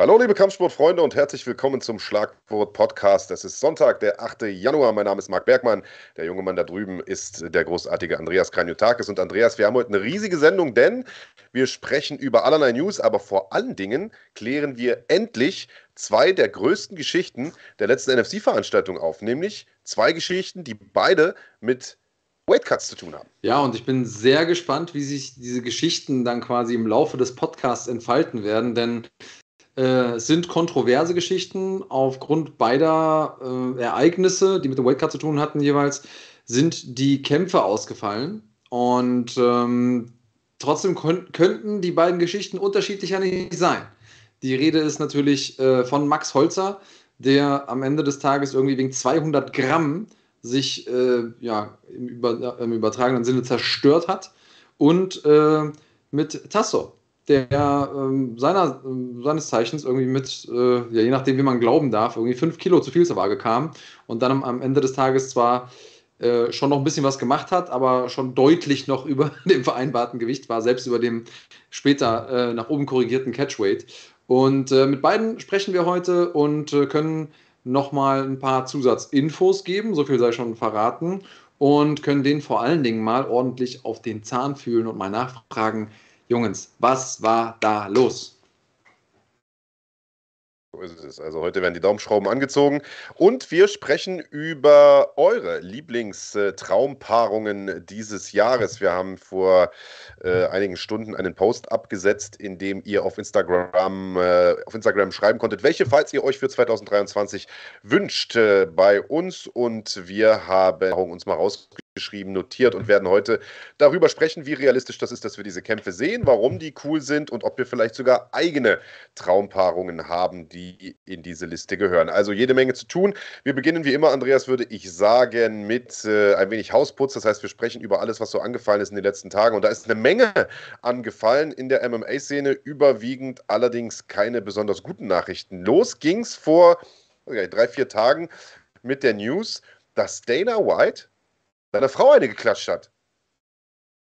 Hallo liebe Kampfsportfreunde und herzlich willkommen zum Schlagwort Podcast. Es ist Sonntag, der 8. Januar. Mein Name ist Marc Bergmann. Der junge Mann da drüben ist der großartige Andreas Kranjotakis. Und Andreas, wir haben heute eine riesige Sendung, denn wir sprechen über allerlei News, aber vor allen Dingen klären wir endlich zwei der größten Geschichten der letzten NFC-Veranstaltung auf, nämlich zwei Geschichten, die beide mit Weightcuts zu tun haben. Ja, und ich bin sehr gespannt, wie sich diese Geschichten dann quasi im Laufe des Podcasts entfalten werden, denn äh, sind kontroverse Geschichten aufgrund beider äh, Ereignisse, die mit dem Weightcut zu tun hatten jeweils, sind die Kämpfe ausgefallen. Und ähm, trotzdem könnten die beiden Geschichten unterschiedlicher nicht sein. Die Rede ist natürlich äh, von Max Holzer, der am Ende des Tages irgendwie wegen 200 Gramm sich äh, ja, im, über, im, übertragenen Sinne zerstört hat. Und äh, mit Tasso, der ähm, seiner, äh, seines Zeichens irgendwie mit, äh, ja, je nachdem, wie man glauben darf, irgendwie fünf Kilo zu viel zur Waage kam und dann am, am Ende des Tages zwar äh, schon noch ein bisschen was gemacht hat, aber schon deutlich noch über dem vereinbarten Gewicht war, selbst über dem später äh, nach oben korrigierten Catchweight. Und äh, mit beiden sprechen wir heute und äh, können nochmal ein paar Zusatzinfos geben, so viel sei schon verraten, und können den vor allen Dingen mal ordentlich auf den Zahn fühlen und mal nachfragen, Jungs, was war da los? So ist es. Also heute werden die Daumenschrauben angezogen und wir sprechen über eure Lieblingstraumpaarungen dieses Jahres. Wir haben vor äh, einigen Stunden einen Post abgesetzt, in dem ihr auf Instagram, äh, auf Instagram schreiben konntet, welche Fights ihr euch für 2023 wünscht äh, bei uns und wir haben uns mal rausgeschrieben geschrieben, notiert und werden heute darüber sprechen, wie realistisch das ist, dass wir diese Kämpfe sehen, warum die cool sind und ob wir vielleicht sogar eigene Traumpaarungen haben, die in diese Liste gehören. Also jede Menge zu tun. Wir beginnen wie immer, Andreas, würde ich sagen, mit äh, ein wenig Hausputz. Das heißt, wir sprechen über alles, was so angefallen ist in den letzten Tagen. Und da ist eine Menge angefallen in der MMA-Szene, überwiegend allerdings keine besonders guten Nachrichten. Los ging's vor okay, drei, vier Tagen mit der News, dass Dana White seiner Frau eine geklatscht hat.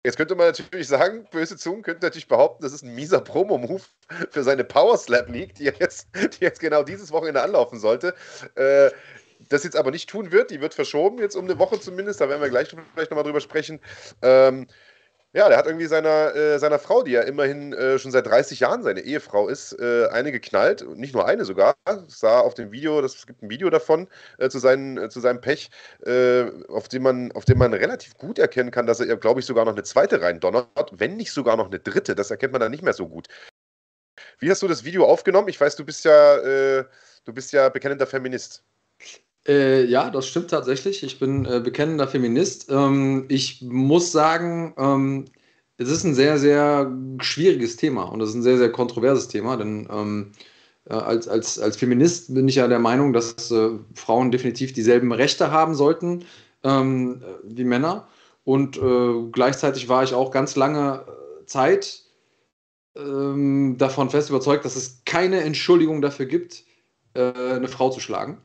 Jetzt könnte man natürlich sagen, böse Zungen könnten natürlich behaupten, das ist ein mieser Promo-Move für seine Power Slap League, die jetzt, die jetzt genau dieses Wochenende anlaufen sollte. Äh, das jetzt aber nicht tun wird, die wird verschoben, jetzt um eine Woche zumindest, da werden wir gleich vielleicht nochmal drüber sprechen. Ähm, ja, der hat irgendwie seiner, äh, seiner Frau, die ja immerhin äh, schon seit 30 Jahren seine Ehefrau ist, äh, eine geknallt. Nicht nur eine sogar. Es sah auf dem Video, es gibt ein Video davon äh, zu, seinen, äh, zu seinem Pech, äh, auf, dem man, auf dem man relativ gut erkennen kann, dass er, glaube ich, sogar noch eine zweite rein donnert, wenn nicht sogar noch eine dritte. Das erkennt man dann nicht mehr so gut. Wie hast du das Video aufgenommen? Ich weiß, du bist ja, du bist ja bekennender Feminist. Äh, ja, das stimmt tatsächlich. Ich bin äh, bekennender Feminist. Ähm, ich muss sagen, ähm, es ist ein sehr, sehr schwieriges Thema und es ist ein sehr, sehr kontroverses Thema, denn ähm, äh, als, als, als Feminist bin ich ja der Meinung, dass äh, Frauen definitiv dieselben Rechte haben sollten ähm, wie Männer. Und äh, gleichzeitig war ich auch ganz lange äh, Zeit ähm, davon fest überzeugt, dass es keine Entschuldigung dafür gibt, eine Frau zu schlagen.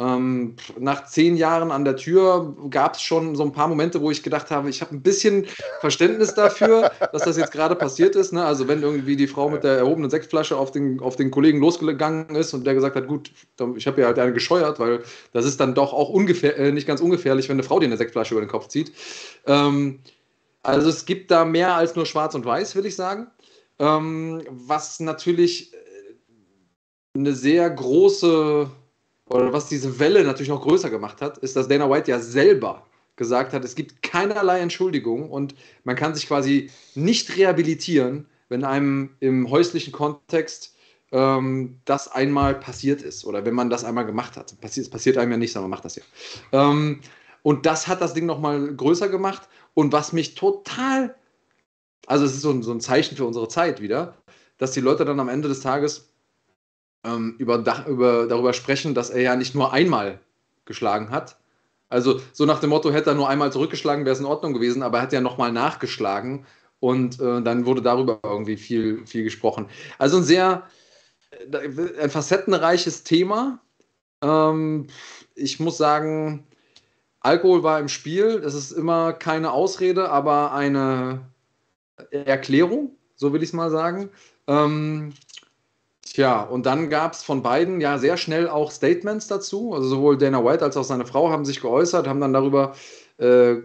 Ähm, nach zehn Jahren an der Tür gab es schon so ein paar Momente, wo ich gedacht habe, ich habe ein bisschen Verständnis dafür, dass das jetzt gerade passiert ist. Ne? Also wenn irgendwie die Frau mit der erhobenen Sektflasche auf den, auf den Kollegen losgegangen ist und der gesagt hat, gut, ich habe ja halt eine gescheuert, weil das ist dann doch auch ungefähr, äh, nicht ganz ungefährlich, wenn eine Frau dir eine Sektflasche über den Kopf zieht. Ähm, also es gibt da mehr als nur Schwarz und Weiß, will ich sagen. Ähm, was natürlich äh, eine sehr große oder was diese Welle natürlich noch größer gemacht hat, ist, dass Dana White ja selber gesagt hat, es gibt keinerlei Entschuldigung und man kann sich quasi nicht rehabilitieren, wenn einem im häuslichen Kontext ähm, das einmal passiert ist oder wenn man das einmal gemacht hat. Passiert, passiert einem ja nicht, sondern man macht das ja. Ähm, und das hat das Ding nochmal größer gemacht und was mich total, also es ist so ein, so ein Zeichen für unsere Zeit wieder, dass die Leute dann am Ende des Tages ähm, über, über, darüber sprechen, dass er ja nicht nur einmal geschlagen hat. Also so nach dem Motto, hätte er nur einmal zurückgeschlagen, wäre es in Ordnung gewesen, aber er hat ja nochmal nachgeschlagen und äh, dann wurde darüber irgendwie viel, viel gesprochen. Also ein sehr äh, ein facettenreiches Thema. Ähm, ich muss sagen, Alkohol war im Spiel. Das ist immer keine Ausrede, aber eine Erklärung, so will ich es mal sagen. Ähm, Tja, und dann gab es von beiden ja sehr schnell auch Statements dazu. Also sowohl Dana White als auch seine Frau haben sich geäußert, haben dann darüber äh,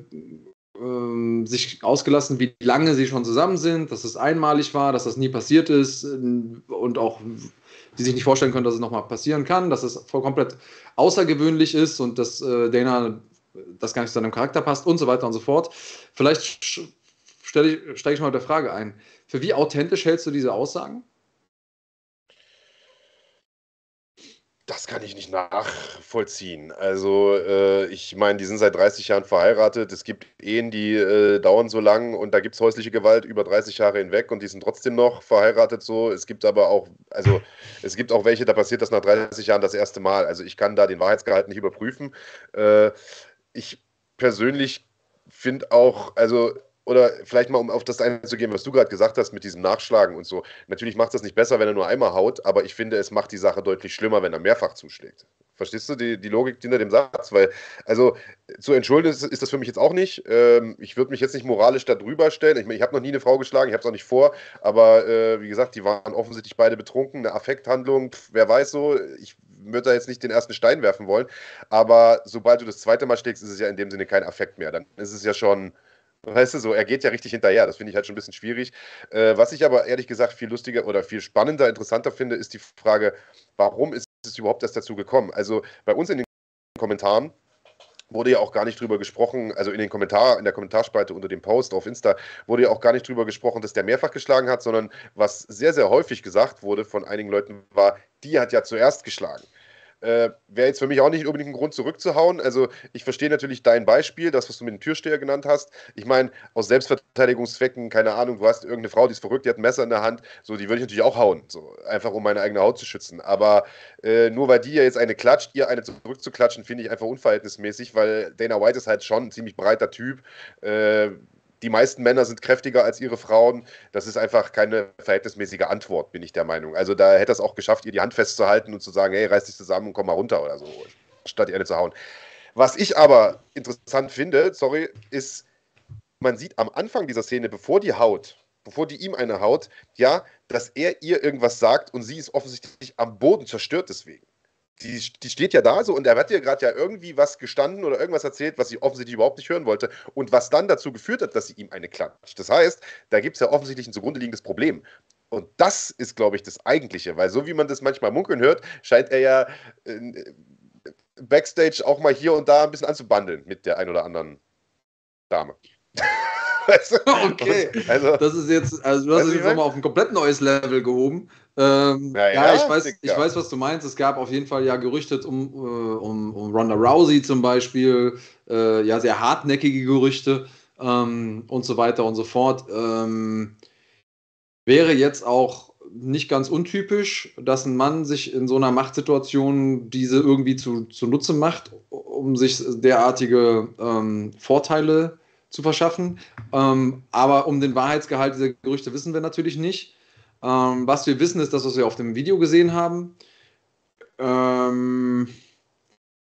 ähm, sich ausgelassen, wie lange sie schon zusammen sind, dass es einmalig war, dass das nie passiert ist äh, und auch die sich nicht vorstellen können, dass es nochmal passieren kann, dass es voll komplett außergewöhnlich ist und dass äh, Dana das gar nicht zu seinem Charakter passt und so weiter und so fort. Vielleicht stelle ich, steige ich mal mit der Frage ein. Für wie authentisch hältst du diese Aussagen? Das kann ich nicht nachvollziehen. Also, äh, ich meine, die sind seit 30 Jahren verheiratet. Es gibt Ehen, die äh, dauern so lang und da gibt es häusliche Gewalt über 30 Jahre hinweg und die sind trotzdem noch verheiratet so. Es gibt aber auch, also es gibt auch welche, da passiert das nach 30 Jahren das erste Mal. Also ich kann da den Wahrheitsgehalt nicht überprüfen. Äh, ich persönlich finde auch, also oder vielleicht mal, um auf das einzugehen, was du gerade gesagt hast mit diesem Nachschlagen und so. Natürlich macht das nicht besser, wenn er nur einmal haut, aber ich finde, es macht die Sache deutlich schlimmer, wenn er mehrfach zuschlägt. Verstehst du die, die Logik hinter dem Satz? Weil, also, zu entschuldigen ist, ist das für mich jetzt auch nicht. Ähm, ich würde mich jetzt nicht moralisch darüber stellen. Ich meine, ich habe noch nie eine Frau geschlagen, ich habe es auch nicht vor, aber äh, wie gesagt, die waren offensichtlich beide betrunken, eine Affekthandlung, pf, wer weiß so. Ich würde da jetzt nicht den ersten Stein werfen wollen, aber sobald du das zweite Mal schlägst, ist es ja in dem Sinne kein Affekt mehr. Dann ist es ja schon Weißt du, so, er geht ja richtig hinterher. Das finde ich halt schon ein bisschen schwierig. Äh, was ich aber ehrlich gesagt viel lustiger oder viel spannender, interessanter finde, ist die Frage, warum ist es überhaupt erst dazu gekommen? Also bei uns in den Kommentaren wurde ja auch gar nicht drüber gesprochen, also in den Kommentar, in der Kommentarspalte unter dem Post auf Insta wurde ja auch gar nicht drüber gesprochen, dass der mehrfach geschlagen hat, sondern was sehr, sehr häufig gesagt wurde von einigen Leuten war, die hat ja zuerst geschlagen. Äh, Wäre jetzt für mich auch nicht unbedingt ein Grund zurückzuhauen. Also ich verstehe natürlich dein Beispiel, das, was du mit dem Türsteher genannt hast. Ich meine, aus Selbstverteidigungszwecken, keine Ahnung, du hast irgendeine Frau, die ist verrückt, die hat ein Messer in der Hand, so, die würde ich natürlich auch hauen, so, einfach um meine eigene Haut zu schützen. Aber äh, nur weil die ja jetzt eine klatscht, ihr eine zurückzuklatschen, finde ich einfach unverhältnismäßig, weil Dana White ist halt schon ein ziemlich breiter Typ. Äh, die meisten Männer sind kräftiger als ihre Frauen. Das ist einfach keine verhältnismäßige Antwort, bin ich der Meinung. Also da hätte es auch geschafft, ihr die Hand festzuhalten und zu sagen, hey, reiß dich zusammen und komm mal runter oder so, statt ihr eine zu hauen. Was ich aber interessant finde, sorry, ist, man sieht am Anfang dieser Szene, bevor die haut, bevor die ihm eine haut, ja, dass er ihr irgendwas sagt und sie ist offensichtlich am Boden zerstört deswegen die, die steht ja da so und er hat ihr gerade ja irgendwie was gestanden oder irgendwas erzählt, was sie offensichtlich überhaupt nicht hören wollte und was dann dazu geführt hat, dass sie ihm eine klatscht. Das heißt, da gibt es ja offensichtlich ein zugrunde liegendes Problem. Und das ist, glaube ich, das Eigentliche, weil so wie man das manchmal munkeln hört, scheint er ja äh, Backstage auch mal hier und da ein bisschen anzubandeln mit der ein oder anderen Dame. Okay, also, das ist jetzt, also du hast es jetzt nochmal auf ein komplett neues Level gehoben. Ähm, ja, ja, ich, weiß, ich weiß, was du meinst. Es gab auf jeden Fall ja Gerüchte um, äh, um, um Ronda Rousey zum Beispiel, äh, ja, sehr hartnäckige Gerüchte ähm, und so weiter und so fort. Ähm, wäre jetzt auch nicht ganz untypisch, dass ein Mann sich in so einer Machtsituation diese irgendwie zu, zunutze macht, um sich derartige ähm, Vorteile zu verschaffen. Ähm, aber um den Wahrheitsgehalt dieser Gerüchte wissen wir natürlich nicht. Ähm, was wir wissen, ist das, was wir auf dem Video gesehen haben. Ähm,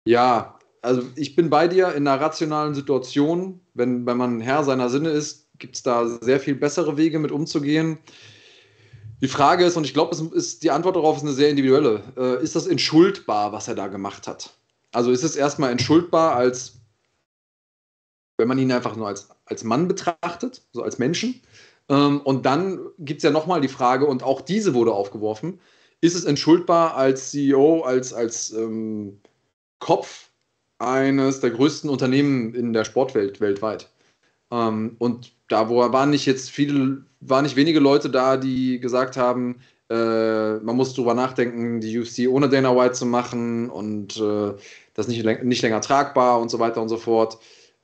ja, also ich bin bei dir in einer rationalen Situation. Wenn, wenn man Herr seiner Sinne ist, gibt es da sehr viel bessere Wege mit umzugehen. Die Frage ist, und ich glaube, die Antwort darauf ist eine sehr individuelle. Äh, ist das entschuldbar, was er da gemacht hat? Also ist es erstmal entschuldbar, als wenn man ihn einfach nur als, als Mann betrachtet, so als Menschen? Ähm, und dann gibt es ja nochmal die Frage, und auch diese wurde aufgeworfen, ist es entschuldbar als CEO, als, als ähm, Kopf eines der größten Unternehmen in der Sportwelt weltweit? Ähm, und da wo waren nicht jetzt viele, waren nicht wenige Leute da, die gesagt haben, äh, man muss drüber nachdenken, die UFC ohne Dana White zu machen und äh, das nicht, nicht länger tragbar und so weiter und so fort.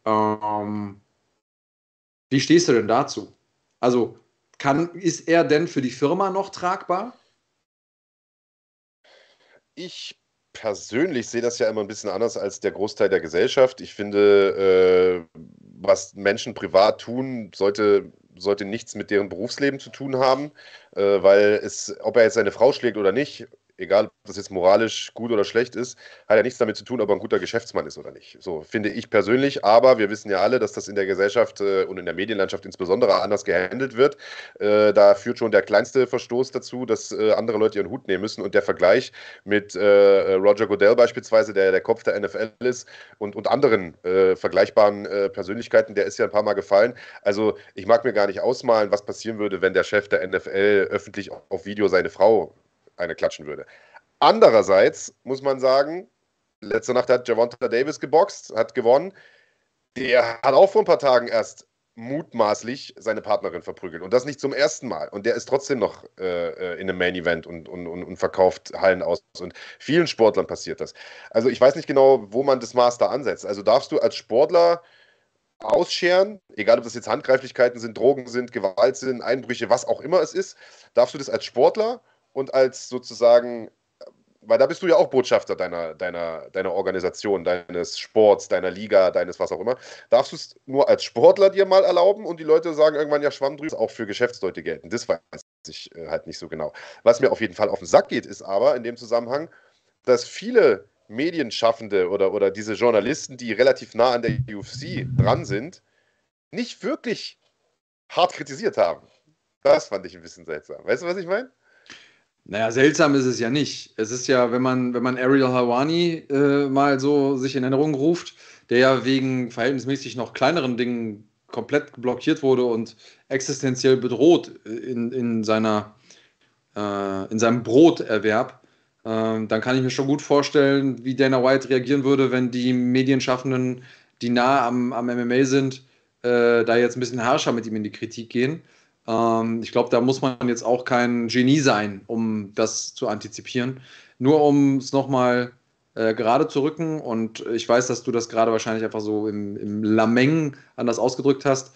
Ähm, wie stehst du denn dazu? Also kann, ist er denn für die Firma noch tragbar? Ich persönlich sehe das ja immer ein bisschen anders als der Großteil der Gesellschaft. Ich finde, äh, was Menschen privat tun, sollte, sollte nichts mit deren Berufsleben zu tun haben, äh, weil es, ob er jetzt seine Frau schlägt oder nicht, egal ob das jetzt moralisch gut oder schlecht ist, hat ja nichts damit zu tun, ob er ein guter Geschäftsmann ist oder nicht. So finde ich persönlich, aber wir wissen ja alle, dass das in der Gesellschaft äh, und in der Medienlandschaft insbesondere anders gehandelt wird. Äh, da führt schon der kleinste Verstoß dazu, dass äh, andere Leute ihren Hut nehmen müssen und der Vergleich mit Roger Goodell beispielsweise, der der Kopf der NFL ist und, und anderen vergleichbaren Persönlichkeiten, der ist ja ein paar Mal gefallen. Also ich mag mir gar nicht ausmalen, was passieren würde, wenn der Chef der NFL öffentlich auf Video seine Frau eine klatschen würde. Andererseits muss man sagen, letzte Nacht hat Javonta Davis geboxt, hat gewonnen. Der hat auch vor ein paar Tagen erst mutmaßlich seine Partnerin verprügelt. Und das nicht zum ersten Mal. Und der ist trotzdem noch äh, äh in einem Main Event und, und, und, verkauft Hallen aus. Und vielen Sportlern passiert das. Also ich weiß nicht genau, wo man das Master ansetzt. Also darfst du als Sportler ausscheren, egal ob das jetzt Handgreiflichkeiten sind, Drogen sind, Gewalt sind, Einbrüche, was auch immer es ist, darfst du das als Sportler und als sozusagen, weil da bist du ja auch Botschafter deiner, deiner, deiner Organisation, deines Sports, deiner Liga, deines was auch immer, darfst du es nur als Sportler dir mal erlauben und die Leute sagen irgendwann, ja, Schwamm drüber, auch für Geschäftsleute gelten. Das weiß ich äh, halt nicht so genau. Was mir auf jeden Fall auf den Sack geht, ist aber in dem Zusammenhang, dass viele Medienschaffende oder, oder diese Journalisten, die relativ nah an der UFC dran sind, nicht wirklich hart kritisiert haben. Das fand ich ein bisschen seltsam. Weißt du, was ich meine? Naja, seltsam ist es ja nicht. Es ist ja, wenn man, wenn man Ariel Hawani äh, mal so sich in Erinnerung ruft, der ja wegen verhältnismäßig noch kleineren Dingen komplett blockiert wurde und existenziell bedroht in, in, seiner, äh, in seinem Broterwerb, ähm, dann kann ich mir schon gut vorstellen, wie Dana White reagieren würde, wenn die Medienschaffenden, die nah am, am MMA sind, äh, da jetzt ein bisschen harscher mit ihm in die Kritik gehen. Ähm, ich glaube, da muss man jetzt auch kein Genie sein, um das zu antizipieren. Nur um es nochmal äh, gerade zu rücken, und ich weiß, dass du das gerade wahrscheinlich einfach so im, im Lameng anders ausgedrückt hast.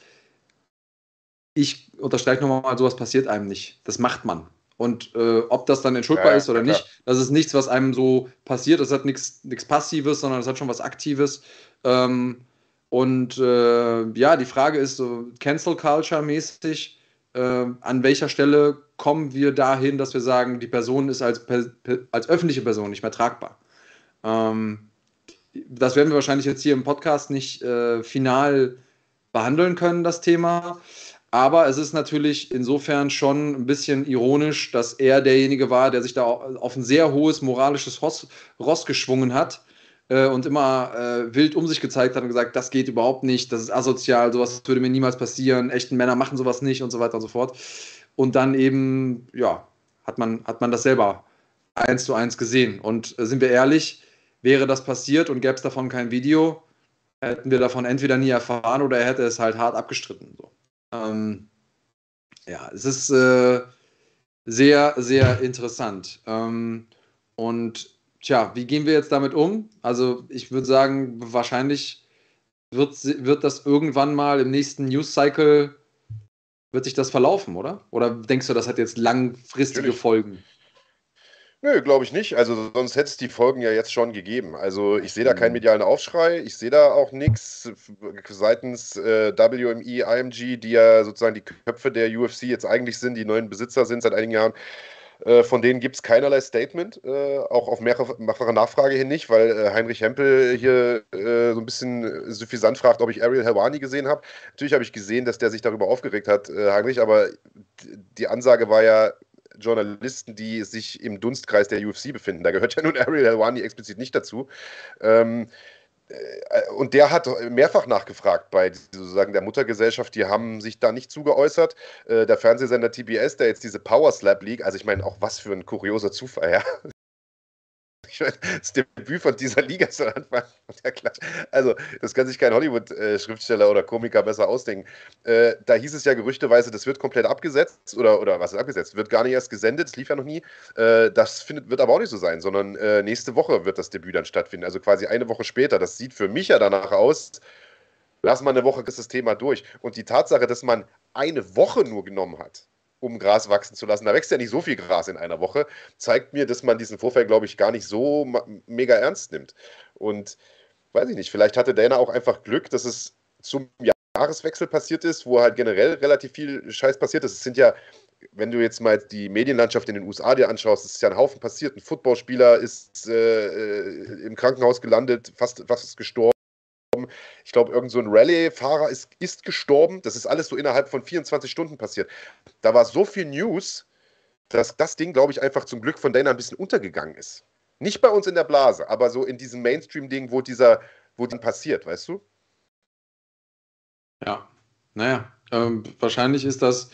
Ich unterstreiche nochmal, sowas passiert einem nicht. Das macht man. Und äh, ob das dann entschuldbar ja, ist oder ja, nicht, das ist nichts, was einem so passiert. Das hat nichts Passives, sondern das hat schon was Aktives. Ähm, und äh, ja, die Frage ist so Cancel Culture mäßig, äh, an welcher Stelle kommen wir dahin, dass wir sagen, die Person ist als, als öffentliche Person nicht mehr tragbar. Ähm, das werden wir wahrscheinlich jetzt hier im Podcast nicht äh, final behandeln können, das Thema. Aber es ist natürlich insofern schon ein bisschen ironisch, dass er derjenige war, der sich da auf ein sehr hohes moralisches Ross, Ross geschwungen hat äh, und immer äh, wild um sich gezeigt hat und gesagt, das geht überhaupt nicht, das ist asozial, sowas würde mir niemals passieren, echten Männer machen sowas nicht und so weiter und so fort. Und dann eben, ja, hat man, hat man das selber eins zu eins gesehen. Und äh, sind wir ehrlich, wäre das passiert und gäbe es davon kein Video, hätten wir davon entweder nie erfahren oder er hätte es halt hart abgestritten. So. Ähm, ja, es ist äh, sehr, sehr interessant. Ähm, und tja, wie gehen wir jetzt damit um? Also ich würde sagen, wahrscheinlich wird, wird das irgendwann mal im nächsten News-Cycle, wird sich das verlaufen, oder? Oder denkst du, das hat jetzt langfristige Natürlich. Folgen? Nö, glaube ich nicht. Also sonst hätte es die Folgen ja jetzt schon gegeben. Also ich sehe da keinen mhm. medialen Aufschrei. Ich sehe da auch nichts seitens äh, WME, IMG, die ja sozusagen die Köpfe der UFC jetzt eigentlich sind, die neuen Besitzer sind seit einigen Jahren. Äh, von denen gibt es keinerlei Statement, äh, auch auf mehrfache Nachfrage hin nicht, weil äh, Heinrich Hempel hier so ein bisschen suffisant fragt, ob ich Ariel Helwani gesehen habe. Natürlich habe ich gesehen, dass der sich darüber aufgeregt hat, Heinrich, aber die Ansage war ja, Journalisten, die sich im Dunstkreis der UFC befinden. Da gehört ja nun Ariel Helwani explizit nicht dazu. Ähm, äh, und der hat mehrfach nachgefragt bei sozusagen der Muttergesellschaft, die haben sich da nicht zugeäußert. Äh, der Fernsehsender TBS, der jetzt diese Power Slap League, also ich meine, auch was für ein kurioser Zufall, ja das Debüt von dieser Liga ist am Anfang der Klatsch. Also, das kann sich kein Hollywood-Schriftsteller oder Komiker besser ausdenken. Äh, da hieß es ja gerüchteweise, das wird komplett abgesetzt oder, oder was ist abgesetzt? Wird gar nicht erst gesendet, das lief ja noch nie. Äh, das findet, wird aber auch nicht so sein, sondern äh, nächste Woche wird das Debüt dann stattfinden. Also quasi eine Woche später. Das sieht für mich ja danach aus. Lass mal eine Woche ist das Thema durch. Und die Tatsache, dass man eine Woche nur genommen hat, um Gras wachsen zu lassen. Da wächst ja nicht so viel Gras in einer Woche. Zeigt mir, dass man diesen Vorfall, glaube ich, gar nicht so mega ernst nimmt. Und weiß ich nicht, vielleicht hatte Dana auch einfach Glück, dass es zum Jahreswechsel passiert ist, wo halt generell relativ viel Scheiß passiert ist. Es sind ja wenn du jetzt mal die Medienlandschaft in den USA dir anschaust, ist ja ein Haufen passiert. Ein Footballspieler ist äh, äh, im Krankenhaus gelandet, fast, fast gestorben. Ich glaube, irgend so Rallye-Fahrer ist, ist gestorben. Das ist alles so innerhalb von 24 Stunden passiert. Da war so viel News, dass das Ding, glaube ich, einfach zum Glück von Dana ein bisschen untergegangen ist. Nicht bei uns in der Blase, aber so in diesem Mainstream-Ding, wo dieser, wo dann passiert, weißt du? Ja, naja, ähm, wahrscheinlich ist das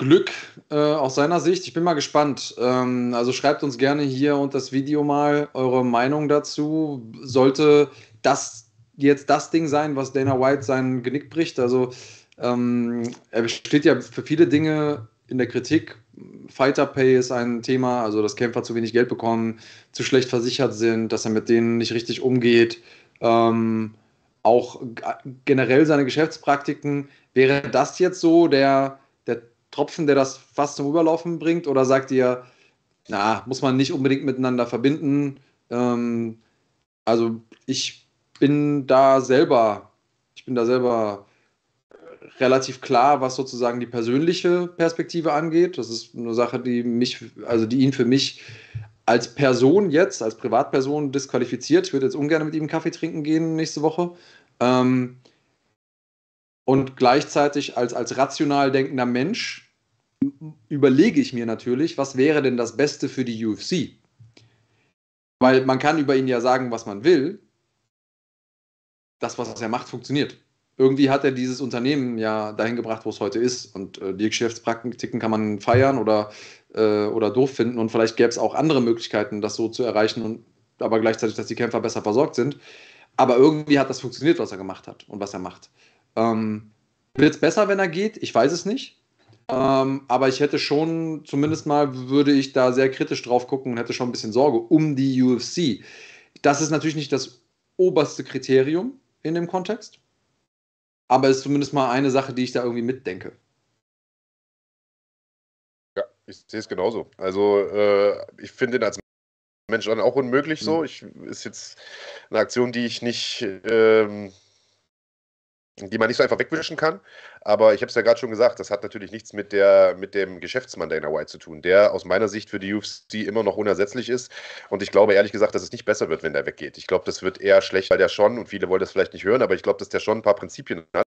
Glück äh, aus seiner Sicht. Ich bin mal gespannt. Ähm, also schreibt uns gerne hier unter das Video mal eure Meinung dazu. Sollte das jetzt das Ding sein, was Dana White sein Genick bricht? Also ähm, er steht ja für viele Dinge in der Kritik. Fighter Pay ist ein Thema, also dass Kämpfer zu wenig Geld bekommen, zu schlecht versichert sind, dass er mit denen nicht richtig umgeht. Ähm, auch generell seine Geschäftspraktiken. Wäre das jetzt so der, der Tropfen, der das fast zum Überlaufen bringt? Oder sagt ihr, na, muss man nicht unbedingt miteinander verbinden? Ähm, also ich bin da selber, ich bin da selber relativ klar, was sozusagen die persönliche Perspektive angeht. Das ist eine Sache, die mich, also die ihn für mich als Person jetzt, als Privatperson disqualifiziert. Ich würde jetzt ungern mit ihm Kaffee trinken gehen nächste Woche. Ähm, und gleichzeitig als, als rational denkender Mensch überlege ich mir natürlich, was wäre denn das Beste für die UFC? Weil man kann über ihn ja sagen, was man will. Das, was er macht, funktioniert irgendwie hat er dieses Unternehmen ja dahin gebracht, wo es heute ist. Und äh, die Geschäftspraktiken kann man feiern oder, äh, oder doof finden. Und vielleicht gäbe es auch andere Möglichkeiten, das so zu erreichen, und, aber gleichzeitig, dass die Kämpfer besser versorgt sind. Aber irgendwie hat das funktioniert, was er gemacht hat und was er macht. Ähm, Wird es besser, wenn er geht? Ich weiß es nicht. Ähm, aber ich hätte schon, zumindest mal würde ich da sehr kritisch drauf gucken und hätte schon ein bisschen Sorge um die UFC. Das ist natürlich nicht das oberste Kriterium in dem Kontext aber es ist zumindest mal eine Sache, die ich da irgendwie mitdenke. Ja, ich sehe es genauso. Also äh, ich finde ihn als Mensch dann auch unmöglich so. Mhm. Ich, ist jetzt eine Aktion, die ich nicht, ähm, die man nicht so einfach wegwischen kann. Aber ich habe es ja gerade schon gesagt, das hat natürlich nichts mit, der, mit dem Geschäftsmann Dana White zu tun, der aus meiner Sicht für die UFC immer noch unersetzlich ist. Und ich glaube ehrlich gesagt, dass es nicht besser wird, wenn der weggeht. Ich glaube, das wird eher schlecht, weil der schon, und viele wollen das vielleicht nicht hören, aber ich glaube, dass der schon ein paar Prinzipien hat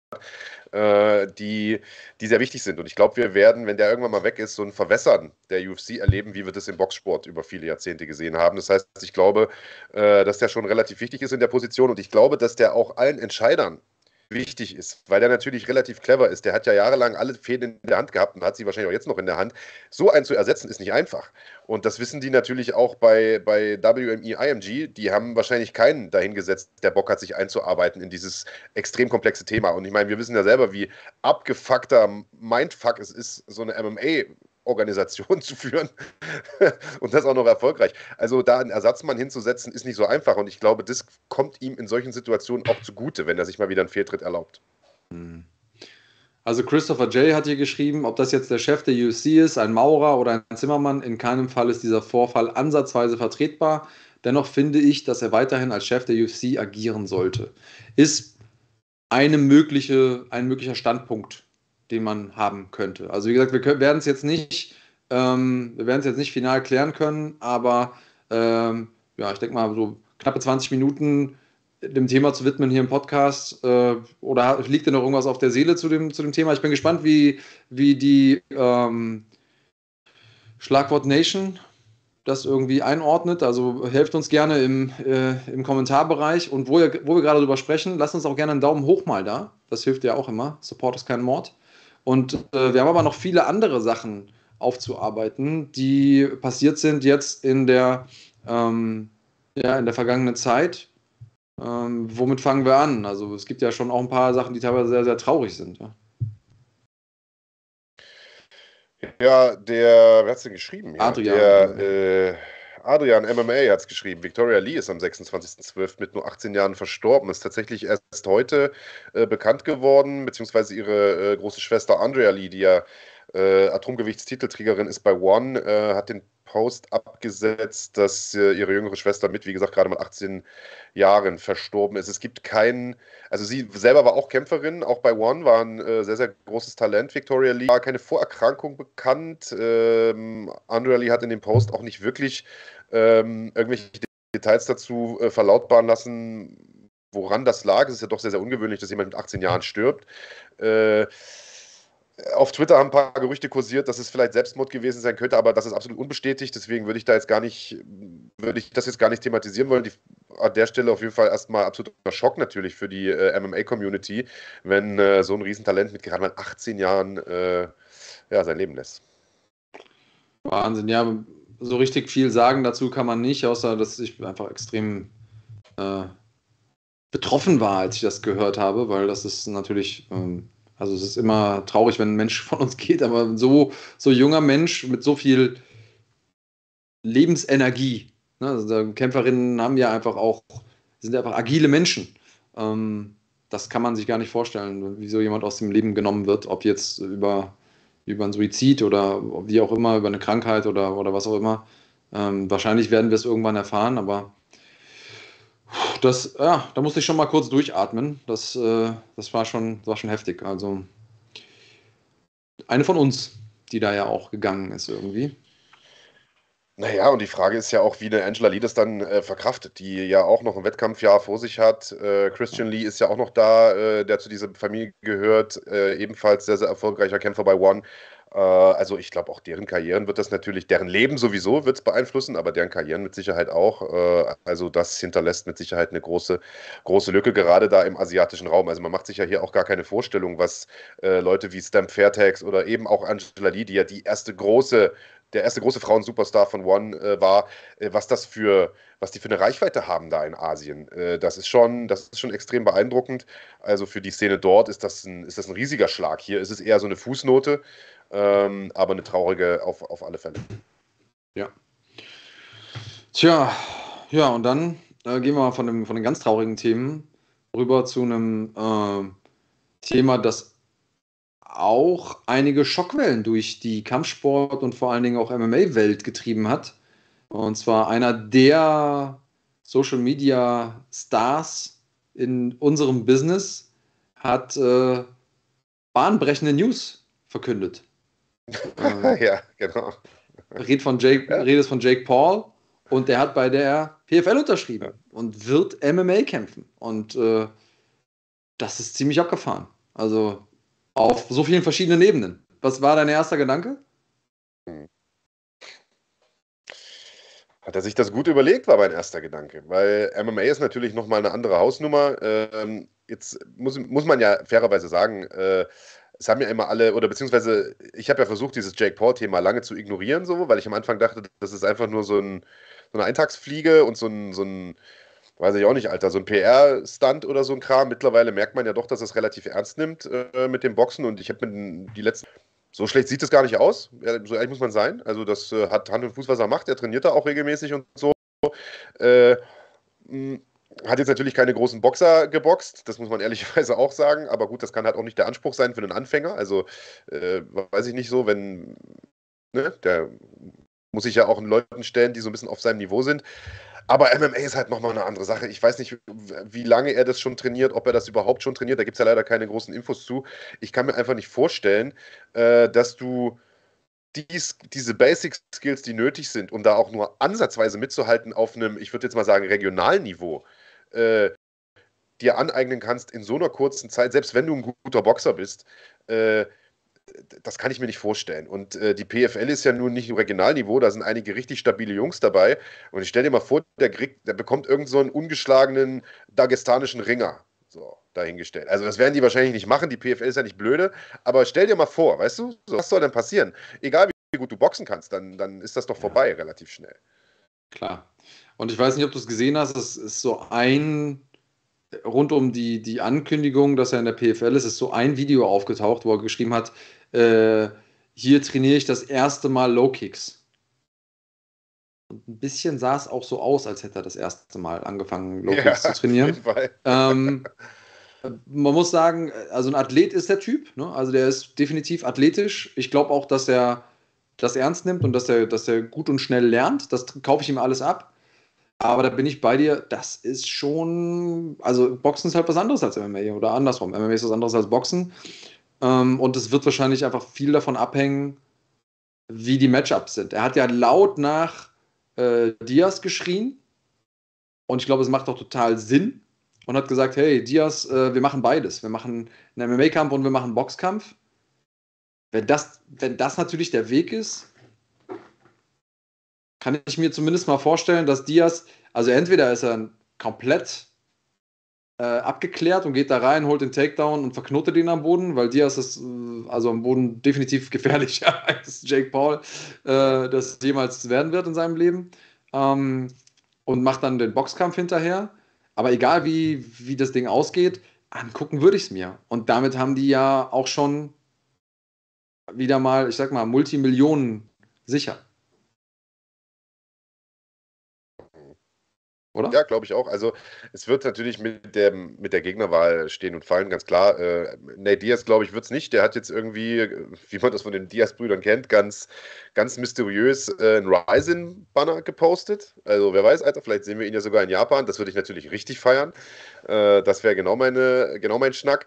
äh, die, die sehr wichtig sind. Und ich glaube, wir werden, wenn der irgendwann mal weg ist, so ein Verwässern der UFC erleben, wie wir das im Boxsport über viele Jahrzehnte gesehen haben. Das heißt, ich glaube, äh, dass der schon relativ wichtig ist in der Position und ich glaube, dass der auch allen Entscheidern wichtig ist, weil der natürlich relativ clever ist. Der hat ja jahrelang alle Fäden in der Hand gehabt und hat sie wahrscheinlich auch jetzt noch in der Hand. So einen zu ersetzen ist nicht einfach. Und das wissen die natürlich auch bei, bei WME IMG. Die haben wahrscheinlich keinen dahingesetzt, der Bock hat, sich einzuarbeiten in dieses extrem komplexe Thema. Und ich meine, wir wissen ja selber, wie abgefuckter Mindfuck es ist, so eine MMA Organisation zu führen und das auch noch erfolgreich. Also da einen Ersatzmann hinzusetzen, ist nicht so einfach und ich glaube, das kommt ihm in solchen Situationen auch zugute, wenn er sich mal wieder einen Fehltritt erlaubt. Hm. Also Christopher J. hat hier geschrieben, ob das jetzt der Chef der UFC ist, ein Maurer oder ein Zimmermann, in keinem Fall ist dieser Vorfall ansatzweise vertretbar. Dennoch finde ich, dass er weiterhin als Chef der UFC agieren sollte. Ist eine mögliche, ein möglicher Standpunkt den man haben könnte. Also wie gesagt, wir werden es jetzt nicht, ähm, wir werden es jetzt nicht final klären können, aber ähm, ja, ich denke mal so knappe 20 Minuten dem Thema zu widmen hier im Podcast. Äh, oder liegt dir noch irgendwas auf der Seele zu dem, zu dem Thema? Ich bin gespannt, wie, wie die ähm, Schlagwort Nation das irgendwie einordnet. Also helft uns gerne im, äh, im Kommentarbereich. Und wo, ihr, wo wir gerade drüber sprechen, lasst uns auch gerne einen Daumen hoch mal da. Das hilft ja auch immer. Support ist kein Mord. Und äh, wir haben aber noch viele andere Sachen aufzuarbeiten, die passiert sind jetzt in der, ähm, ja, in der vergangenen Zeit. Ähm, womit fangen wir an? Also es gibt ja schon auch ein paar Sachen, die teilweise sehr, sehr traurig sind. Ja, ja der, wer hat es denn geschrieben? Ja, Adrian. Der, äh, Adrian MMA hat es geschrieben. Victoria Lee ist am 26.12. mit nur 18 Jahren verstorben. Ist tatsächlich erst heute äh, bekannt geworden, beziehungsweise ihre äh, große Schwester Andrea Lee, die ja äh, Atomgewichtstitelträgerin ist bei One, äh, hat den Post abgesetzt, dass äh, ihre jüngere Schwester mit, wie gesagt, gerade mal 18 Jahren verstorben ist. Es gibt keinen, also sie selber war auch Kämpferin, auch bei One war ein äh, sehr, sehr großes Talent. Victoria Lee war keine Vorerkrankung bekannt. Ähm, Andrea Lee hat in dem Post auch nicht wirklich ähm, irgendwelche Details dazu äh, verlautbaren lassen, woran das lag. Es ist ja doch sehr, sehr ungewöhnlich, dass jemand mit 18 Jahren stirbt. Äh, auf Twitter haben ein paar Gerüchte kursiert, dass es vielleicht Selbstmord gewesen sein könnte, aber das ist absolut unbestätigt. Deswegen würde ich da jetzt gar nicht, würde ich das jetzt gar nicht thematisieren wollen. Die, an der Stelle auf jeden Fall erstmal absoluter Schock natürlich für die äh, MMA-Community, wenn äh, so ein Riesentalent mit gerade mal 18 Jahren äh, ja, sein Leben lässt. Wahnsinn, ja, so richtig viel sagen dazu kann man nicht, außer dass ich einfach extrem äh, betroffen war, als ich das gehört habe, weil das ist natürlich. Ähm, also es ist immer traurig, wenn ein Mensch von uns geht, aber so, so junger Mensch mit so viel Lebensenergie. Ne? Also Kämpferinnen haben ja einfach auch, sind einfach agile Menschen. Ähm, das kann man sich gar nicht vorstellen, wie so jemand aus dem Leben genommen wird, ob jetzt über, über einen Suizid oder wie auch immer, über eine Krankheit oder, oder was auch immer. Ähm, wahrscheinlich werden wir es irgendwann erfahren, aber das, ja, da musste ich schon mal kurz durchatmen. Das, äh, das war, schon, war schon heftig. Also eine von uns, die da ja auch gegangen ist irgendwie. Naja, und die Frage ist ja auch, wie eine Angela Lee das dann äh, verkraftet, die ja auch noch ein Wettkampfjahr vor sich hat. Äh, Christian Lee ist ja auch noch da, äh, der zu dieser Familie gehört, äh, ebenfalls sehr, sehr erfolgreicher Kämpfer bei One. Äh, also ich glaube, auch deren Karrieren wird das natürlich, deren Leben sowieso wird es beeinflussen, aber deren Karrieren mit Sicherheit auch. Äh, also das hinterlässt mit Sicherheit eine große, große Lücke, gerade da im asiatischen Raum. Also man macht sich ja hier auch gar keine Vorstellung, was Leute wie Stamp Fairtex oder eben auch Angela Lee, die ja die erste große der erste große Frauen-Superstar von One äh, war, äh, was das für, was die für eine Reichweite haben da in Asien. Äh, das ist schon, das ist schon extrem beeindruckend. Also für die Szene dort ist das ein, ist das ein riesiger Schlag. Hier ist es eher so eine Fußnote ähm, aber eine traurige auf, auf alle Fälle. Ja. Tja, ja, und dann äh, gehen wir von, dem, von den ganz traurigen Themen rüber zu einem äh, Thema, das auch einige Schockwellen durch die Kampfsport und vor allen Dingen auch MMA-Welt getrieben hat. Und zwar einer der Social Media Stars in unserem Business hat äh, bahnbrechende News verkündet. ja, genau. Red von Jake, ja. Redet von Jake Paul und der hat bei der PFL unterschrieben ja. und wird MMA kämpfen. Und äh, das ist ziemlich abgefahren. Also auf so vielen verschiedenen Ebenen. Was war dein erster Gedanke? Hat er sich das gut überlegt, war mein erster Gedanke. Weil MMA ist natürlich nochmal eine andere Hausnummer. Ähm, jetzt muss, muss man ja fairerweise sagen, äh, es haben ja immer alle, oder beziehungsweise ich habe ja versucht, dieses Jake Paul-Thema lange zu ignorieren, so, weil ich am Anfang dachte, das ist einfach nur so, ein, so eine Eintagsfliege und so ein, so ein, weiß ich auch nicht, Alter, so ein PR-Stunt oder so ein Kram. Mittlerweile merkt man ja doch, dass es relativ ernst nimmt äh, mit dem Boxen und ich habe mir die letzten. So schlecht sieht es gar nicht aus, so ehrlich muss man sein. Also, das äh, hat Hand und Fuß, was er macht. Er trainiert da auch regelmäßig und so. Äh, hat jetzt natürlich keine großen Boxer geboxt, das muss man ehrlicherweise auch sagen, aber gut, das kann halt auch nicht der Anspruch sein für einen Anfänger. Also, äh, weiß ich nicht so, wenn, ne, der muss sich ja auch in Leuten stellen, die so ein bisschen auf seinem Niveau sind. Aber MMA ist halt nochmal eine andere Sache. Ich weiß nicht, wie lange er das schon trainiert, ob er das überhaupt schon trainiert. Da gibt es ja leider keine großen Infos zu. Ich kann mir einfach nicht vorstellen, äh, dass du dies, diese Basic Skills, die nötig sind, um da auch nur ansatzweise mitzuhalten auf einem, ich würde jetzt mal sagen, regionalen Niveau, äh, dir aneignen kannst in so einer kurzen Zeit, selbst wenn du ein guter Boxer bist, äh, das kann ich mir nicht vorstellen. Und äh, die PFL ist ja nun nicht im Regionalniveau, da sind einige richtig stabile Jungs dabei. Und ich stelle dir mal vor, der, kriegt, der bekommt irgend so einen ungeschlagenen dagestanischen Ringer. So, dahingestellt. Also das werden die wahrscheinlich nicht machen, die PFL ist ja nicht blöde, aber stell dir mal vor, weißt du, so, was soll denn passieren? Egal wie gut du boxen kannst, dann, dann ist das doch vorbei ja. relativ schnell. Klar. Und ich weiß nicht, ob du es gesehen hast, es ist so ein, rund um die, die Ankündigung, dass er in der PFL ist, ist so ein Video aufgetaucht, wo er geschrieben hat, äh, hier trainiere ich das erste Mal Low Kicks. Und ein bisschen sah es auch so aus, als hätte er das erste Mal angefangen, Low Kicks ja, zu trainieren. Ähm, man muss sagen, also ein Athlet ist der Typ, ne? also der ist definitiv athletisch. Ich glaube auch, dass er das ernst nimmt und dass er, dass er gut und schnell lernt. Das kaufe ich ihm alles ab. Aber da bin ich bei dir, das ist schon, also Boxen ist halt was anderes als MMA oder andersrum. MMA ist was anderes als Boxen. Ähm, und es wird wahrscheinlich einfach viel davon abhängen, wie die Matchups sind. Er hat ja laut nach äh, Diaz geschrien. Und ich glaube, es macht auch total Sinn. Und hat gesagt, hey, Diaz, äh, wir machen beides. Wir machen einen MMA-Kampf und wir machen einen Boxkampf. Wenn das, wenn das natürlich der Weg ist, kann ich mir zumindest mal vorstellen, dass Diaz, also entweder ist er komplett äh, abgeklärt und geht da rein, holt den Takedown und verknotet ihn am Boden, weil Diaz ist äh, also am Boden definitiv gefährlicher als Jake Paul äh, das jemals werden wird in seinem Leben. Ähm, und macht dann den Boxkampf hinterher. Aber egal wie, wie das Ding ausgeht, angucken würde ich es mir. Und damit haben die ja auch schon wieder mal, ich sag mal, Multimillionen sicher. Oder? Ja, glaube ich auch. Also es wird natürlich mit, dem, mit der Gegnerwahl stehen und fallen, ganz klar. Äh, Nate Diaz, glaube ich, wird es nicht. Der hat jetzt irgendwie, wie man das von den Diaz-Brüdern kennt, ganz, ganz mysteriös äh, einen Ryzen-Banner gepostet. Also wer weiß, Alter, vielleicht sehen wir ihn ja sogar in Japan. Das würde ich natürlich richtig feiern. Äh, das wäre genau, genau mein Schnack.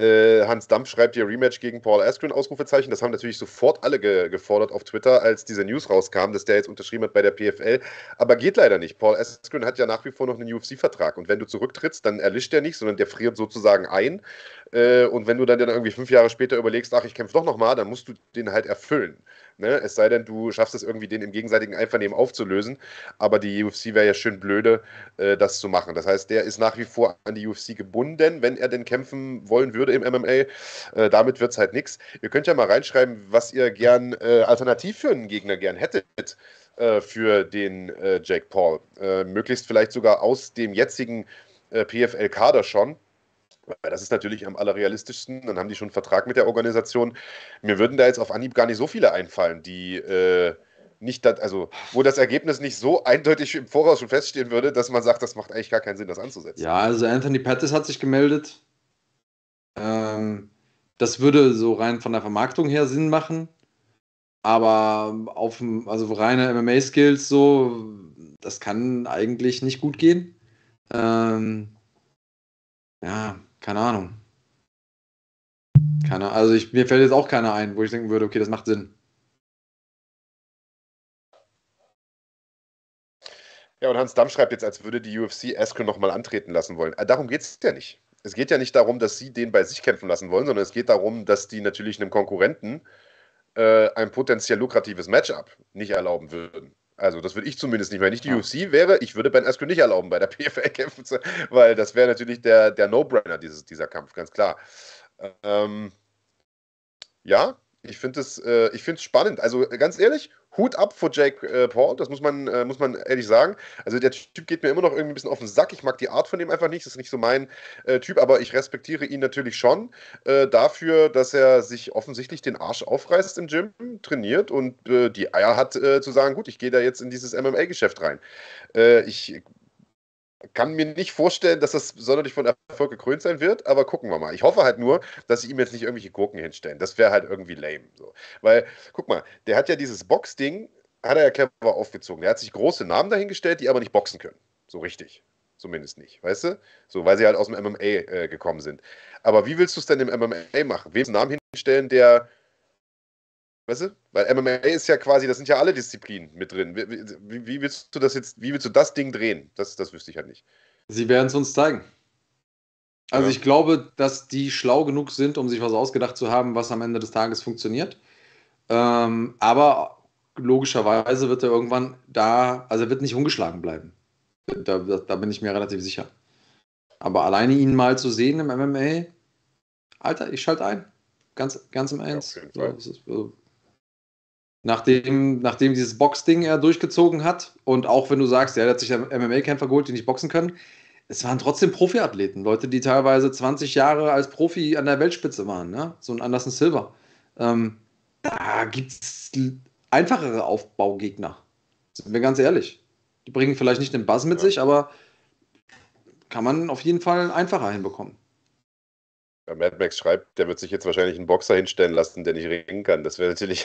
Äh, Hans Dampf schreibt hier Rematch gegen Paul Askren, Ausrufezeichen. Das haben natürlich sofort alle ge gefordert auf Twitter, als diese News rauskam, dass der jetzt unterschrieben hat bei der PFL. Aber geht leider nicht. Paul Askren hat ja nach wie vor noch einen UFC-Vertrag. Und wenn du zurücktrittst, dann erlischt der nicht, sondern der friert sozusagen ein. Äh, und wenn du dann, dann irgendwie fünf Jahre später überlegst, ach, ich kämpfe doch nochmal, dann musst du den halt erfüllen. Ne? Es sei denn, du schaffst es irgendwie, den im gegenseitigen Einvernehmen aufzulösen. Aber die UFC wäre ja schön blöde, äh, das zu machen. Das heißt, der ist nach wie vor an die UFC gebunden, wenn er denn kämpfen wollen würde im MMA. Äh, damit wird es halt nichts. Ihr könnt ja mal reinschreiben, was ihr gern äh, alternativ für einen Gegner gern hättet äh, für den äh, Jake Paul. Äh, möglichst vielleicht sogar aus dem jetzigen äh, PFL-Kader schon. Weil das ist natürlich am allerrealistischsten. Dann haben die schon einen Vertrag mit der Organisation. Mir würden da jetzt auf Anhieb gar nicht so viele einfallen, die äh, nicht, dat, also wo das Ergebnis nicht so eindeutig im Voraus schon feststehen würde, dass man sagt, das macht eigentlich gar keinen Sinn, das anzusetzen. Ja, also Anthony Pettis hat sich gemeldet. Ähm, das würde so rein von der Vermarktung her Sinn machen. Aber auf also reine MMA-Skills so, das kann eigentlich nicht gut gehen. Ähm, ja, keine Ahnung. Keine, also ich, mir fällt jetzt auch keiner ein, wo ich denken würde, okay, das macht Sinn. Ja, und Hans Damm schreibt jetzt, als würde die UFC Askren nochmal antreten lassen wollen. Äh, darum geht es ja nicht. Es geht ja nicht darum, dass sie den bei sich kämpfen lassen wollen, sondern es geht darum, dass die natürlich einem Konkurrenten äh, ein potenziell lukratives Matchup nicht erlauben würden. Also das würde ich zumindest nicht, wenn ich die ja. UFC wäre, ich würde Ben Askren nicht erlauben, bei der PFL kämpfen zu, weil das wäre natürlich der, der No-Brainer, dieser Kampf, ganz klar. Ähm, ja, ich finde es äh, spannend. Also ganz ehrlich, Hut ab vor Jake äh, Paul, das muss man, äh, muss man ehrlich sagen. Also der Typ geht mir immer noch irgendwie ein bisschen auf den Sack. Ich mag die Art von dem einfach nicht, das ist nicht so mein äh, Typ, aber ich respektiere ihn natürlich schon äh, dafür, dass er sich offensichtlich den Arsch aufreißt im Gym, trainiert und äh, die Eier hat äh, zu sagen, gut, ich gehe da jetzt in dieses MMA-Geschäft rein. ich kann mir nicht vorstellen, dass das sonderlich von Erfolg gekrönt sein wird, aber gucken wir mal. Ich hoffe halt nur, dass sie ihm jetzt nicht irgendwelche Gurken hinstellen. Das wäre halt irgendwie lame. So. Weil, guck mal, der hat ja dieses Box-Ding, hat er ja clever aufgezogen. Der hat sich große Namen dahingestellt, die aber nicht boxen können. So richtig. Zumindest nicht, weißt du? So, weil sie halt aus dem MMA äh, gekommen sind. Aber wie willst du es denn im MMA machen? Wem einen Namen hinstellen, der Weißt du? Weil MMA ist ja quasi, das sind ja alle Disziplinen mit drin. Wie, wie, willst du das jetzt, wie willst du das Ding drehen? Das, das wüsste ich halt nicht. Sie werden es uns zeigen. Also ja. ich glaube, dass die schlau genug sind, um sich was ausgedacht zu haben, was am Ende des Tages funktioniert. Ähm, aber logischerweise wird er irgendwann da, also er wird nicht ungeschlagen bleiben. Da, da, bin ich mir relativ sicher. Aber alleine ihn mal zu sehen im MMA, Alter, ich schalte ein. Ganz, ganz im Ernst. Ja, nachdem, nachdem dieses Boxding er durchgezogen hat und auch wenn du sagst, ja, er hat sich MMA-Kämpfer geholt, die nicht boxen können, es waren trotzdem Profiathleten, Leute, die teilweise 20 Jahre als Profi an der Weltspitze waren, ne? so ein Anderson Silver. Ähm, da gibt es einfachere Aufbaugegner. Sind wir ganz ehrlich. Die bringen vielleicht nicht den Buzz mit ja. sich, aber kann man auf jeden Fall einfacher hinbekommen. Ja, Mad Max schreibt, der wird sich jetzt wahrscheinlich einen Boxer hinstellen lassen, der nicht ringen kann. Das wäre natürlich.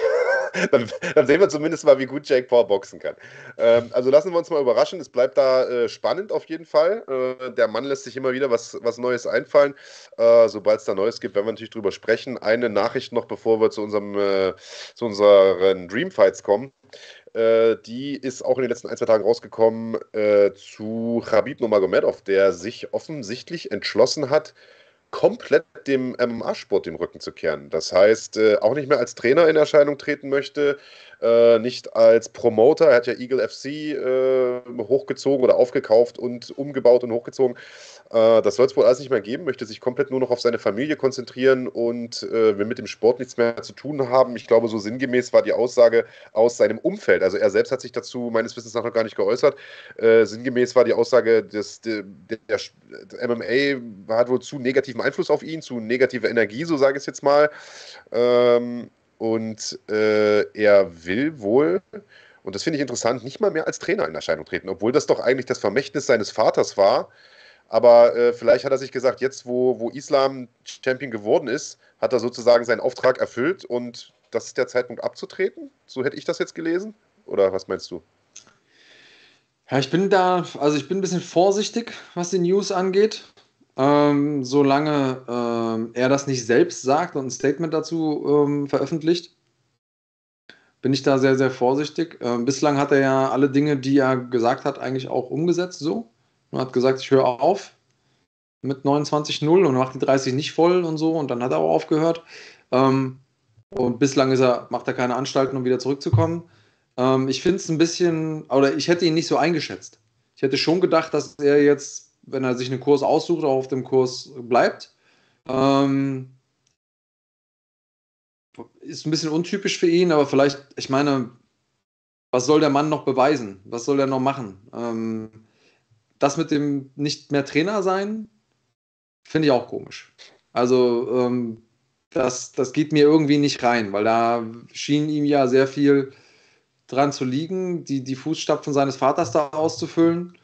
dann, dann, sehen wir zumindest mal, wie gut Jake Paul boxen kann. Ähm, also lassen wir uns mal überraschen. Es bleibt da äh, spannend auf jeden Fall. Äh, der Mann lässt sich immer wieder was, was Neues einfallen. Äh, Sobald es da Neues gibt, werden wir natürlich drüber sprechen. Eine Nachricht noch, bevor wir zu, unserem, äh, zu unseren Dreamfights kommen. Äh, die ist auch in den letzten ein, zwei Tagen rausgekommen äh, zu Khabib Nurmagomedov, der sich offensichtlich entschlossen hat, komplett dem MMA-Sport den Rücken zu kehren. Das heißt, äh, auch nicht mehr als Trainer in Erscheinung treten möchte, äh, nicht als Promoter. Er hat ja Eagle FC äh, hochgezogen oder aufgekauft und umgebaut und hochgezogen. Äh, das soll es wohl alles nicht mehr geben, möchte sich komplett nur noch auf seine Familie konzentrieren und äh, will mit dem Sport nichts mehr zu tun haben. Ich glaube, so sinngemäß war die Aussage aus seinem Umfeld. Also er selbst hat sich dazu meines Wissens nach noch gar nicht geäußert. Äh, sinngemäß war die Aussage, dass der, der, der, MMA hat wohl zu negativen Einfluss auf ihn, zu negativer Energie, so sage ich es jetzt mal. Ähm, und äh, er will wohl und das finde ich interessant, nicht mal mehr als Trainer in Erscheinung treten, obwohl das doch eigentlich das Vermächtnis seines Vaters war, aber äh, vielleicht hat er sich gesagt, jetzt wo, wo Islam Champion geworden ist, hat er sozusagen seinen Auftrag erfüllt und das ist der Zeitpunkt abzutreten. So hätte ich das jetzt gelesen. Oder was meinst du? Ja, ich bin da, also ich bin ein bisschen vorsichtig, was die News angeht. Ähm, solange ähm, er das nicht selbst sagt und ein Statement dazu ähm, veröffentlicht, bin ich da sehr, sehr vorsichtig. Ähm, bislang hat er ja alle Dinge, die er gesagt hat, eigentlich auch umgesetzt so und hat gesagt, ich höre auf mit 29-0 und macht die 30 nicht voll und so und dann hat er auch aufgehört. Ähm, und bislang ist er, macht er keine Anstalten, um wieder zurückzukommen. Ähm, ich finde es ein bisschen, oder ich hätte ihn nicht so eingeschätzt. Ich hätte schon gedacht, dass er jetzt, wenn er sich einen Kurs aussucht, auch auf dem Kurs bleibt. Ähm, ist ein bisschen untypisch für ihn, aber vielleicht, ich meine, was soll der Mann noch beweisen? Was soll er noch machen? Ähm, das mit dem nicht mehr Trainer sein, finde ich auch komisch. Also, ähm, das, das geht mir irgendwie nicht rein, weil da schien ihm ja sehr viel dran zu liegen, die, die Fußstapfen seines Vaters da auszufüllen.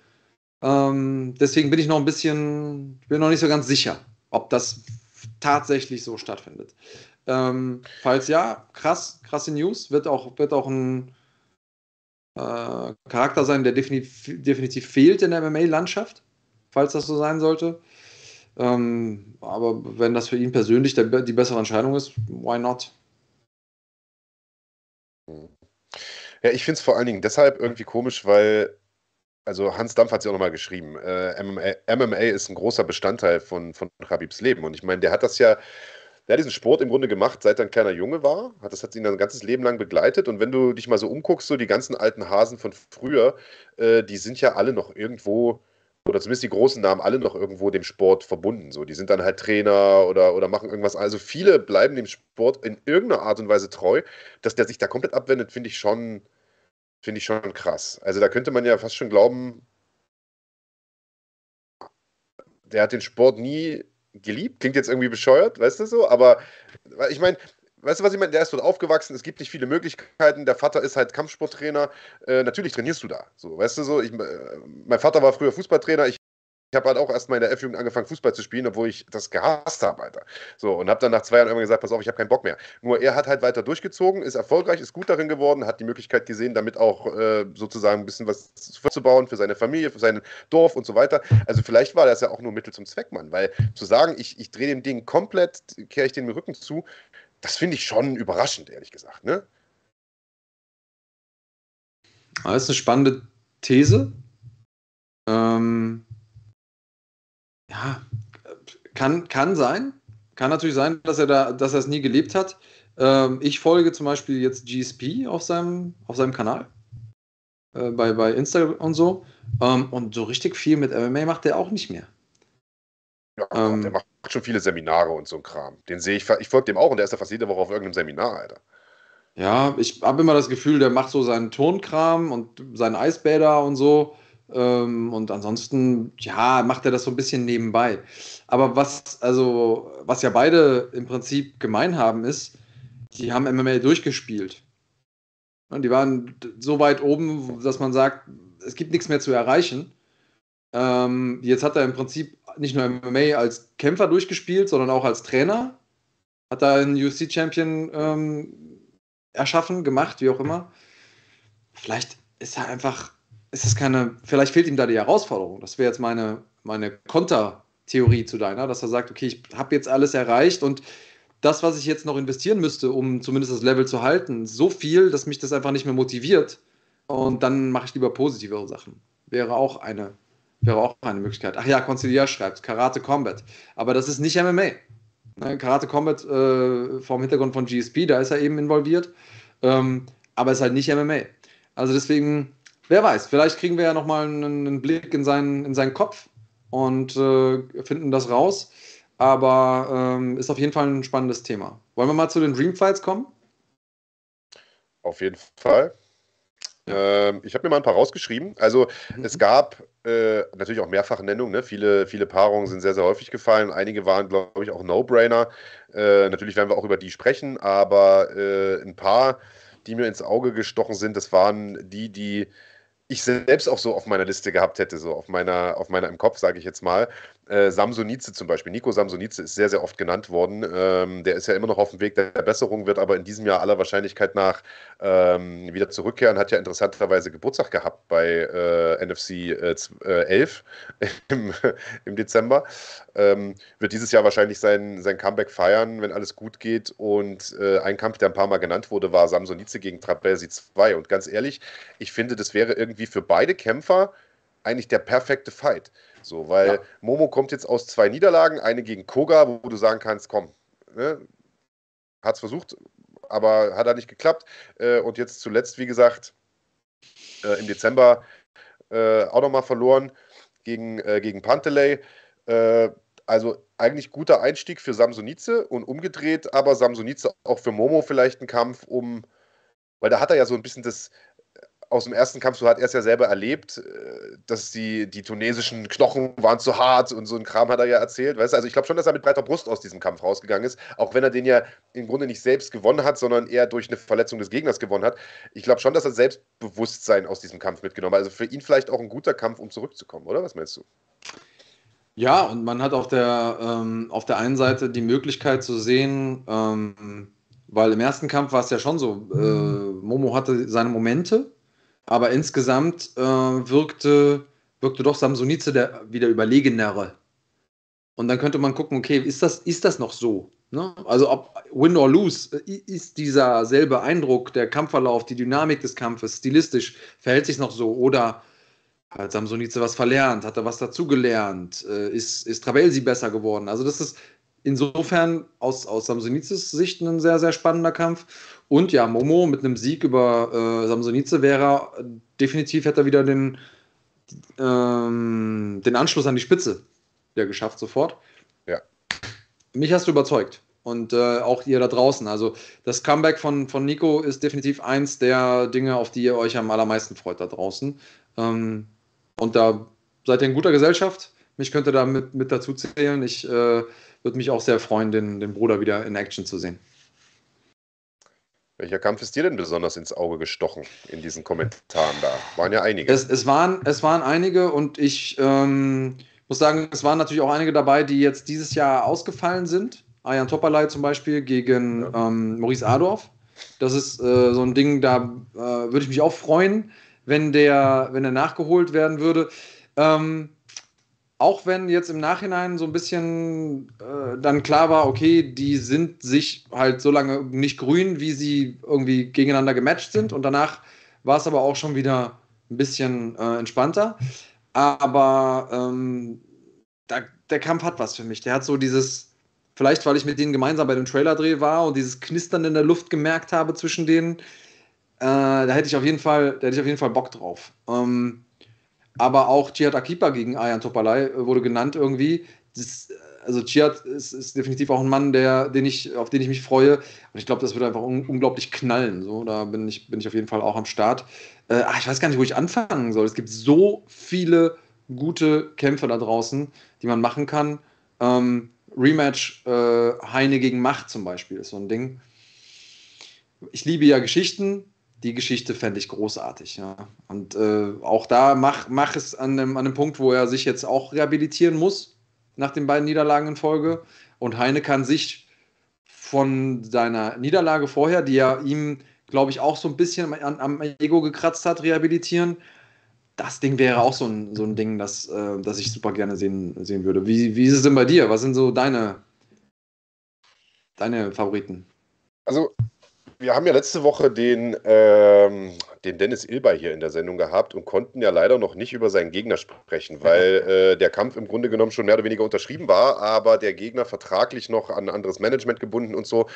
Ähm, deswegen bin ich noch ein bisschen, bin noch nicht so ganz sicher, ob das tatsächlich so stattfindet. Ähm, falls ja, krass, krasse News, wird auch, wird auch ein äh, Charakter sein, der definitiv, definitiv fehlt in der MMA-Landschaft, falls das so sein sollte. Ähm, aber wenn das für ihn persönlich der, die bessere Entscheidung ist, why not? Ja, ich finde es vor allen Dingen deshalb irgendwie komisch, weil, also Hans Dampf hat es ja auch nochmal geschrieben, äh, MMA, MMA, ist ein großer Bestandteil von, von Habibs Leben. Und ich meine, der hat das ja der hat diesen Sport im Grunde gemacht, seit er ein kleiner Junge war. Das hat ihn ein ganzes Leben lang begleitet. Und wenn du dich mal so umguckst, so die ganzen alten Hasen von früher, äh, die sind ja alle noch irgendwo, oder zumindest die großen Namen, alle noch irgendwo dem Sport verbunden. So, die sind dann halt Trainer oder, oder machen irgendwas. Also viele bleiben dem Sport in irgendeiner Art und Weise treu. Dass der sich da komplett abwendet, finde ich schon, finde ich schon krass. Also da könnte man ja fast schon glauben, der hat den Sport nie geliebt. Klingt jetzt irgendwie bescheuert, weißt du so, aber ich meine, weißt du, was ich meine? Der ist dort aufgewachsen, es gibt nicht viele Möglichkeiten. Der Vater ist halt Kampfsporttrainer. Äh, natürlich trainierst du da. So, weißt du so, ich, äh, mein Vater war früher Fußballtrainer. Ich ich habe halt auch erstmal in der F-Jugend angefangen, Fußball zu spielen, obwohl ich das gehasst habe, Alter. So, und habe dann nach zwei Jahren irgendwann gesagt, pass auf, ich habe keinen Bock mehr. Nur er hat halt weiter durchgezogen, ist erfolgreich, ist gut darin geworden, hat die Möglichkeit gesehen, damit auch äh, sozusagen ein bisschen was zu bauen für seine Familie, für sein Dorf und so weiter. Also vielleicht war das ja auch nur Mittel zum Zweck, Mann, weil zu sagen, ich, ich drehe dem Ding komplett, kehre ich den Rücken zu, das finde ich schon überraschend, ehrlich gesagt, ne? Das ist eine spannende These. Ähm, ja, kann, kann sein. Kann natürlich sein, dass er da, dass er es nie gelebt hat. Ähm, ich folge zum Beispiel jetzt GSP auf seinem, auf seinem Kanal. Äh, bei, bei Instagram und so. Ähm, und so richtig viel mit MMA macht er auch nicht mehr. Ja, ähm, der macht schon viele Seminare und so ein Kram. Den sehe ich, ich folge dem auch und der ist ja fast jede Woche auf irgendeinem Seminar, Alter. Ja, ich habe immer das Gefühl, der macht so seinen Tonkram und seinen Eisbäder und so. Ähm, und ansonsten, ja, macht er das so ein bisschen nebenbei. Aber was, also, was ja beide im Prinzip gemein haben, ist, die haben MMA durchgespielt. Und die waren so weit oben, dass man sagt, es gibt nichts mehr zu erreichen. Ähm, jetzt hat er im Prinzip nicht nur MMA als Kämpfer durchgespielt, sondern auch als Trainer. Hat da einen UFC-Champion ähm, erschaffen, gemacht, wie auch immer. Vielleicht ist er einfach, ist es keine, vielleicht fehlt ihm da die Herausforderung. Das wäre jetzt meine, meine Kontertheorie zu deiner, dass er sagt, okay, ich habe jetzt alles erreicht und das, was ich jetzt noch investieren müsste, um zumindest das Level zu halten, so viel, dass mich das einfach nicht mehr motiviert. Und dann mache ich lieber positivere Sachen. Wäre auch eine, wäre auch eine Möglichkeit. Ach ja, Conciliar schreibt, Karate Combat. Aber das ist nicht MMA. Ne, Karate Combat äh, vom Hintergrund von GSP, da ist er eben involviert. Ähm, aber es ist halt nicht MMA. Also deswegen, wer weiß, vielleicht kriegen wir ja nochmal einen, einen Blick in seinen, in seinen Kopf und äh, finden das raus. Aber ähm, ist auf jeden Fall ein spannendes Thema. Wollen wir mal zu den Dreamfights kommen? Auf jeden Fall. Ähm, ich habe mir mal ein paar rausgeschrieben. Also mhm. es gab äh, natürlich auch Mehrfachnennungen. Ne? Viele, viele Paarungen sind sehr, sehr häufig gefallen. Einige waren, glaube ich, auch No-Brainer. Äh, natürlich werden wir auch über die sprechen, aber äh, ein paar, die mir ins Auge gestochen sind, das waren die, die ich selbst auch so auf meiner Liste gehabt hätte, so auf meiner, auf meiner im Kopf, sage ich jetzt mal. Äh, Samsonice zum Beispiel. Nico Samsonice ist sehr, sehr oft genannt worden. Ähm, der ist ja immer noch auf dem Weg der Besserung, wird aber in diesem Jahr aller Wahrscheinlichkeit nach ähm, wieder zurückkehren. Hat ja interessanterweise Geburtstag gehabt bei äh, NFC äh, 11 äh, im, im Dezember. Ähm, wird dieses Jahr wahrscheinlich sein, sein Comeback feiern, wenn alles gut geht. Und äh, ein Kampf, der ein paar Mal genannt wurde, war Samsonice gegen Trapezi 2. Und ganz ehrlich, ich finde, das wäre irgendwie für beide Kämpfer eigentlich der perfekte Fight. So, weil ja. Momo kommt jetzt aus zwei Niederlagen, eine gegen Koga, wo du sagen kannst, komm, ne, hat es versucht, aber hat er nicht geklappt. Äh, und jetzt zuletzt, wie gesagt, äh, im Dezember äh, auch nochmal verloren gegen, äh, gegen Panteley. Äh, also eigentlich guter Einstieg für Samsonice und umgedreht, aber Samsonice auch für Momo vielleicht ein Kampf, um, weil da hat er ja so ein bisschen das, aus dem ersten Kampf, so hat er es ja selber erlebt, äh, dass die, die tunesischen Knochen waren zu hart und so ein Kram hat er ja erzählt. Weißt? Also ich glaube schon, dass er mit breiter Brust aus diesem Kampf rausgegangen ist, auch wenn er den ja im Grunde nicht selbst gewonnen hat, sondern eher durch eine Verletzung des Gegners gewonnen hat. Ich glaube schon, dass er Selbstbewusstsein aus diesem Kampf mitgenommen hat. Also für ihn vielleicht auch ein guter Kampf, um zurückzukommen, oder? Was meinst du? Ja, und man hat auf der, ähm, auf der einen Seite die Möglichkeit zu sehen, ähm, weil im ersten Kampf war es ja schon so, äh, Momo hatte seine Momente, aber insgesamt äh, wirkte, wirkte doch Samsonice der wieder überlegenere. Und dann könnte man gucken, okay, ist das, ist das noch so? Ne? Also ob Win or Lose, äh, ist dieser selbe Eindruck, der Kampfverlauf, die Dynamik des Kampfes, stilistisch, verhält sich noch so? Oder hat Samsonice was verlernt? Hat er was dazugelernt? Äh, ist, ist Travelsi besser geworden? Also das ist insofern aus, aus Samsonices Sicht ein sehr, sehr spannender Kampf. Und ja, Momo mit einem Sieg über äh, Samsonice wäre definitiv hätte er wieder den, ähm, den Anschluss an die Spitze ja, geschafft sofort. Ja. Mich hast du überzeugt. Und äh, auch ihr da draußen. Also das Comeback von, von Nico ist definitiv eins der Dinge, auf die ihr euch am allermeisten freut da draußen. Ähm, und da seid ihr in guter Gesellschaft. Mich könnt ihr da mit, mit dazu zählen. Ich äh, würde mich auch sehr freuen, den, den Bruder wieder in Action zu sehen. Welcher Kampf ist dir denn besonders ins Auge gestochen in diesen Kommentaren da? Waren ja einige. Es, es, waren, es waren einige und ich ähm, muss sagen, es waren natürlich auch einige dabei, die jetzt dieses Jahr ausgefallen sind. Ayan Topalay zum Beispiel gegen ja. ähm, Maurice Adorf. Das ist äh, so ein Ding, da äh, würde ich mich auch freuen, wenn der, wenn der nachgeholt werden würde. Ähm, auch wenn jetzt im Nachhinein so ein bisschen äh, dann klar war, okay, die sind sich halt so lange nicht grün, wie sie irgendwie gegeneinander gematcht sind. Und danach war es aber auch schon wieder ein bisschen äh, entspannter. Aber ähm, da, der Kampf hat was für mich. Der hat so dieses, vielleicht weil ich mit denen gemeinsam bei dem Trailer-Dreh war und dieses Knistern in der Luft gemerkt habe zwischen denen, äh, da hätte ich auf jeden Fall, da hätte ich auf jeden Fall Bock drauf. Ähm, aber auch Chiat Akipa gegen Ayan Topalay äh, wurde genannt irgendwie. Das, also Chiat ist, ist, definitiv auch ein Mann, der, den ich, auf den ich mich freue. Und ich glaube, das wird einfach un unglaublich knallen. So, da bin ich, bin ich auf jeden Fall auch am Start. Äh, ach, ich weiß gar nicht, wo ich anfangen soll. Es gibt so viele gute Kämpfe da draußen, die man machen kann. Ähm, Rematch äh, Heine gegen Macht zum Beispiel ist so ein Ding. Ich liebe ja Geschichten die Geschichte fände ich großartig. Ja. Und äh, auch da mach, mach es an dem, an dem Punkt, wo er sich jetzt auch rehabilitieren muss. nach den beiden Niederlagen in Folge. Und Heine kann sich von seiner Niederlage vorher, die ja ihm, glaube ich, auch so ein bisschen am, am Ego gekratzt hat, rehabilitieren. Das Ding wäre auch so ein, so ein Ding, das, äh, das ich super gerne sehen, sehen würde. Wie, wie ist es denn bei dir? Was sind so deine, deine Favoriten? Also, wir haben ja letzte Woche den, ähm, den Dennis Ilber hier in der Sendung gehabt und konnten ja leider noch nicht über seinen Gegner sprechen, weil äh, der Kampf im Grunde genommen schon mehr oder weniger unterschrieben war, aber der Gegner vertraglich noch an anderes Management gebunden und so.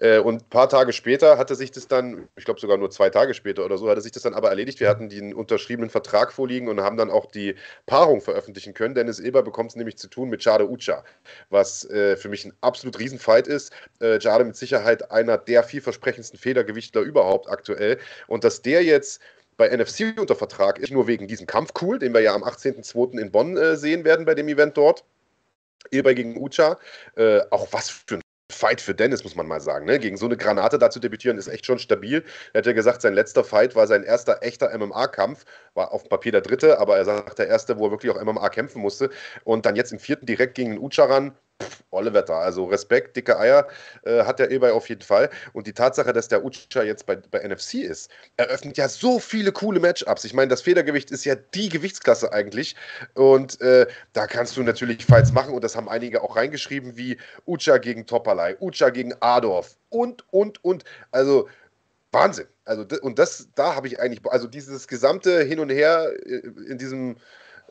Äh, und ein paar Tage später hatte sich das dann, ich glaube sogar nur zwei Tage später oder so, hatte sich das dann aber erledigt. Wir hatten den unterschriebenen Vertrag vorliegen und haben dann auch die Paarung veröffentlichen können. Dennis Ilber bekommt es nämlich zu tun mit Jade Ucha, was äh, für mich ein absolut Riesenfight ist. Äh, Jade mit Sicherheit einer der vielversprechendsten Federgewichtler überhaupt aktuell. Und dass der jetzt bei NFC unter Vertrag ist, nur wegen diesem Kampf cool, den wir ja am 18.02. in Bonn äh, sehen werden bei dem Event dort. Eber gegen Ucha. Äh, auch was für ein Fight für Dennis, muss man mal sagen. Ne? Gegen so eine Granate da zu debütieren, ist echt schon stabil. Er hat ja gesagt, sein letzter Fight war sein erster echter MMA-Kampf. War auf Papier der dritte, aber er sagt, der erste, wo er wirklich auch MMA kämpfen musste. Und dann jetzt im vierten direkt gegen den Ucha ran olle Wetter. Also Respekt, dicke Eier äh, hat der Ebay auf jeden Fall. Und die Tatsache, dass der Ucha jetzt bei, bei NFC ist, eröffnet ja so viele coole Matchups. Ich meine, das Federgewicht ist ja die Gewichtsklasse eigentlich. Und äh, da kannst du natürlich Fights machen. Und das haben einige auch reingeschrieben, wie Ucha gegen Topalai, Ucha gegen Adorf und, und, und. Also Wahnsinn. Also, und das, da habe ich eigentlich, also dieses gesamte Hin und Her äh, in diesem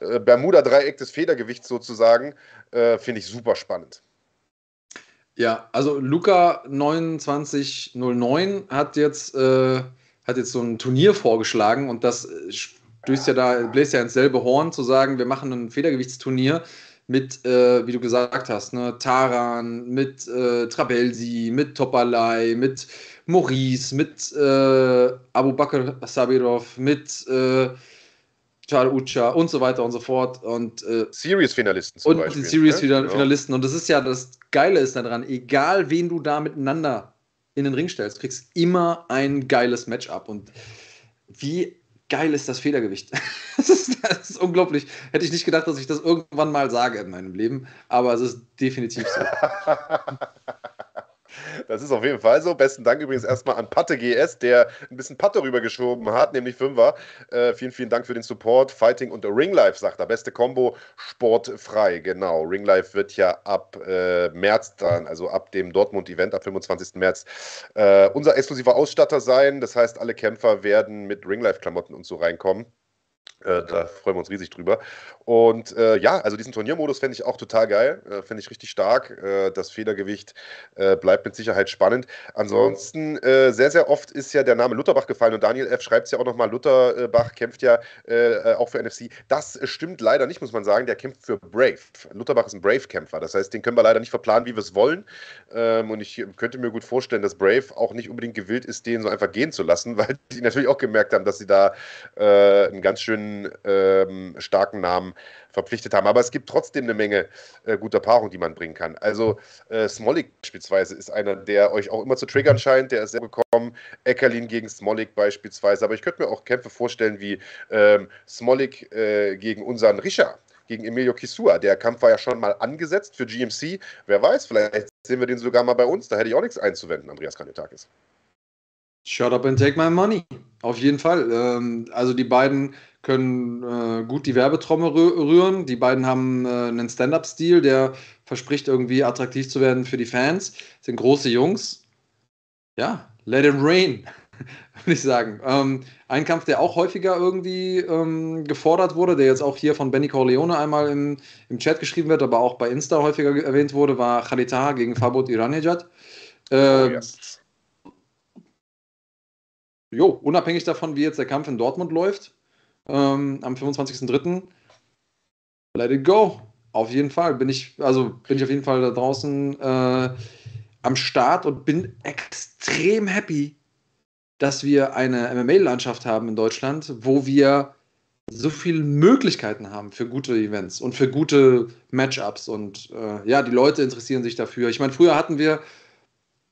äh, Bermuda-Dreieck des Federgewichts sozusagen, äh, finde ich super spannend. Ja, also Luca 2909 hat jetzt, äh, hat jetzt so ein Turnier vorgeschlagen und das stößt ja da, bläst ja ins selbe Horn, zu sagen, wir machen ein Federgewichtsturnier mit, äh, wie du gesagt hast, ne, Taran, mit äh, Trabelsi, mit Topalai, mit Maurice, mit äh, Abu Bakr Sabirov, mit äh, Charles Ucha und so weiter und so fort. Und, äh, Series-Finalisten Und Beispiel, die Series-Finalisten. Ne? Und das ist ja das Geile ist daran, egal wen du da miteinander in den Ring stellst, kriegst immer ein geiles Matchup. Und wie geil ist das Federgewicht? das, ist, das, ist, unglaublich. Hätte ich nicht gedacht, dass ich das irgendwann mal sage in meinem Leben, aber es ist definitiv so. Das ist auf jeden Fall so. Besten Dank übrigens erstmal an Patte GS, der ein bisschen Patte rübergeschoben hat, nämlich Fünfer. Äh, vielen, vielen Dank für den Support. Fighting und Ringlife, sagt er. Beste Combo, sportfrei. Genau. Ringlife wird ja ab äh, März dann, also ab dem Dortmund-Event, ab 25. März, äh, unser exklusiver Ausstatter sein. Das heißt, alle Kämpfer werden mit Ringlife-Klamotten und so reinkommen. Äh, da freuen wir uns riesig drüber. Und äh, ja, also diesen Turniermodus fände ich auch total geil. Äh, fände ich richtig stark. Äh, das Federgewicht äh, bleibt mit Sicherheit spannend. Ansonsten, sehr, sehr oft ist ja der Name Lutherbach gefallen und Daniel F. schreibt es ja auch nochmal. Lutherbach kämpft ja auch für NFC. Das stimmt leider nicht, muss man sagen. Der kämpft für Brave. Lutherbach ist ein Brave-Kämpfer. Das heißt, den können wir leider nicht verplanen, wie wir es wollen. Ähm, und ich könnte mir gut vorstellen, dass Brave auch nicht unbedingt gewillt ist, den so einfach gehen zu lassen, weil die natürlich auch gemerkt haben, dass sie da einen ganz schönen ähm, starken Namen verpflichtet haben. Aber es gibt trotzdem eine Menge äh, guter Paarungen, die man bringen kann. Also äh, Smolik beispielsweise ist einer, der euch auch immer zu triggern scheint. Der ist sehr gekommen. Eckerlin gegen Smolik beispielsweise. Aber ich könnte mir auch Kämpfe vorstellen wie ähm, Smolik äh, gegen unseren Risha gegen Emilio Kisua. Der Kampf war ja schon mal angesetzt für GMC. Wer weiß, vielleicht sehen wir den sogar mal bei uns. Da hätte ich auch nichts einzuwenden, Andreas Kanyotakis. Shut up and take my money. Auf jeden Fall. Ähm, also die beiden können äh, gut die Werbetrommel rühren. Die beiden haben äh, einen Stand-up-Stil, der verspricht irgendwie attraktiv zu werden für die Fans. Sind große Jungs. Ja, let it rain, würde ich sagen. Ähm, ein Kampf, der auch häufiger irgendwie ähm, gefordert wurde, der jetzt auch hier von Benny Corleone einmal im, im Chat geschrieben wird, aber auch bei Insta häufiger erwähnt wurde, war Khalid gegen Fabot Iranejad. Äh, oh, yes. Jo, unabhängig davon, wie jetzt der Kampf in Dortmund läuft, ähm, am 25.03. Let it go. Auf jeden Fall bin ich, also bin ich auf jeden Fall da draußen äh, am Start und bin extrem happy, dass wir eine MMA-Landschaft haben in Deutschland, wo wir so viele Möglichkeiten haben für gute Events und für gute Matchups und äh, ja, die Leute interessieren sich dafür. Ich meine, früher hatten wir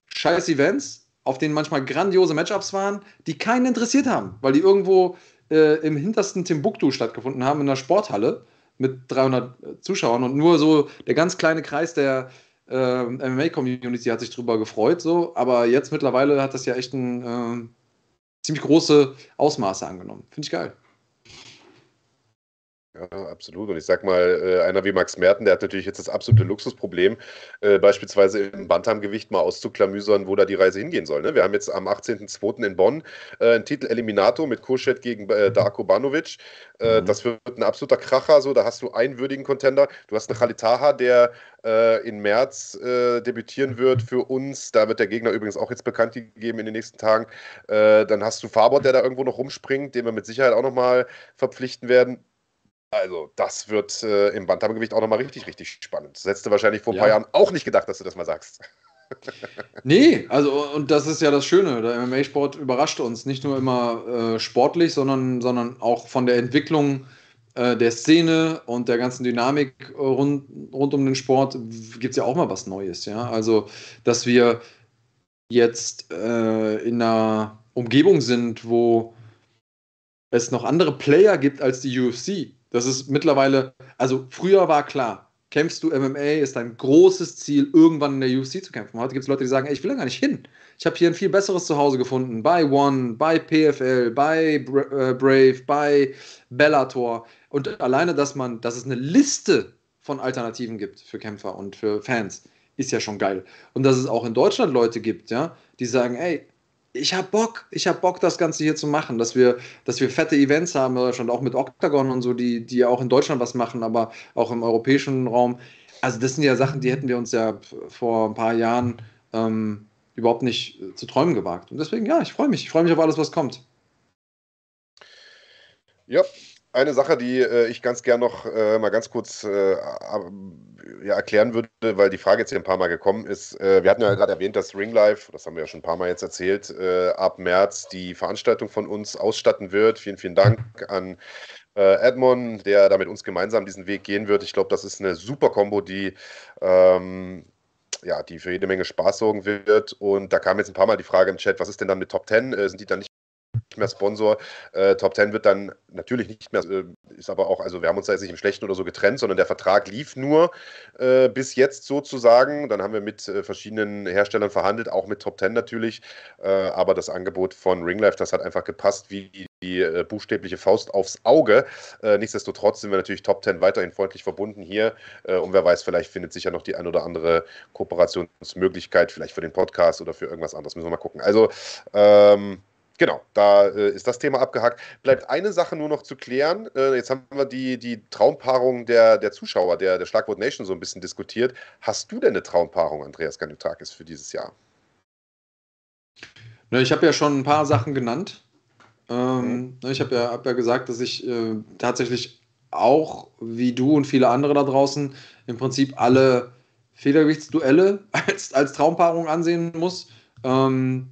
scheiß Events, auf denen manchmal grandiose Matchups waren, die keinen interessiert haben, weil die irgendwo äh, im hintersten Timbuktu stattgefunden haben, in der Sporthalle. mit 300 Zuschauern und nur so der ganz kleine Kreis der äh, MMA-Community hat sich drüber gefreut, so, aber jetzt mittlerweile hat das ja echt ein äh, ziemlich große Ausmaße angenommen. Finde ich geil. Ja, absolut. Und ich sag mal, äh, einer wie Max Merten, der hat natürlich jetzt das absolute Luxusproblem, äh, beispielsweise im Bantamgewicht mal auszuklamüsern, wo da die Reise hingehen soll. Ne? Wir haben jetzt am 18.02. in Bonn äh, einen Titel Eliminator mit Kurschet gegen äh, Darko Banovic. Äh, mhm. Das wird ein absoluter Kracher. So. Da hast du einen würdigen Contender. Du hast einen Khalitaha, der äh, in März debütieren wird für uns. Da wird der Gegner übrigens auch jetzt bekannt gegeben in den nächsten Tagen. dann hast du Fabot, der da irgendwo noch rumspringt, den wir mit Sicherheit auch nochmal verpflichten werden. Also, das wird äh, im Bantamgewicht auch nochmal richtig, richtig spannend. Das hättest du wahrscheinlich vor ein ja. paar Jahren auch nicht gedacht, dass du das mal sagst. nee, also, und das ist ja das Schöne. Der MMA-Sport überrascht uns nicht nur immer äh, sportlich, sondern, sondern auch von der Entwicklung äh, der Szene und der ganzen Dynamik äh, rund, rund um den Sport gibt es ja auch mal was Neues. Ja? Also, dass wir jetzt äh, in einer Umgebung sind, wo es noch andere Player gibt als die UFC das ist mittlerweile, also früher war klar, kämpfst du MMA, ist dein großes Ziel, irgendwann in der UFC zu kämpfen. Heute gibt es Leute, die sagen, ey, ich will da gar nicht hin. Ich habe hier ein viel besseres Zuhause gefunden, bei One, bei PFL, bei äh, Brave, bei Bellator. Und alleine, dass man, dass es eine Liste von Alternativen gibt für Kämpfer und für Fans, ist ja schon geil. Und dass es auch in Deutschland Leute gibt, ja, die sagen, ey, ich habe Bock, ich habe Bock, das Ganze hier zu machen, dass wir, dass wir fette Events haben in Deutschland, auch mit Octagon und so, die, die auch in Deutschland was machen, aber auch im europäischen Raum. Also das sind ja Sachen, die hätten wir uns ja vor ein paar Jahren ähm, überhaupt nicht äh, zu träumen gewagt. Und deswegen, ja, ich freue mich. Ich freue mich auf alles, was kommt. Ja, eine Sache, die äh, ich ganz gern noch äh, mal ganz kurz äh, ja, erklären würde, weil die Frage jetzt hier ein paar Mal gekommen ist. Äh, wir hatten ja gerade erwähnt, dass Ring Life, das haben wir ja schon ein paar Mal jetzt erzählt, äh, ab März die Veranstaltung von uns ausstatten wird. Vielen, vielen Dank an äh, Edmond, der da mit uns gemeinsam diesen Weg gehen wird. Ich glaube, das ist eine super Kombo, die ähm, ja, die für jede Menge Spaß sorgen wird. Und da kam jetzt ein paar Mal die Frage im Chat, was ist denn dann mit Top 10? Äh, sind die dann nicht mehr Sponsor. Äh, Top 10 wird dann natürlich nicht mehr, äh, ist aber auch, also wir haben uns da jetzt nicht im Schlechten oder so getrennt, sondern der Vertrag lief nur äh, bis jetzt sozusagen. Dann haben wir mit äh, verschiedenen Herstellern verhandelt, auch mit Top 10 natürlich. Äh, aber das Angebot von Ringlife, das hat einfach gepasst wie die äh, buchstäbliche Faust aufs Auge. nichtsdestotrotz sind wir natürlich Top 10 weiterhin freundlich verbunden hier. und wer weiß, vielleicht findet sich ja noch die ein oder andere Kooperationsmöglichkeit, vielleicht für den Podcast oder für irgendwas anderes. Müssen wir mal gucken. Also, ähm, Genau, da äh, ist das Thema abgehakt. Bleibt eine Sache nur noch zu klären. Äh, jetzt haben wir die, die Traumpaarung der, der Zuschauer, der, der Schlagwort Nation so ein bisschen diskutiert. Hast du denn eine Traumpaarung, Andreas Kanutakis, für dieses Jahr? Na, ich habe ja schon ein paar Sachen genannt. Ähm, mhm. Ich habe ja, hab ja gesagt, dass ich äh, tatsächlich auch, wie du und viele andere da draußen, im Prinzip alle Federgewichtsduelle als, als Traumpaarung ansehen muss. Ähm,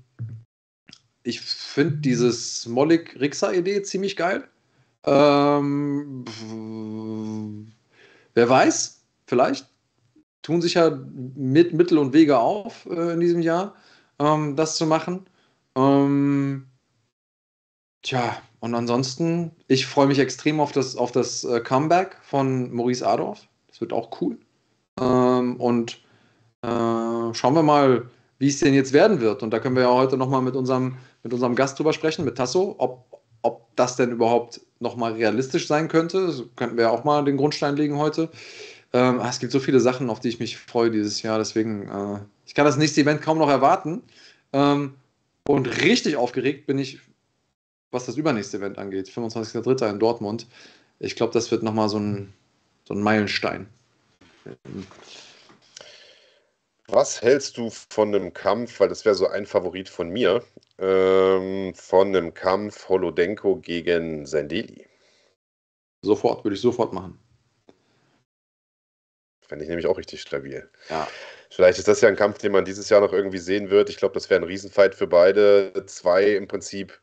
ich finde dieses Mollig-Rixa-Idee ziemlich geil. Ähm, wer weiß, vielleicht tun sich ja mit Mittel und Wege auf äh, in diesem Jahr, ähm, das zu machen. Ähm, tja, und ansonsten, ich freue mich extrem auf das, auf das äh, Comeback von Maurice Adorf. Das wird auch cool. Ähm, und äh, schauen wir mal, wie es denn jetzt werden wird. Und da können wir ja heute nochmal mit unserem, mit unserem Gast drüber sprechen, mit Tasso, ob, ob das denn überhaupt nochmal realistisch sein könnte. So könnten wir auch mal den Grundstein legen heute. Ähm, ah, es gibt so viele Sachen, auf die ich mich freue dieses Jahr. Deswegen, äh, ich kann das nächste Event kaum noch erwarten. Ähm, und richtig aufgeregt bin ich, was das übernächste Event angeht. 25.03. in Dortmund. Ich glaube, das wird nochmal so ein, so ein Meilenstein. Was hältst du von einem Kampf, weil das wäre so ein Favorit von mir, ähm, von einem Kampf Holodenko gegen Sendeli? Sofort, würde ich sofort machen. Fände ich nämlich auch richtig stabil. Ja. Vielleicht ist das ja ein Kampf, den man dieses Jahr noch irgendwie sehen wird. Ich glaube, das wäre ein Riesenfight für beide. Zwei im Prinzip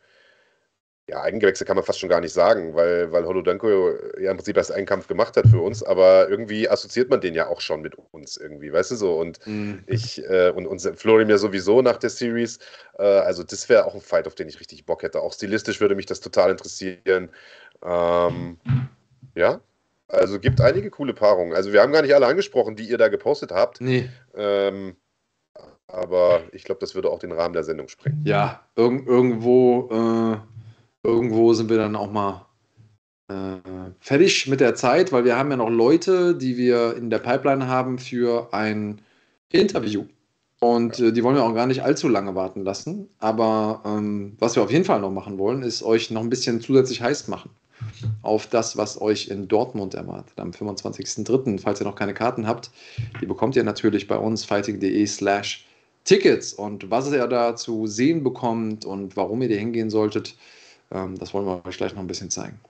ja, Eigengewächse kann man fast schon gar nicht sagen, weil, weil Holodenko ja im Prinzip erst einen Kampf gemacht hat für uns, aber irgendwie assoziiert man den ja auch schon mit uns irgendwie, weißt du so? Und mhm. ich äh, und, und Florim ja sowieso nach der Series. Äh, also das wäre auch ein Fight, auf den ich richtig Bock hätte. Auch stilistisch würde mich das total interessieren. Ähm, ja, Also gibt einige coole Paarungen. Also wir haben gar nicht alle angesprochen, die ihr da gepostet habt. Nee. Ähm, aber ich glaube, das würde auch den Rahmen der Sendung sprengen. Ja, irg irgendwo, äh, irgendwo sind wir dann auch mal äh, fertig mit der Zeit, weil wir haben ja noch Leute, die wir in der Pipeline haben für ein Interview. Und äh, die wollen wir auch gar nicht allzu lange warten lassen. Aber ähm, was wir auf jeden Fall noch machen wollen, ist euch noch ein bisschen zusätzlich heiß machen auf das, was euch in Dortmund erwartet. Am 25.03., falls ihr noch keine Karten habt, die bekommt ihr natürlich bei uns fighting.de slash Tickets. Und was ihr da zu sehen bekommt und warum ihr da hingehen solltet, das wollen wir euch gleich noch ein bisschen zeigen.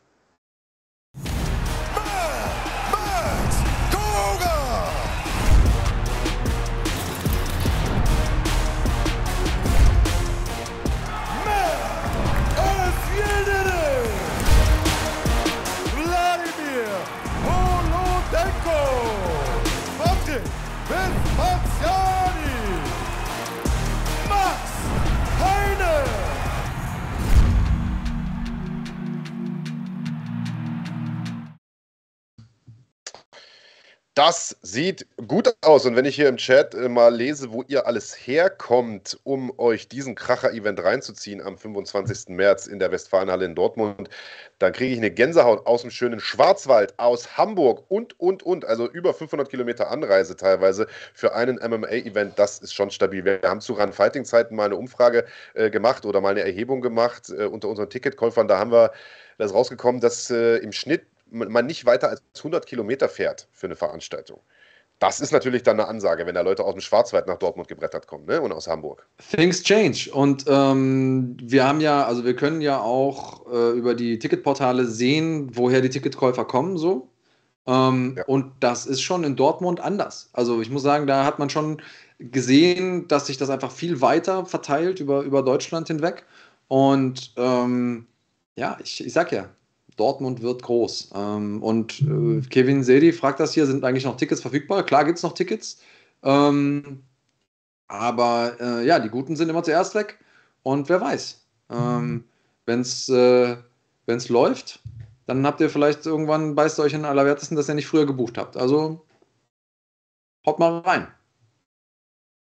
Das sieht gut aus. Und wenn ich hier im Chat äh, mal lese, wo ihr alles herkommt, um euch diesen Kracher-Event reinzuziehen am 25. März in der Westfalenhalle in Dortmund, dann kriege ich eine Gänsehaut aus dem schönen Schwarzwald, aus Hamburg und, und, und. Also über 500 Kilometer Anreise teilweise für einen MMA-Event. Das ist schon stabil. Wir haben zu Run-Fighting-Zeiten mal eine Umfrage äh, gemacht oder mal eine Erhebung gemacht äh, unter unseren Ticketkäufern. Da haben wir das rausgekommen, dass äh, im Schnitt man nicht weiter als 100 Kilometer fährt für eine Veranstaltung. Das ist natürlich dann eine Ansage, wenn da Leute aus dem Schwarzwald nach Dortmund gebrettert kommen ne? und aus Hamburg. Things change. Und ähm, wir haben ja, also wir können ja auch äh, über die Ticketportale sehen, woher die Ticketkäufer kommen, so. Ähm, ja. Und das ist schon in Dortmund anders. Also ich muss sagen, da hat man schon gesehen, dass sich das einfach viel weiter verteilt über, über Deutschland hinweg. Und ähm, ja, ich, ich sag ja, Dortmund wird groß. Ähm, und äh, Kevin Sedi fragt das hier, sind eigentlich noch Tickets verfügbar? Klar gibt es noch Tickets. Ähm, aber äh, ja, die Guten sind immer zuerst weg. Und wer weiß, ähm, wenn es äh, läuft, dann habt ihr vielleicht irgendwann, beißt euch in Allerwertesten, dass ihr nicht früher gebucht habt. Also haut mal rein.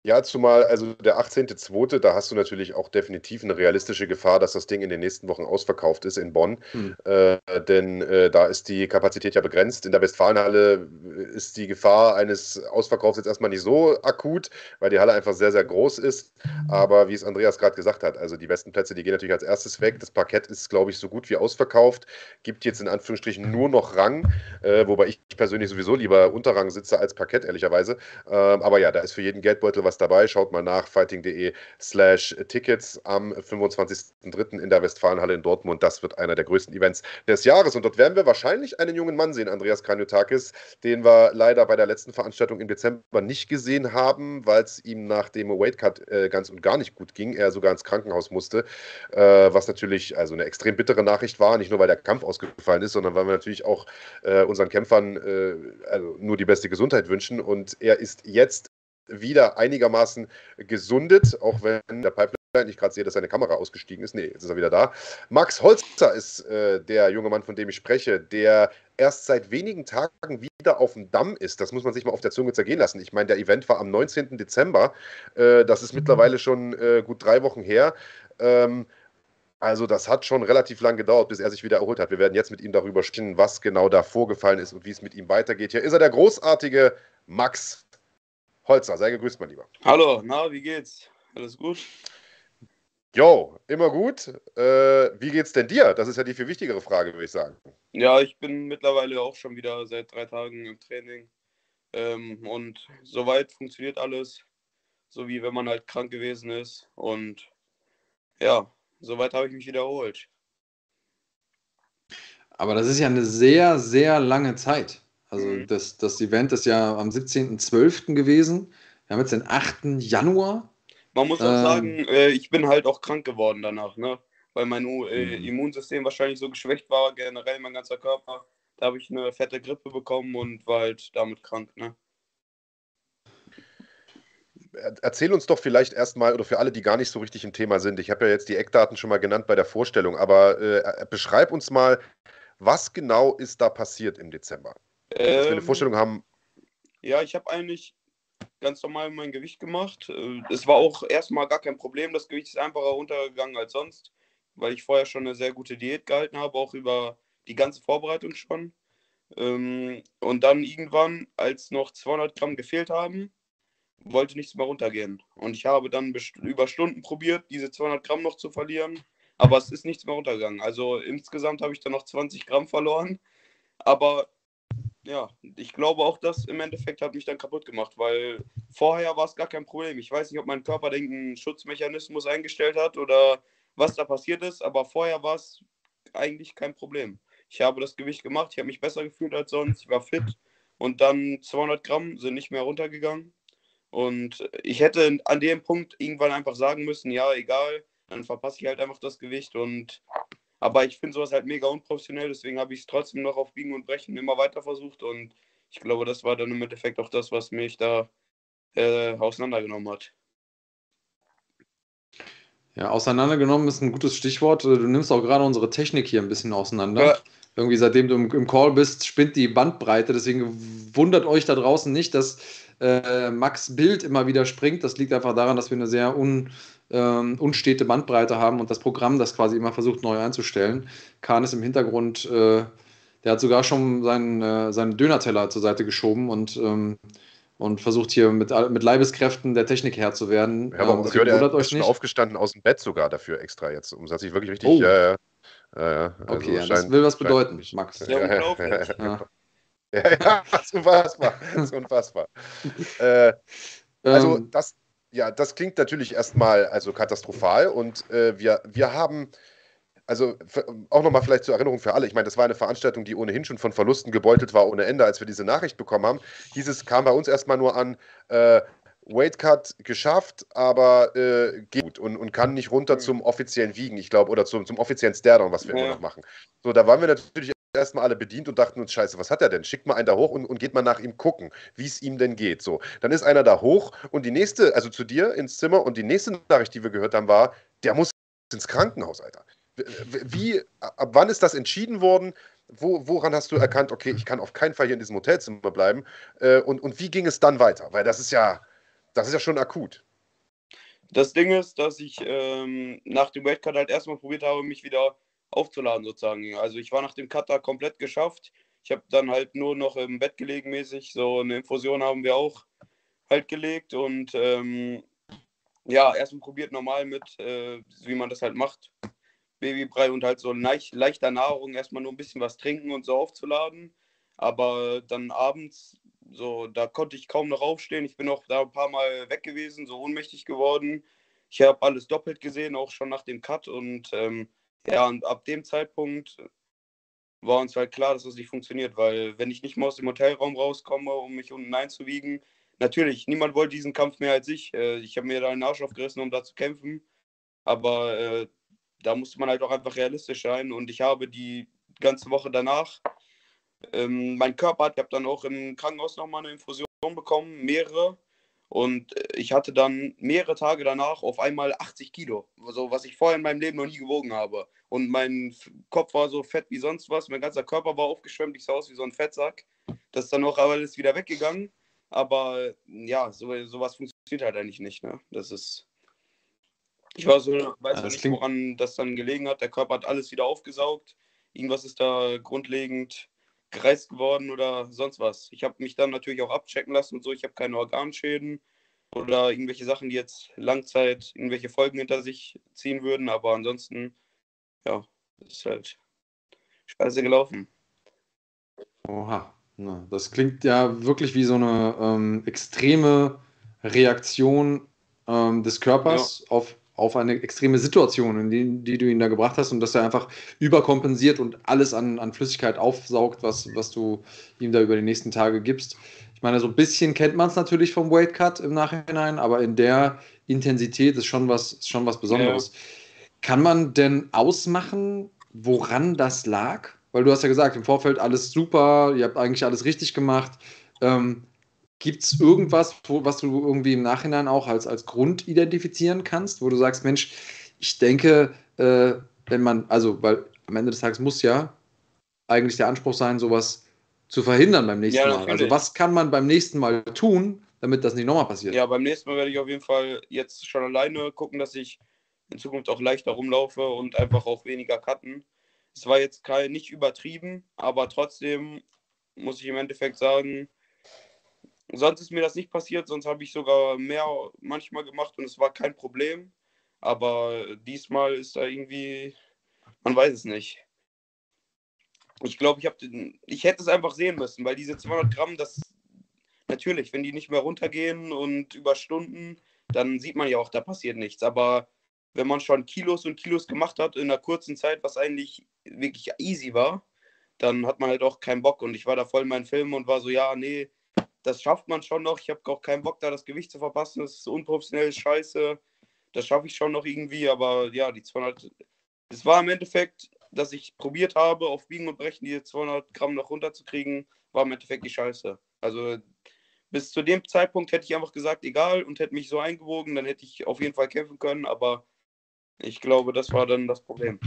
Ja, zumal, also der 18.02., da hast du natürlich auch definitiv eine realistische Gefahr, dass das Ding in den nächsten Wochen ausverkauft ist in Bonn. Hm. Äh, denn äh, da ist die Kapazität ja begrenzt. In der Westfalenhalle ist die Gefahr eines Ausverkaufs jetzt erstmal nicht so akut, weil die Halle einfach sehr, sehr groß ist. Aber wie es Andreas gerade gesagt hat, also die besten Plätze, die gehen natürlich als erstes weg. Das Parkett ist, glaube ich, so gut wie ausverkauft. Gibt jetzt in Anführungsstrichen nur noch Rang, äh, wobei ich persönlich sowieso lieber unter Rang sitze als Parkett, ehrlicherweise. Ähm, aber ja, da ist für jeden Geldbeutel was was dabei. Schaut mal nach fighting.de slash Tickets am 25.03. in der Westfalenhalle in Dortmund. Das wird einer der größten Events des Jahres. Und dort werden wir wahrscheinlich einen jungen Mann sehen, Andreas Kranjotakis, den wir leider bei der letzten Veranstaltung im Dezember nicht gesehen haben, weil es ihm nach dem Weightcut äh, ganz und gar nicht gut ging. Er sogar ins Krankenhaus musste, äh, was natürlich also eine extrem bittere Nachricht war. Nicht nur, weil der Kampf ausgefallen ist, sondern weil wir natürlich auch äh, unseren Kämpfern äh, also nur die beste Gesundheit wünschen. Und er ist jetzt wieder einigermaßen gesundet, auch wenn der Pipeline ich gerade sehe, dass seine Kamera ausgestiegen ist. Nee, jetzt ist er wieder da. Max Holzer ist äh, der junge Mann, von dem ich spreche, der erst seit wenigen Tagen wieder auf dem Damm ist. Das muss man sich mal auf der Zunge zergehen lassen. Ich meine, der Event war am 19. Dezember. Äh, das ist mittlerweile schon äh, gut drei Wochen her. Ähm, also das hat schon relativ lang gedauert, bis er sich wieder erholt hat. Wir werden jetzt mit ihm darüber sprechen, was genau da vorgefallen ist und wie es mit ihm weitergeht. Hier ist er, der großartige Max Holzer, sei gegrüßt, mein Lieber. Hallo, na, wie geht's? Alles gut? Jo, immer gut. Äh, wie geht's denn dir? Das ist ja die viel wichtigere Frage, würde ich sagen. Ja, ich bin mittlerweile auch schon wieder seit drei Tagen im Training. Ähm, und soweit funktioniert alles, so wie wenn man halt krank gewesen ist. Und ja, soweit habe ich mich wiederholt. Aber das ist ja eine sehr, sehr lange Zeit. Also mhm. das, das Event ist ja am 17.12. gewesen. Wir haben jetzt den 8. Januar. Man muss auch ähm, sagen, äh, ich bin halt auch krank geworden danach, ne? Weil mein äh, mhm. Immunsystem wahrscheinlich so geschwächt war, generell mein ganzer Körper. Da habe ich eine fette Grippe bekommen und war halt damit krank, ne? Erzähl uns doch vielleicht erstmal, oder für alle, die gar nicht so richtig im Thema sind, ich habe ja jetzt die Eckdaten schon mal genannt bei der Vorstellung, aber äh, beschreib uns mal, Was genau ist da passiert im Dezember? Ähm, Dass wir eine ähm, Vorstellung haben. Ja, ich habe eigentlich ganz normal mein Gewicht gemacht. Äh, es war auch erstmal gar kein Problem. Das Gewicht ist einfacher runtergegangen als sonst, weil ich vorher schon eine sehr gute Diät gehalten habe, auch über die ganze Vorbereitung schon. Ähm, und dann irgendwann, als noch 200 Gramm gefehlt haben, wollte nichts mehr runtergehen. Und ich habe dann über Stunden probiert, diese 200 Gramm noch zu verlieren, aber es ist nichts mehr runtergegangen. Also insgesamt habe ich dann noch 20 Gramm verloren. Aber ja, ich glaube auch, das im Endeffekt hat mich dann kaputt gemacht, weil vorher war es gar kein Problem. Ich weiß nicht, ob mein Körper den Schutzmechanismus eingestellt hat oder was da passiert ist, aber vorher war es eigentlich kein Problem. Ich habe das Gewicht gemacht, ich habe mich besser gefühlt als sonst, ich war fit und dann 200 Gramm sind nicht mehr runtergegangen. Und ich hätte an dem Punkt irgendwann einfach sagen müssen, ja, egal, dann verpasse ich halt einfach das Gewicht. Und aber ich finde sowas halt mega unprofessionell, deswegen habe ich es trotzdem noch auf Biegen und Brechen immer weiter versucht. Und ich glaube, das war dann im Endeffekt auch das, was mich da äh, auseinandergenommen hat. Ja, auseinandergenommen ist ein gutes Stichwort. Du nimmst auch gerade unsere Technik hier ein bisschen auseinander. Ja. Irgendwie seitdem du im, Call bist, spinnt die Bandbreite. Deswegen wundert euch da draußen nicht, dass äh, Max Bild immer wieder springt. Das liegt einfach daran, dass wir eine sehr un, ähm, unstete Bandbreite haben und das Programm das quasi immer versucht neu einzustellen. Kahn ist im Hintergrund, äh, der hat sogar schon seinen, äh, seinen Dönerteller zur Seite geschoben und, ähm, und versucht hier mit, mit Leibeskräften der Technik Herr zu werden. Ja, aber ähm, gehört, er ist schon aufgestanden aus dem Bett sogar dafür extra jetzt, um das sich wirklich richtig. Oh. Ja, ja, also okay, ja, das will was bedeuten, Max. Ja, ja, ja, ja, ja, das ist unfassbar. Das ist unfassbar. äh, also, ähm. das, ja, das klingt natürlich erstmal also katastrophal und äh, wir, wir haben. Also auch nochmal vielleicht zur Erinnerung für alle. Ich meine, das war eine Veranstaltung, die ohnehin schon von Verlusten gebeutelt war ohne Ende. Als wir diese Nachricht bekommen haben, hieß es, kam bei uns erstmal nur an, äh, Weightcut geschafft, aber äh, geht gut und, und kann nicht runter mhm. zum offiziellen Wiegen, ich glaube, oder zum, zum offiziellen Stairdown, was wir ja. immer noch machen. So, da waren wir natürlich erstmal alle bedient und dachten uns, scheiße, was hat er denn? Schickt mal einen da hoch und, und geht mal nach ihm gucken, wie es ihm denn geht. So, dann ist einer da hoch und die nächste, also zu dir ins Zimmer und die nächste Nachricht, die wir gehört haben, war, der muss ins Krankenhaus, Alter. Wie, ab wann ist das entschieden worden? Wo, woran hast du erkannt, okay, ich kann auf keinen Fall hier in diesem Hotelzimmer bleiben? Äh, und, und wie ging es dann weiter? Weil das ist ja, das ist ja schon akut. Das Ding ist, dass ich ähm, nach dem Weightcut halt erstmal probiert habe, mich wieder aufzuladen sozusagen. Also ich war nach dem Cut da komplett geschafft. Ich habe dann halt nur noch im Bett gelegen mäßig. So eine Infusion haben wir auch halt gelegt und ähm, ja, erstmal probiert normal mit, äh, wie man das halt macht. Babybrei und halt so leicht, leichter Nahrung, erstmal nur ein bisschen was trinken und so aufzuladen. Aber dann abends, so, da konnte ich kaum noch aufstehen. Ich bin auch da ein paar Mal weg gewesen, so ohnmächtig geworden. Ich habe alles doppelt gesehen, auch schon nach dem Cut und ähm, ja, und ab dem Zeitpunkt war uns halt klar, dass das nicht funktioniert, weil wenn ich nicht mal aus dem Hotelraum rauskomme, um mich unten einzuwiegen, natürlich, niemand wollte diesen Kampf mehr als ich. Äh, ich habe mir da einen Arsch aufgerissen, um da zu kämpfen, aber äh, da musste man halt auch einfach realistisch sein und ich habe die ganze Woche danach, ähm, mein Körper hat, ich habe dann auch im Krankenhaus nochmal eine Infusion bekommen, mehrere, und äh, ich hatte dann mehrere Tage danach auf einmal 80 Kilo, so was ich vorher in meinem Leben noch nie gewogen habe. Und mein Kopf war so fett wie sonst was, mein ganzer Körper war aufgeschwemmt, ich sah aus wie so ein Fettsack. Das ist dann auch alles wieder weggegangen. Aber ja, so, sowas funktioniert halt eigentlich nicht. Ne? Das ist. Ich war so, weiß ja, nicht, woran das dann gelegen hat. Der Körper hat alles wieder aufgesaugt. Irgendwas ist da grundlegend gereizt geworden oder sonst was. Ich habe mich dann natürlich auch abchecken lassen und so. Ich habe keine Organschäden oder irgendwelche Sachen, die jetzt Langzeit irgendwelche Folgen hinter sich ziehen würden. Aber ansonsten, ja, ist halt scheiße gelaufen. Oha, Na, das klingt ja wirklich wie so eine ähm, extreme Reaktion ähm, des Körpers ja. auf auf eine extreme Situation, in die, die du ihn da gebracht hast und dass er einfach überkompensiert und alles an, an Flüssigkeit aufsaugt, was, was du ihm da über die nächsten Tage gibst. Ich meine, so ein bisschen kennt man es natürlich vom Weight Cut im Nachhinein, aber in der Intensität ist schon was, ist schon was Besonderes. Ja. Kann man denn ausmachen, woran das lag? Weil du hast ja gesagt, im Vorfeld alles super, ihr habt eigentlich alles richtig gemacht. Ähm, Gibt es irgendwas, was du irgendwie im Nachhinein auch als, als Grund identifizieren kannst, wo du sagst, Mensch, ich denke, äh, wenn man, also, weil am Ende des Tages muss ja eigentlich der Anspruch sein, sowas zu verhindern beim nächsten Ja, Mal. Also was kann man beim nächsten Mal tun, damit das nicht nochmal passiert? Ja, beim nächsten Mal werde ich auf jeden Fall jetzt schon alleine gucken, dass ich in Zukunft auch leichter rumlaufe und einfach auch weniger cutten. Es war jetzt kein, nicht übertrieben, aber trotzdem muss ich im Endeffekt sagen, sonst ist mir das nicht passiert, sonst habe ich sogar mehr manchmal gemacht und es war kein Problem. Aber diesmal ist da irgendwie, man weiß es nicht. Ich glaube, ich, ich hätte es einfach sehen müssen, weil diese 200 Gramm, das natürlich, wenn die nicht mehr runtergehen und über Stunden, dann sieht man ja auch, da passiert nichts. Aber wenn man schon Kilos und Kilos gemacht hat in einer kurzen Zeit, was eigentlich wirklich easy war, dann hat man halt auch keinen Bock. Und ich war da voll in meinen Film und war so, ja, nee, das schafft man schon noch. Ich habe auch keinen Bock, da das Gewicht zu verpassen. Das ist unprofessionell, scheiße. Das schaffe ich schon noch irgendwie. Aber ja, die 200, es war im Endeffekt, dass ich probiert habe, auf Biegen und Brechen diese 200 Gramm noch runterzukriegen, war im Endeffekt die Scheiße. Also bis zu dem Zeitpunkt hätte ich einfach gesagt, egal, und hätte mich so eingewogen, dann hätte ich auf jeden Fall kämpfen können, aber ich glaube, das war dann das Problem.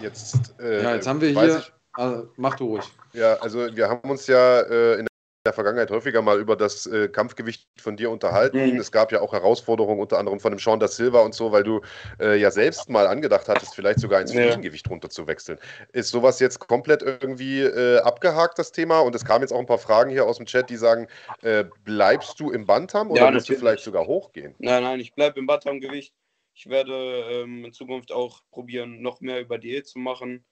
Jetzt, äh, Ja, jetzt haben wir hier. Ich, Also, mach du ruhig. ja, also wir haben uns ja äh, in der Vergangenheit häufiger mal über das äh, Kampfgewicht von dir unterhalten. Mhm. Es gab ja auch Herausforderungen, unter anderem von dem Sean da Silva und so, weil du äh, ja selbst mal angedacht hattest, vielleicht sogar ins Ja. Fliegengewicht runter zu wechseln. Ist sowas jetzt komplett irgendwie äh, abgehakt, das Thema? Und es kamen jetzt auch ein paar Fragen hier aus dem Chat, die sagen, äh, bleibst du im Bantam oder Ja, musst du vielleicht sogar hochgehen? Nein, nein, ich bleibe im Bantamgewicht. Ich werde ähm, in Zukunft auch probieren, noch mehr über Diät zu machen.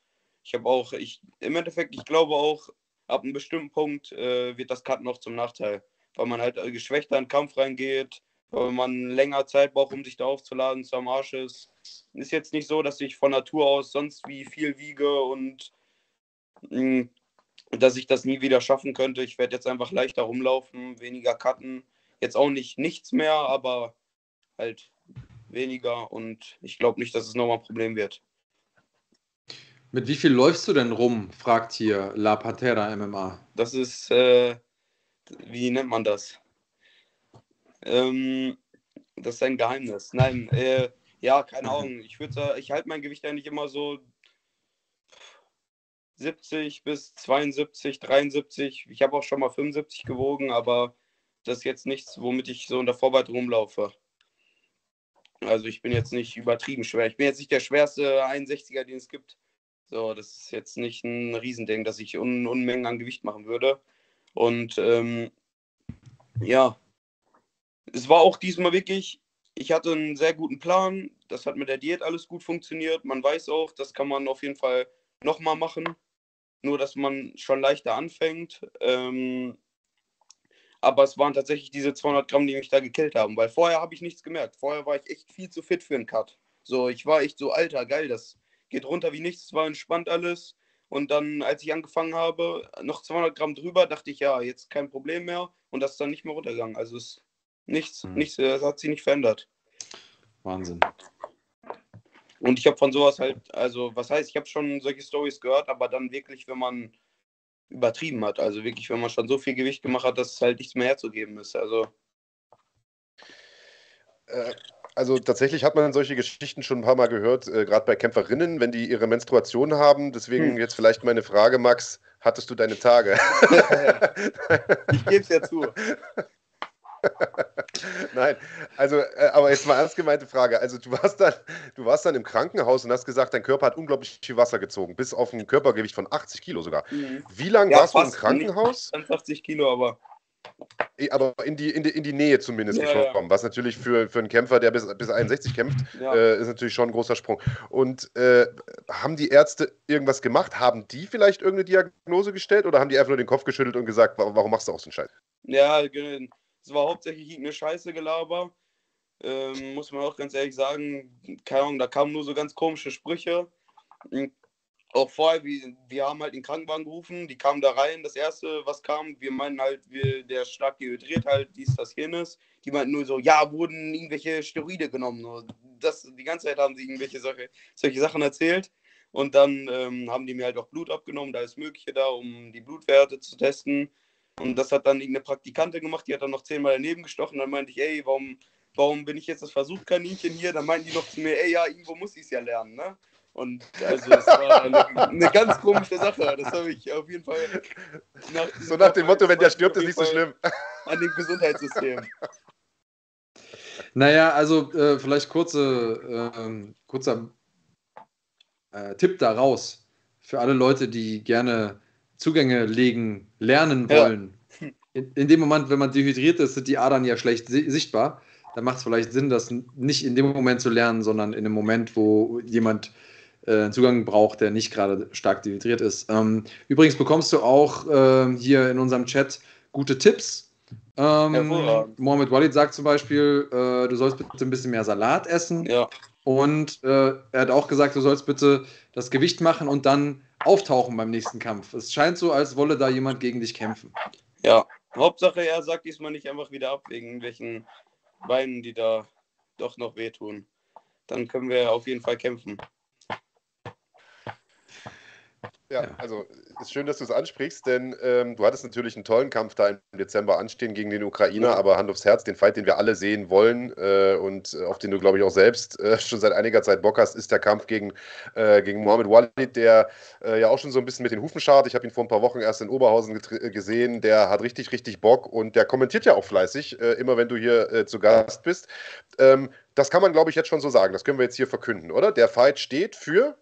Ich habe auch, ich, im Endeffekt, ich glaube auch, ab einem bestimmten Punkt äh, wird das Cut noch zum Nachteil, weil man halt äh, geschwächter in den Kampf reingeht, weil man länger Zeit braucht, um sich da aufzuladen, zu am Arsch ist. Ist jetzt nicht so, dass ich von Natur aus sonst wie viel wiege und mh, dass ich das nie wieder schaffen könnte. Ich werde jetzt einfach leichter rumlaufen, weniger cutten. Jetzt auch nicht nichts mehr, aber halt weniger und ich glaube nicht, dass es nochmal ein Problem wird. Mit wie viel läufst du denn rum? fragt hier La Pantera MMA. Das ist, äh, wie nennt man das? Ähm, das ist ein Geheimnis. Nein, äh, ja, keine Ahnung. Ich würde ich halte mein Gewicht eigentlich immer so 70 bis 72, 73. Ich habe auch schon mal 75 gewogen, aber das ist jetzt nichts, womit ich so in der Vorbereitung rumlaufe. Also ich bin jetzt nicht übertrieben schwer. Ich bin jetzt nicht der schwerste 61er, den es gibt. So, das ist jetzt nicht ein Riesending, dass ich Un Unmengen an Gewicht machen würde. Und ähm, ja, es war auch diesmal wirklich, ich hatte einen sehr guten Plan. Das hat mit der Diät alles gut funktioniert. Man weiß auch, das kann man auf jeden Fall nochmal machen. Nur, dass man schon leichter anfängt. Ähm, aber es waren tatsächlich diese 200 Gramm, die mich da gekillt haben. Weil vorher habe ich nichts gemerkt. Vorher war ich echt viel zu fit für einen Cut. So, ich war echt so, alter, geil, das geht runter wie nichts. War entspannt alles. Und dann, als ich angefangen habe, noch 200 Gramm drüber, dachte ich, ja, jetzt kein Problem mehr. Und das ist dann nicht mehr runtergegangen. Also es ist nichts, Hm. nichts, das hat sich nicht verändert. Wahnsinn. Und ich habe von sowas halt, also was heißt, ich habe schon solche Stories gehört, aber dann wirklich, wenn man übertrieben hat, also wirklich, wenn man schon so viel Gewicht gemacht hat, dass es halt nichts mehr herzugeben ist. Also Äh, Also tatsächlich hat man solche Geschichten schon ein paar Mal gehört, äh, gerade bei Kämpferinnen, wenn die ihre Menstruation haben. Deswegen Hm. jetzt vielleicht meine Frage, Max, hattest du deine Tage? ich gebe es ja zu. Nein, also, äh, aber jetzt mal ernst gemeinte Frage. Also du warst dann, du warst dann im Krankenhaus und hast gesagt, dein Körper hat unglaublich viel Wasser gezogen, bis auf ein Körpergewicht von 80 Kilo sogar. Mhm. Wie lange Ja, warst du im Krankenhaus? 80 Kilo, aber Aber in die, in die, in die Nähe zumindest Ja, ja. gekommen, was natürlich für, für einen Kämpfer, der bis, bis 61 kämpft, ja. äh, ist natürlich schon ein großer Sprung. Und äh, haben die Ärzte irgendwas gemacht? Haben die vielleicht irgendeine Diagnose gestellt oder haben die einfach nur den Kopf geschüttelt und gesagt, warum, machst du auch so einen Scheiß? Ja, es war hauptsächlich eine Scheiße Gelaber. Ähm, muss man auch ganz ehrlich sagen, keine Ahnung, da kamen nur so ganz komische Sprüche. Auch vorher, wir, wir haben halt den Krankenwagen gerufen, die kamen da rein. Das erste, was kam, wir meinen halt, wir, der stark dehydriert, halt dies, das, jenes. Die meinten nur so, ja, wurden irgendwelche Steroide genommen. Das, die ganze Zeit haben sie irgendwelche solche, solche Sachen erzählt. Und dann ähm, haben die mir halt auch Blut abgenommen, da ist Mögliche da, um die Blutwerte zu testen. Und das hat dann irgendeine Praktikantin gemacht, die hat dann noch zehnmal daneben gestochen. Dann meinte ich, ey, warum, warum bin ich jetzt das Versuchskaninchen hier? Dann meinten die noch zu mir, ey, ja, irgendwo muss ich es ja lernen, ne? Und also es war eine, eine, ganz komische Sache. Das habe ich auf jeden Fall. Nach so nach dem Motto, wenn der stirbt, ist nicht so schlimm. An dem Gesundheitssystem. Naja, also äh, vielleicht kurze, äh, kurzer äh, Tipp daraus für alle Leute, die gerne Zugänge legen, lernen wollen. Ja. In, in, dem Moment, wenn man dehydriert ist, sind die Adern ja schlecht sichtbar. Da macht es vielleicht Sinn, das nicht in dem Moment zu lernen, sondern in dem Moment, wo jemand äh, einen Zugang braucht, der nicht gerade stark dehydriert ist. Ähm, übrigens bekommst du auch äh, hier in unserem Chat gute Tipps. Ähm, Mohamed Walid sagt zum Beispiel, äh, du sollst bitte ein bisschen mehr Salat essen. Ja. Und äh, er hat auch gesagt, du sollst bitte das Gewicht machen und dann auftauchen beim nächsten Kampf. Es scheint so, als wolle da jemand gegen dich kämpfen. Ja, Hauptsache er sagt diesmal nicht einfach wieder ab wegen welchen Beinen, die da doch noch wehtun. Dann können wir auf jeden Fall kämpfen. Ja, also ist schön, dass du es ansprichst, denn ähm, du hattest natürlich einen tollen Kampf da im Dezember anstehen gegen den Ukrainer, ja. aber Hand aufs Herz, den Fight, den wir alle sehen wollen äh, und auf den du, glaube ich, auch selbst äh, schon seit einiger Zeit Bock hast, ist der Kampf gegen, äh, gegen Mohamed Walid, der äh, ja auch schon so ein bisschen mit den Hufen schart. Ich habe ihn vor ein paar Wochen erst in Oberhausen gesehen. Der hat richtig, richtig Bock und der kommentiert ja auch fleißig, äh, immer wenn du hier äh, zu Gast bist. Ähm, das kann man, glaube ich, jetzt schon so sagen. Das können wir jetzt hier verkünden, oder? Der Fight steht für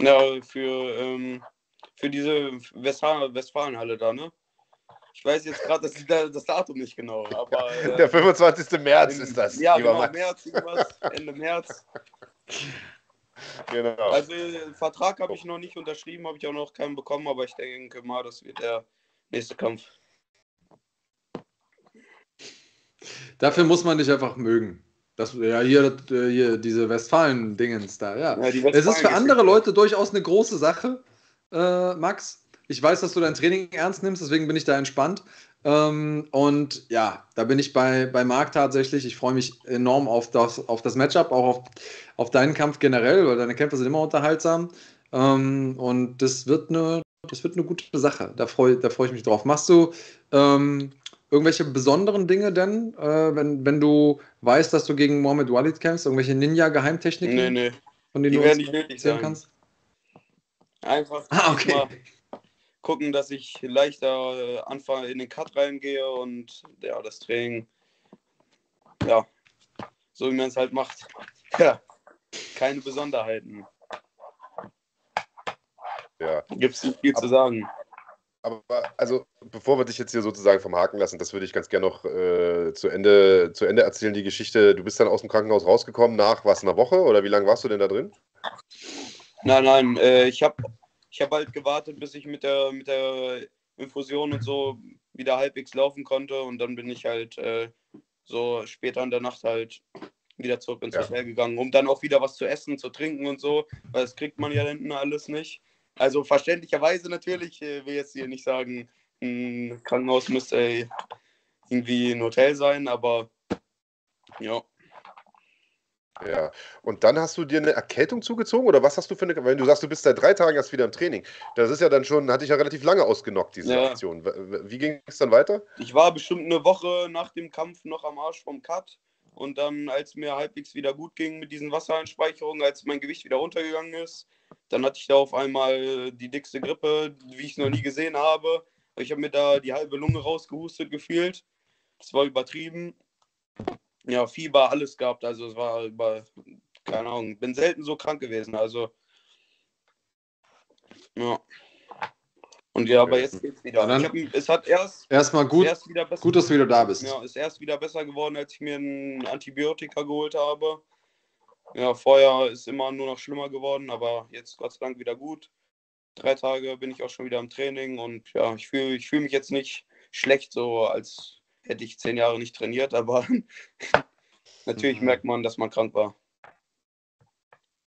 ja, für, ähm, für diese Westfalenhalle da, ne? Ich weiß jetzt gerade das, das, Datum nicht genau, aber. Äh, Der 25. März in, ist das. Ja, genau, Max. März, irgendwas, Ende März. Genau. Also, Vertrag habe ich noch nicht unterschrieben, habe ich auch noch keinen bekommen, aber ich denke mal, das wird der nächste Kampf. Dafür muss man dich einfach mögen. Das, ja, hier, äh, hier diese Westfalen-Dingens da, ja. ja es ist für andere Leute durchaus eine große Sache, äh, Max. Ich weiß, dass du dein Training ernst nimmst, deswegen bin ich da entspannt. Ähm, und ja, da bin ich bei, bei Marc tatsächlich. Ich freue mich enorm auf das, auf das Matchup, auch auf, auf deinen Kampf generell, weil deine Kämpfe sind immer unterhaltsam. Ähm, und das wird eine, das wird eine gute Sache. Da freue da freu ich mich drauf. Machst du ähm, irgendwelche besonderen Dinge denn, äh, wenn, wenn du weißt, dass du gegen Mohamed Walid kämpfst? Irgendwelche Ninja-Geheimtechniken? Nee, nee. Von denen Die du werden nicht nötig sein. kannst? Einfach ah, okay. gucken, dass ich leichter äh, anfange, in den Cut reingehe und ja, das Training, ja, so wie man es halt macht. Ja, keine Besonderheiten. Ja. Gibt es nicht viel Aber zu sagen. Aber also, bevor wir dich jetzt hier sozusagen vom Haken lassen, das würde ich ganz gerne noch äh, zu, Ende, zu Ende erzählen, die Geschichte. Du bist dann aus dem Krankenhaus rausgekommen nach was, einer Woche oder wie lange warst du denn da drin? Nein, nein, äh, ich habe ich hab halt gewartet, bis ich mit der, mit der Infusion und so wieder halbwegs laufen konnte und dann bin ich halt äh, so später in der Nacht halt wieder zurück ins ja. Hotel gegangen, um dann auch wieder was zu essen, zu trinken und so, weil das kriegt man ja hinten alles nicht. Also verständlicherweise natürlich, äh, will jetzt hier nicht sagen, ein Krankenhaus müsste irgendwie ein Hotel sein, aber ja. Ja, und dann hast du dir eine Erkältung zugezogen oder was hast du für eine, wenn du sagst, du bist seit drei Tagen erst wieder im Training, das ist ja dann schon, hatte ich ja relativ lange ausgenockt, diese ja. Aktion. Wie ging es dann weiter? Ich war bestimmt eine Woche nach dem Kampf noch am Arsch vom Cut und dann, als mir halbwegs wieder gut ging mit diesen Wassereinspeicherungen, als mein Gewicht wieder runtergegangen ist, dann hatte ich da auf einmal die dickste Grippe, wie ich es noch nie gesehen habe. Ich habe mir da die halbe Lunge rausgehustet gefühlt. Das war übertrieben. Ja, Fieber, alles gehabt. Also es war über, keine Ahnung, bin selten so krank gewesen. Also, ja. Und ja, aber jetzt geht's wieder. Ja, hab, es hat erst. Erstmal gut, erst wieder besser, gut, dass du wieder da bist. Ja, ist erst wieder besser geworden, als ich mir ein Antibiotika geholt habe. Ja, vorher ist immer nur noch schlimmer geworden, aber jetzt Gott sei Dank wieder gut. Drei Tage bin ich auch schon wieder im Training und ja, ich fühle ich fühl mich jetzt nicht schlecht, so als hätte ich zehn Jahre nicht trainiert, aber natürlich mhm. merkt man, dass man krank war.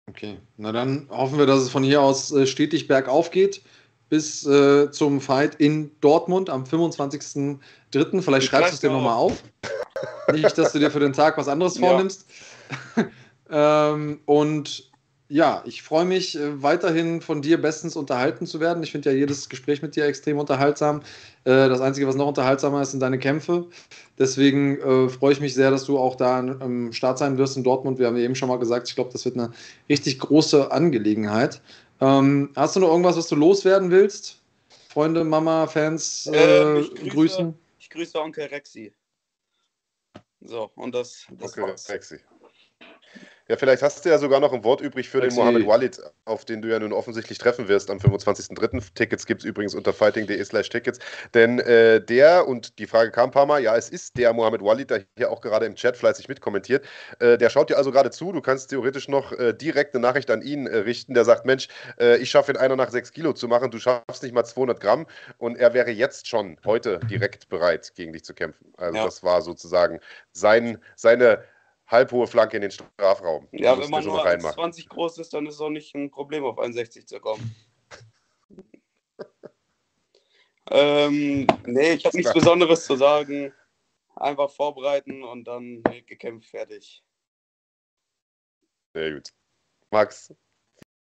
Okay, na dann hoffen wir, dass es von hier aus äh, stetig bergauf geht bis äh, zum Fight in Dortmund am 25.03. Vielleicht schreibst du es dir nochmal auf. Nicht, dass du dir für den Tag was anderes vornimmst. Ähm, und ja, ich freue mich äh, weiterhin von dir bestens unterhalten zu werden. Ich finde ja jedes Gespräch mit dir extrem unterhaltsam. Äh, das Einzige, was noch unterhaltsamer ist, sind deine Kämpfe. Deswegen äh, freue ich mich sehr, dass du auch da am Start sein wirst in Dortmund. Wir haben ja eben schon mal gesagt, ich glaube, das wird eine richtig große Angelegenheit. Ähm, hast du noch irgendwas, was du loswerden willst? Freunde, Mama, Fans äh, ich grüße, grüßen? Ich grüße Onkel Rexi. So, und das, das okay, war's. Rexi. Ja, vielleicht hast du ja sogar noch ein Wort übrig für Taxi. den Mohamed Walid, auf den du ja nun offensichtlich treffen wirst am 25.03. Tickets gibt es übrigens unter fighting.de slash Tickets. Denn äh, der, und die Frage kam ein paar Mal, ja, es ist der Mohamed Walid, der hier auch gerade im Chat fleißig mitkommentiert. Äh, der schaut dir also gerade zu. Du kannst theoretisch noch äh, direkt eine Nachricht an ihn äh, richten. Der sagt, Mensch, äh, ich schaffe in einer Nacht 6 Kilo zu machen, du schaffst nicht mal 200 Gramm. Und er wäre jetzt schon heute direkt bereit, gegen dich zu kämpfen. Also ja. das war sozusagen sein, seine halbhohe Flanke in den Strafraum. Ja, wenn man nur 20 groß ist, dann ist es auch nicht ein Problem, auf 61 zu kommen. ähm, nee, ich habe nichts Besonderes zu sagen. Einfach vorbereiten und dann gekämpft, fertig. Sehr gut. Max,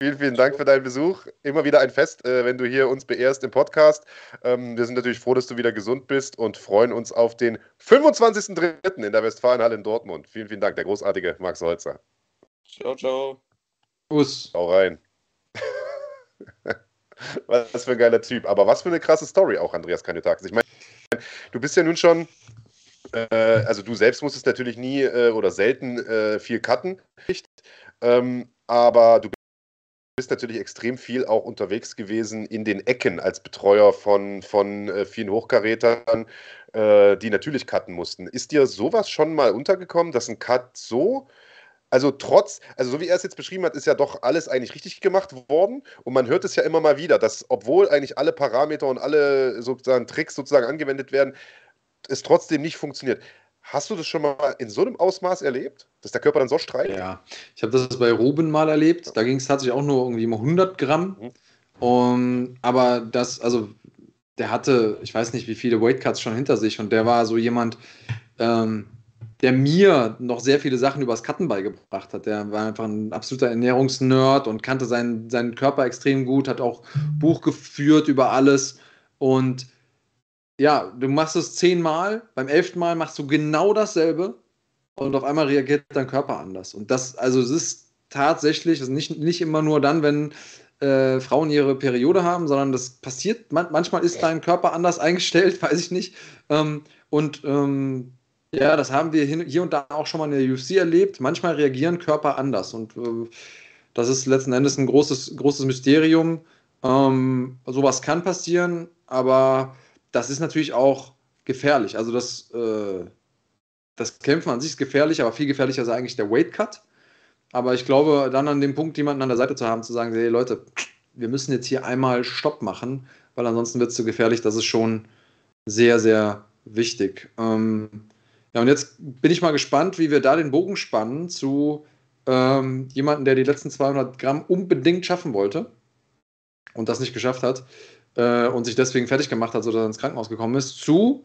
Vielen, vielen Dank für deinen Besuch. Immer wieder ein Fest, äh, wenn du hier uns beehrst im Podcast. Ähm, wir sind natürlich froh, dass du wieder gesund bist und freuen uns auf den 25.03. in der Westfalenhalle in Dortmund. Vielen, vielen Dank, der großartige Max Holzer. Ciao, ciao. Us. Hau rein. was für ein geiler Typ. Aber was für eine krasse Story auch, Andreas Kanyotakis. Ich meine, du bist ja nun schon äh, also du selbst musstest natürlich nie äh, oder selten viel cutten, ähm, aber du bist natürlich extrem viel auch unterwegs gewesen in den Ecken als Betreuer von, von äh, vielen Hochkarätern, äh, die natürlich cutten mussten. Ist dir sowas schon mal untergekommen, dass ein Cut so, also trotz, also so wie er es jetzt beschrieben hat, ist ja doch alles eigentlich richtig gemacht worden und man hört es ja immer mal wieder, dass obwohl eigentlich alle Parameter und alle sozusagen Tricks sozusagen angewendet werden, es trotzdem nicht funktioniert. Hast du das schon mal in so einem Ausmaß erlebt, dass der Körper dann so streikt? Ja, ich habe das bei Ruben mal erlebt. Da ging es tatsächlich auch nur irgendwie mal 100 Gramm. Mhm. Um, aber das, also der hatte, ich weiß nicht, wie viele Weightcuts schon hinter sich und der war so jemand, ähm, der mir noch sehr viele Sachen übers Cutten beigebracht hat. Der war einfach ein absoluter Ernährungsnerd und kannte seinen, seinen Körper extrem gut, hat auch Buch geführt über alles und ja, du machst es zehnmal, beim elften Mal machst du genau dasselbe und auf einmal reagiert dein Körper anders. Und das, also es ist tatsächlich, also nicht, nicht immer nur dann, wenn äh, Frauen ihre Periode haben, sondern das passiert, man, manchmal ist dein Körper anders eingestellt, weiß ich nicht. Ähm, und ähm, ja, das haben wir hier und da auch schon mal in der UFC erlebt. Manchmal reagieren Körper anders und äh, das ist letzten Endes ein großes, großes Mysterium. Ähm, sowas kann passieren, aber das ist natürlich auch gefährlich. Also das, äh, das Kämpfen an sich ist gefährlich, aber viel gefährlicher ist eigentlich der Weight Cut. Aber ich glaube, dann an dem Punkt jemanden an der Seite zu haben, zu sagen, hey Leute, wir müssen jetzt hier einmal Stopp machen, weil ansonsten wird es zu gefährlich. Das ist schon sehr, sehr wichtig. Ähm, ja, und jetzt bin ich mal gespannt, wie wir da den Bogen spannen zu ähm, jemanden, der die letzten 200 Gramm unbedingt schaffen wollte und das nicht geschafft hat äh, und sich deswegen fertig gemacht hat, sodass er ins Krankenhaus gekommen ist, zu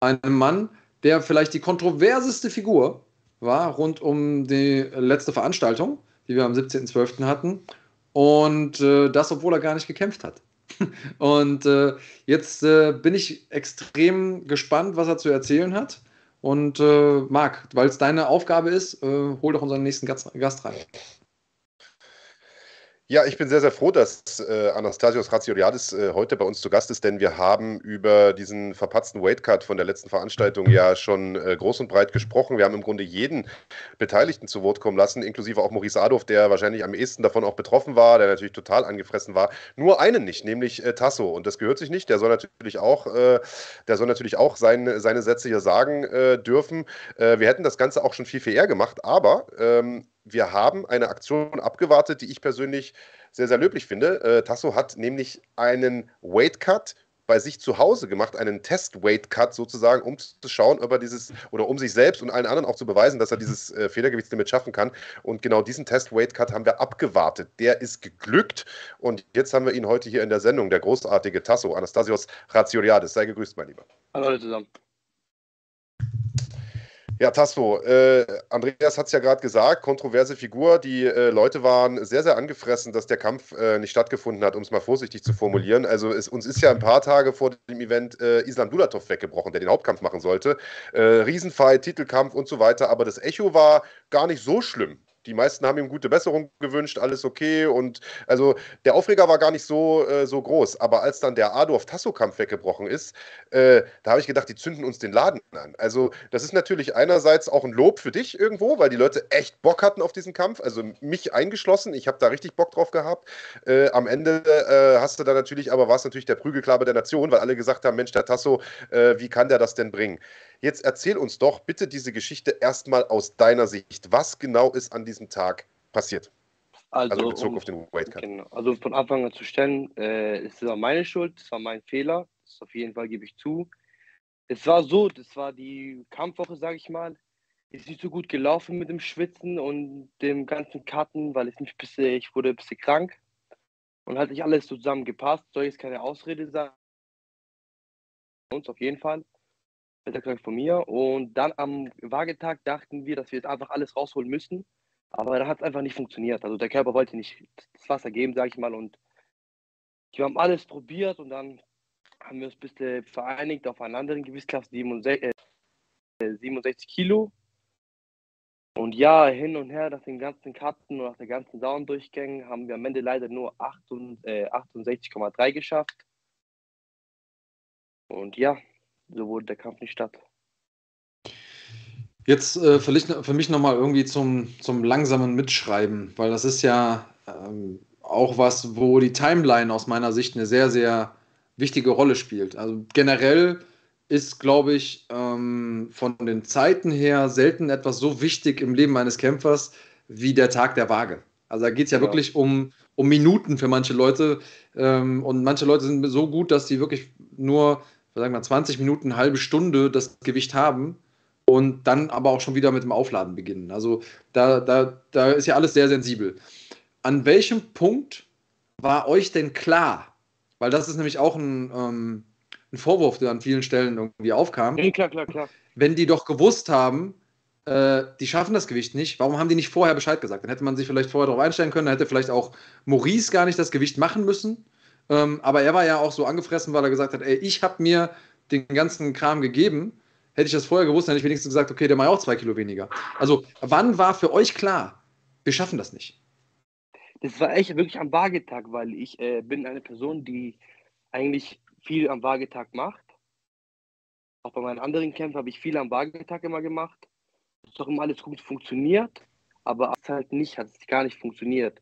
einem Mann, der vielleicht die kontroverseste Figur war rund um die letzte Veranstaltung, die wir am 17.12. hatten. Und äh, das, obwohl er gar nicht gekämpft hat. und äh, jetzt äh, bin ich extrem gespannt, was er zu erzählen hat. Und äh, Marc, weil es deine Aufgabe ist, äh, hol doch unseren nächsten Gast, rein. Ja, ich bin sehr, sehr froh, dass äh, Anastasios Ratsioliadis äh, heute bei uns zu Gast ist, denn wir haben über diesen verpatzten Weightcut von der letzten Veranstaltung ja schon äh, groß und breit gesprochen. Wir haben im Grunde jeden Beteiligten zu Wort kommen lassen, inklusive auch Maurice Adolf, der wahrscheinlich am ehesten davon auch betroffen war, der natürlich total angefressen war. Nur einen nicht, nämlich äh, Tasso. Und das gehört sich nicht. Der soll natürlich auch, äh, der soll natürlich auch sein, seine Sätze hier sagen äh, dürfen. wir hätten das Ganze auch schon viel, viel eher gemacht, aber ähm, wir haben eine Aktion abgewartet, die ich persönlich sehr, sehr löblich finde. Äh, Tasso hat nämlich einen Weight Cut bei sich zu Hause gemacht, einen Test-Weight-Cut sozusagen, um zu schauen, ob er dieses, oder um sich selbst und allen anderen auch zu beweisen, dass er dieses äh, Federgewichtslimit schaffen kann. Und genau diesen Test-Weight-Cut haben wir abgewartet. Der ist geglückt und jetzt haben wir ihn heute hier in der Sendung, der großartige Tasso, Anastasios Razioliadis. Sei gegrüßt, mein Lieber. Hallo alle zusammen. Ja, Tasso, äh, Andreas hat es ja gerade gesagt, kontroverse Figur. Die äh, Leute waren sehr, sehr angefressen, dass der Kampf äh, nicht stattgefunden hat, um es mal vorsichtig zu formulieren. Also es, uns ist ja ein paar Tage vor dem Event äh, Islam Dulatov weggebrochen, der den Hauptkampf machen sollte. Äh, Riesenfight, Titelkampf und so weiter. Aber das Echo war gar nicht so schlimm. Die meisten haben ihm gute Besserung gewünscht, alles okay. Und also der Aufreger war gar nicht so, äh, so groß. Aber als dann der Adolf-Tasso-Kampf weggebrochen ist, äh, da habe ich gedacht, die zünden uns den Laden an. Also, das ist natürlich einerseits auch ein Lob für dich irgendwo, weil die Leute echt Bock hatten auf diesen Kampf. Also mich eingeschlossen. Ich habe da richtig Bock drauf gehabt. Äh, am Ende äh, hast du da natürlich, aber war es natürlich der Prügelklabe der Nation, weil alle gesagt haben: Mensch, der Tasso, äh, wie kann der das denn bringen? Jetzt erzähl uns doch bitte diese Geschichte erstmal aus deiner Sicht. Was genau ist an diesem Tag passiert? Also, also Bezug um, auf den Weightcut. Genau. Also von Anfang an zu stellen, äh, es war meine Schuld, es war mein Fehler. Das auf jeden Fall gebe ich zu. Es war so, das war die Kampfwoche, sage ich mal. Ist nicht so gut gelaufen mit dem Schwitzen und dem ganzen Karten, weil ich mich bisschen, ich wurde ein bisschen krank und hat nicht alles zusammen gepasst. Soll jetzt keine Ausrede sein. Uns auf jeden Fall krank von mir. Und dann am Wagetag dachten wir, dass wir jetzt einfach alles rausholen müssen. Aber da hat es einfach nicht funktioniert. Also der Körper wollte nicht das Wasser geben, sage ich mal. Und wir haben alles probiert und dann haben wir uns ein bisschen vereinigt auf einer anderen Gewichtsklasse, 67, äh, 67 Kilo. Und ja, hin und her nach den ganzen Karten und nach der ganzen Saundurchgängen haben wir am Ende leider nur äh, 68,3 geschafft. Und ja, so wurde der Kampf nicht statt. Jetzt äh, für, für mich nochmal irgendwie zum, zum langsamen Mitschreiben, weil das ist ja ähm, auch was, wo die Timeline aus meiner Sicht eine sehr, sehr wichtige Rolle spielt. Also generell ist, glaube ich, ähm, von den Zeiten her selten etwas so wichtig im Leben eines Kämpfers wie der Tag der Waage. Also da geht es ja, ja, wirklich um, um Minuten für manche Leute. Ähm, und manche Leute sind so gut, dass sie wirklich nur sagen wir 20 Minuten, eine halbe Stunde das Gewicht haben und dann aber auch schon wieder mit dem Aufladen beginnen. Also da, da, da ist ja alles sehr sensibel. An welchem Punkt war euch denn klar, weil das ist nämlich auch ein, ähm, ein Vorwurf, der an vielen Stellen irgendwie aufkam. Nee, klar, klar, klar. Wenn die doch gewusst haben, äh, die schaffen das Gewicht nicht, warum haben die nicht vorher Bescheid gesagt? Dann hätte man sich vielleicht vorher darauf einstellen können, dann hätte vielleicht auch Maurice gar nicht das Gewicht machen müssen. Ähm, aber er war ja auch so angefressen, weil er gesagt hat, ey, ich habe mir den ganzen Kram gegeben. Hätte ich das vorher gewusst, hätte ich wenigstens gesagt, okay, der macht auch zwei Kilo weniger. Also, wann war für euch klar, wir schaffen das nicht? Das war echt wirklich am Waagetag, weil ich äh, bin eine Person, die eigentlich viel am Waagetag macht. Auch bei meinen anderen Kämpfen habe ich viel am Waagetag immer gemacht. Es ist doch immer alles gut funktioniert, aber es halt nicht, hat es gar nicht funktioniert.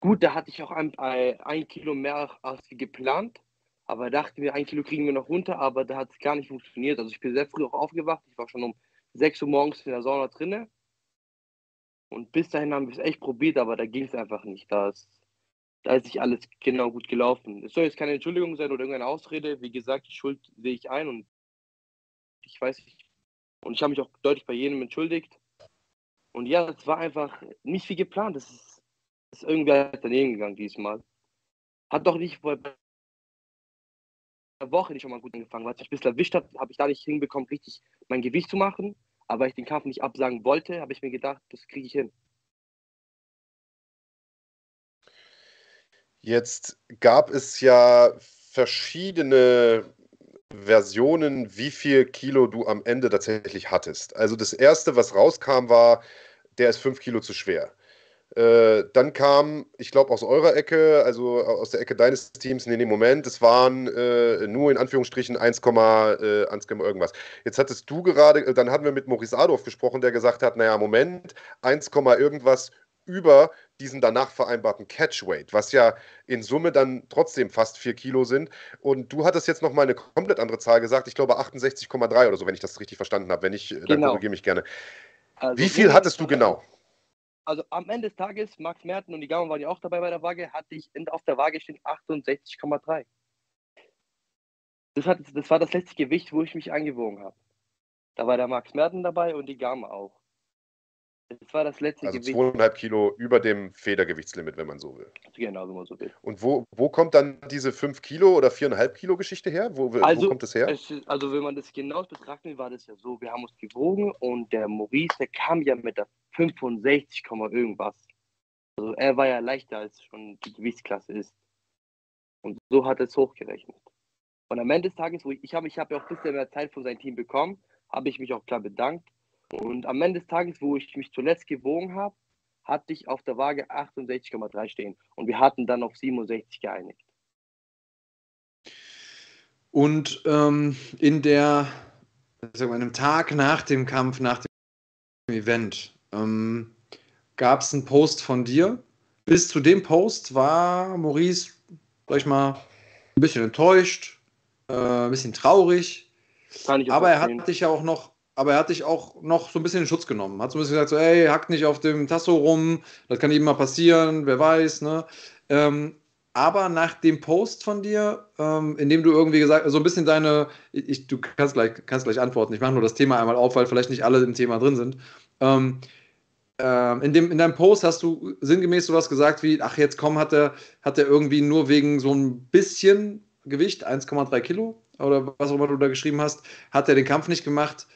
Gut, da hatte ich auch ein, ein Kilo mehr als geplant, aber dachten wir, ein Kilo kriegen wir noch runter, aber da hat es gar nicht funktioniert. Also ich bin sehr früh auch aufgewacht, ich war schon um 6 Uhr morgens in der Sauna drinne. Und bis dahin haben wir es echt probiert, aber da ging es einfach nicht. Da ist, da ist nicht alles genau gut gelaufen. Es soll jetzt keine Entschuldigung sein oder irgendeine Ausrede. Wie gesagt, die Schuld sehe ich ein und ich weiß nicht. Und ich habe mich auch deutlich bei jedem entschuldigt. Und ja, es war einfach nicht wie geplant. Das ist ist irgendwie daneben gegangen diesmal. Hat doch nicht vor einer Woche nicht schon mal gut angefangen. Weil es mich ein bisschen erwischt hat, habe ich da nicht hinbekommen, richtig mein Gewicht zu machen. Aber weil ich den Kampf nicht absagen wollte, habe ich mir gedacht, das kriege ich hin. Jetzt gab es ja verschiedene Versionen, wie viel Kilo du am Ende tatsächlich hattest. Also das erste, was rauskam, war, der ist fünf Kilo zu schwer. Äh, dann kam, ich glaube, aus eurer Ecke, also aus der Ecke deines Teams, nee, nee, Moment, es waren äh, nur in Anführungsstrichen 1, äh, 1, irgendwas. Jetzt hattest du gerade, äh, dann hatten wir mit Maurice Adolf gesprochen, der gesagt hat, naja, Moment, 1, irgendwas über diesen danach vereinbarten Catchweight, was ja in Summe dann trotzdem fast 4 Kilo sind. Und du hattest jetzt nochmal eine komplett andere Zahl gesagt, ich glaube 68,3 oder so, wenn ich das richtig verstanden habe. Wenn nicht, genau. dann korrigiere mich gerne. Also Wie viel hattest du genau? Also am Ende des Tages, Max Merten und die Gauen waren ja auch dabei bei der Waage, hatte ich in, auf der Waage stehen 68,3. Das, das war das letzte Gewicht, wo ich mich angewogen habe. Da war der Max Merten dabei und die Gama auch. Das war das letzte Also Gewicht. zweieinhalb Kilo über dem Federgewichtslimit, wenn man so will. Genau, wenn man so will. Und wo, wo kommt dann diese 5 Kilo oder 4,5 Kilo Geschichte her? Wo, wo Also, kommt das her? Es also wenn man das genau betrachtet, war das ja so, wir haben uns gewogen und der Maurice, der kam ja mit der 65, Komma irgendwas. Also er war ja leichter als schon die Gewichtsklasse ist. Und so hat er es hochgerechnet. Und am Ende des Tages, wo ich, ich habe ich hab ja auch ein bisschen mehr Zeit von seinem Team bekommen, habe ich mich auch klar bedankt. Und am Ende des Tages, wo ich mich zuletzt gewogen habe, hatte ich auf der Waage 68,3 stehen. Und wir hatten dann auf 67 geeinigt. Und ähm, in der, sagen wir, einem Tag nach dem Kampf, nach dem Event, ähm, gab es einen Post von dir. Bis zu dem Post war Maurice, sag ich mal, ein bisschen enttäuscht, äh, ein bisschen traurig. Aber er hat dich ja auch noch, aber er hat dich auch noch so ein bisschen in Schutz genommen. Hat so ein bisschen gesagt, so, ey, hackt nicht auf dem Tasso rum, das kann jedem mal passieren, wer weiß, ne? Ähm, aber nach dem Post von dir, ähm, in dem du irgendwie gesagt, so ein bisschen deine, ich, du kannst gleich, kannst gleich antworten, ich mache nur das Thema einmal auf, weil vielleicht nicht alle im Thema drin sind. Ähm, ähm, in, dem, in deinem Post hast du sinngemäß sowas gesagt wie, ach jetzt komm, hat er, hat er irgendwie nur wegen so ein bisschen Gewicht, 1,3 Kilo oder was auch immer du da geschrieben hast, hat er den Kampf nicht gemacht.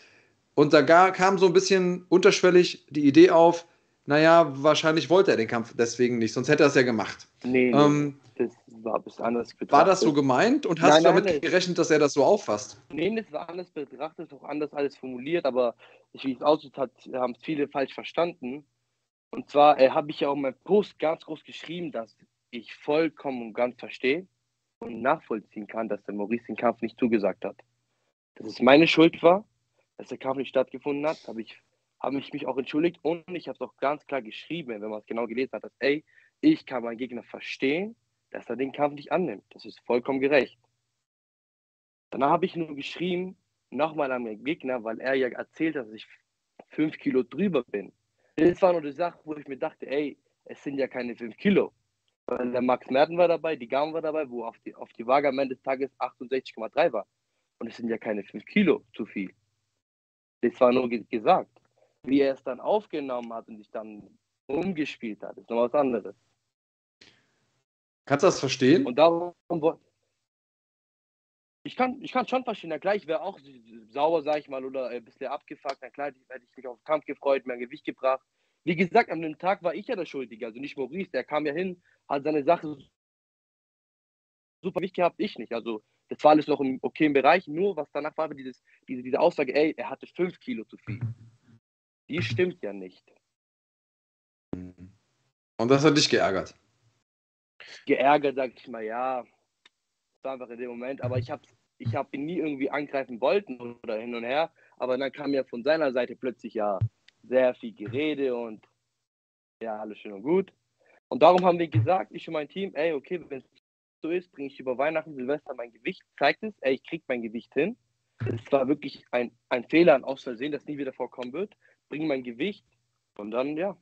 Und da gar, kam so ein bisschen unterschwellig die Idee auf, naja, wahrscheinlich wollte er den Kampf deswegen nicht, sonst hätte er es ja gemacht. Nee, Ähm, das war ein bisschen anders betrachtet. war das so gemeint und hast Nein, du damit nein. gerechnet, dass er das so auffasst? Nee, das war anders betrachtet, auch anders alles formuliert, aber wie es aussieht, haben es viele falsch verstanden. Und zwar äh, habe ich ja auch in meinem Post ganz groß geschrieben, dass ich vollkommen und ganz verstehe und nachvollziehen kann, dass der Maurice den Kampf nicht zugesagt hat. Dass es meine Schuld war, dass der Kampf nicht stattgefunden hat, habe ich, habe ich mich auch entschuldigt und ich habe es auch ganz klar geschrieben, wenn man es genau gelesen hat, dass, ey, ich kann meinen Gegner verstehen, dass er den Kampf nicht annimmt. Das ist vollkommen gerecht. Danach habe ich nur geschrieben, nochmal an meinen Gegner, weil er ja erzählt hat, dass ich fünf Kilo drüber bin. Das war nur die Sache, wo ich mir dachte, ey, es sind ja keine fünf Kilo. Weil der Max Merten war dabei, die Gaben war dabei, wo auf die, auf die Waage am Ende des Tages 68,3 war. Und es sind ja keine fünf Kilo zu viel. Das war nur ge gesagt. Wie er es dann aufgenommen hat und sich dann umgespielt hat, ist noch was anderes. Kannst du das verstehen? Und darum wo- ich kann ich kann schon verstehen, na klar, ich wäre auch sauer, sag ich mal, oder ein bisschen abgefuckt, na klar, hätte ich mich auf den Kampf gefreut, mehr Gewicht gebracht. Wie gesagt, an dem Tag war ich ja der Schuldige, also nicht Maurice, der kam ja hin, hat seine Sache super Gewicht gehabt, ich nicht. Also das war alles noch im okayen Bereich, nur was danach war, dieses, diese, diese Aussage, ey, er hatte fünf Kilo zu viel. Die stimmt ja nicht. Und das hat dich geärgert. geärgert, sag ich mal, ja, war einfach in dem Moment, aber ich habe ich hab ihn nie irgendwie angreifen wollten oder hin und her, aber dann kam ja von seiner Seite plötzlich ja sehr viel Gerede und ja, alles schön und gut. Und darum haben wir gesagt, ich und mein Team, ey, okay, wenn es so ist, bringe ich über Weihnachten, Silvester mein Gewicht, zeigt es, ey, ich krieg mein Gewicht hin. Es war wirklich ein, ein Fehler, ein Aus das nie wieder vorkommen wird. Bringe mein Gewicht und dann, ja,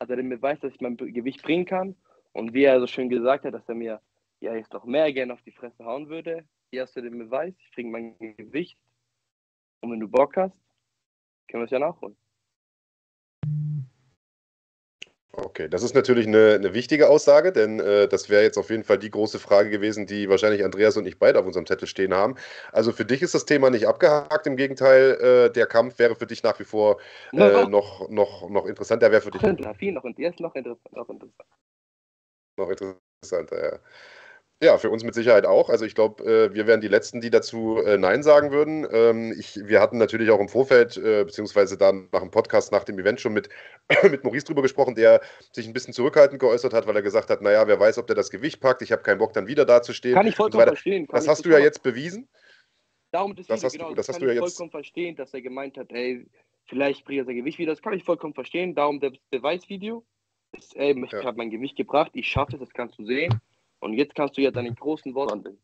hat er den Beweis, dass ich mein Gewicht bringen kann. Und wie er so schön gesagt hat, dass er mir ja jetzt noch mehr gerne auf die Fresse hauen würde. Hier hast du den Beweis, ich bringe mein Gewicht. Und wenn du Bock hast, können wir es ja nachholen. Okay, das ist natürlich eine, eine wichtige Aussage, denn äh, das wäre jetzt auf jeden Fall die große Frage gewesen, die wahrscheinlich Andreas und ich beide auf unserem Zettel stehen haben. Also für dich ist das Thema nicht abgehakt, im Gegenteil, äh, der Kampf wäre für dich nach wie vor äh, noch, noch, noch interessant, der wäre für dich noch, noch, noch interessant. noch interessanter, ja. Ja, für uns mit Sicherheit auch. Also ich glaube, äh, wir wären die Letzten, die dazu äh, Nein sagen würden. Ähm, ich, wir hatten natürlich auch im Vorfeld, äh, beziehungsweise dann nach dem Podcast, nach dem Event schon mit, mit Maurice drüber gesprochen, der sich ein bisschen zurückhaltend geäußert hat, weil er gesagt hat, naja, wer weiß, ob der das Gewicht packt. Ich habe keinen Bock, dann wieder dazustehen. Kann ich so vollkommen weiter. verstehen. Kann Das hast du ja jetzt bewiesen. Darum deswegen, Das hast du- genau, das hast du ja ich jetzt- vollkommen verstehen, dass er gemeint hat, ey, vielleicht bringt er sein Gewicht wieder. Das kann ich vollkommen verstehen. Darum das Beweisvideo. Ist, ey, ich Ja. habe mein Gewicht gebracht, ich schaffe es, das kannst du sehen. Und jetzt kannst du ja deine großen Worte anwenden.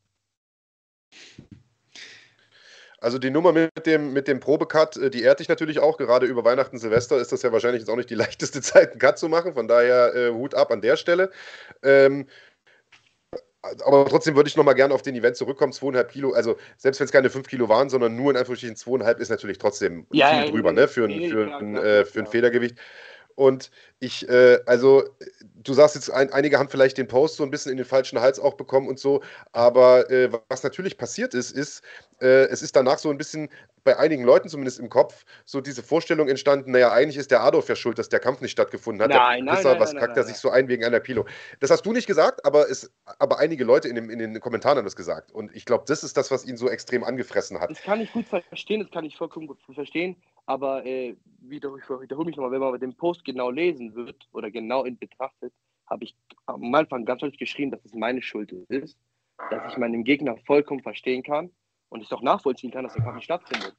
Also die Nummer mit dem, mit dem Probecut, äh, die ehrt dich natürlich auch. Gerade über Weihnachten, Silvester ist das ja wahrscheinlich jetzt auch nicht die leichteste Zeit, einen Cut zu machen. Von daher äh, Hut ab an der Stelle. Ähm, aber trotzdem würde ich nochmal gerne auf den Event zurückkommen. Zweieinhalb Kilo, also selbst wenn es keine fünf Kilo waren, sondern nur in Anführungsstrichen zweieinhalb, ist natürlich trotzdem Ja, viel ja, drüber, ne? Für, ein, nee, für, ein, äh, für ein. Federgewicht. Und ich, äh, also, du sagst jetzt, ein, einige haben vielleicht den Post so ein bisschen in den falschen Hals auch bekommen und so, aber äh, was natürlich passiert ist, ist, äh, es ist danach so ein bisschen bei einigen Leuten zumindest im Kopf so diese Vorstellung entstanden, naja, eigentlich ist der Adolf ja schuld, dass der Kampf nicht stattgefunden hat. Nein, nein, Pisser, nein, was nein, kackt nein, er sich so ein wegen einer Pilo? Das hast du nicht gesagt, aber, es, aber einige Leute in, dem, in den Kommentaren haben das gesagt. Und ich glaube, das ist das, was ihn so extrem angefressen hat. Das kann ich gut verstehen, das kann ich vollkommen gut verstehen. Aber äh, wieder, ich wiederhole mich nochmal, wenn man den Post genau lesen wird oder genau in betrachtet, habe ich am Anfang ganz deutlich geschrieben, dass es meine Schuld ist, dass ich meinen Gegner vollkommen verstehen kann und ich doch nachvollziehen kann, dass der Kampf nicht stattfindet.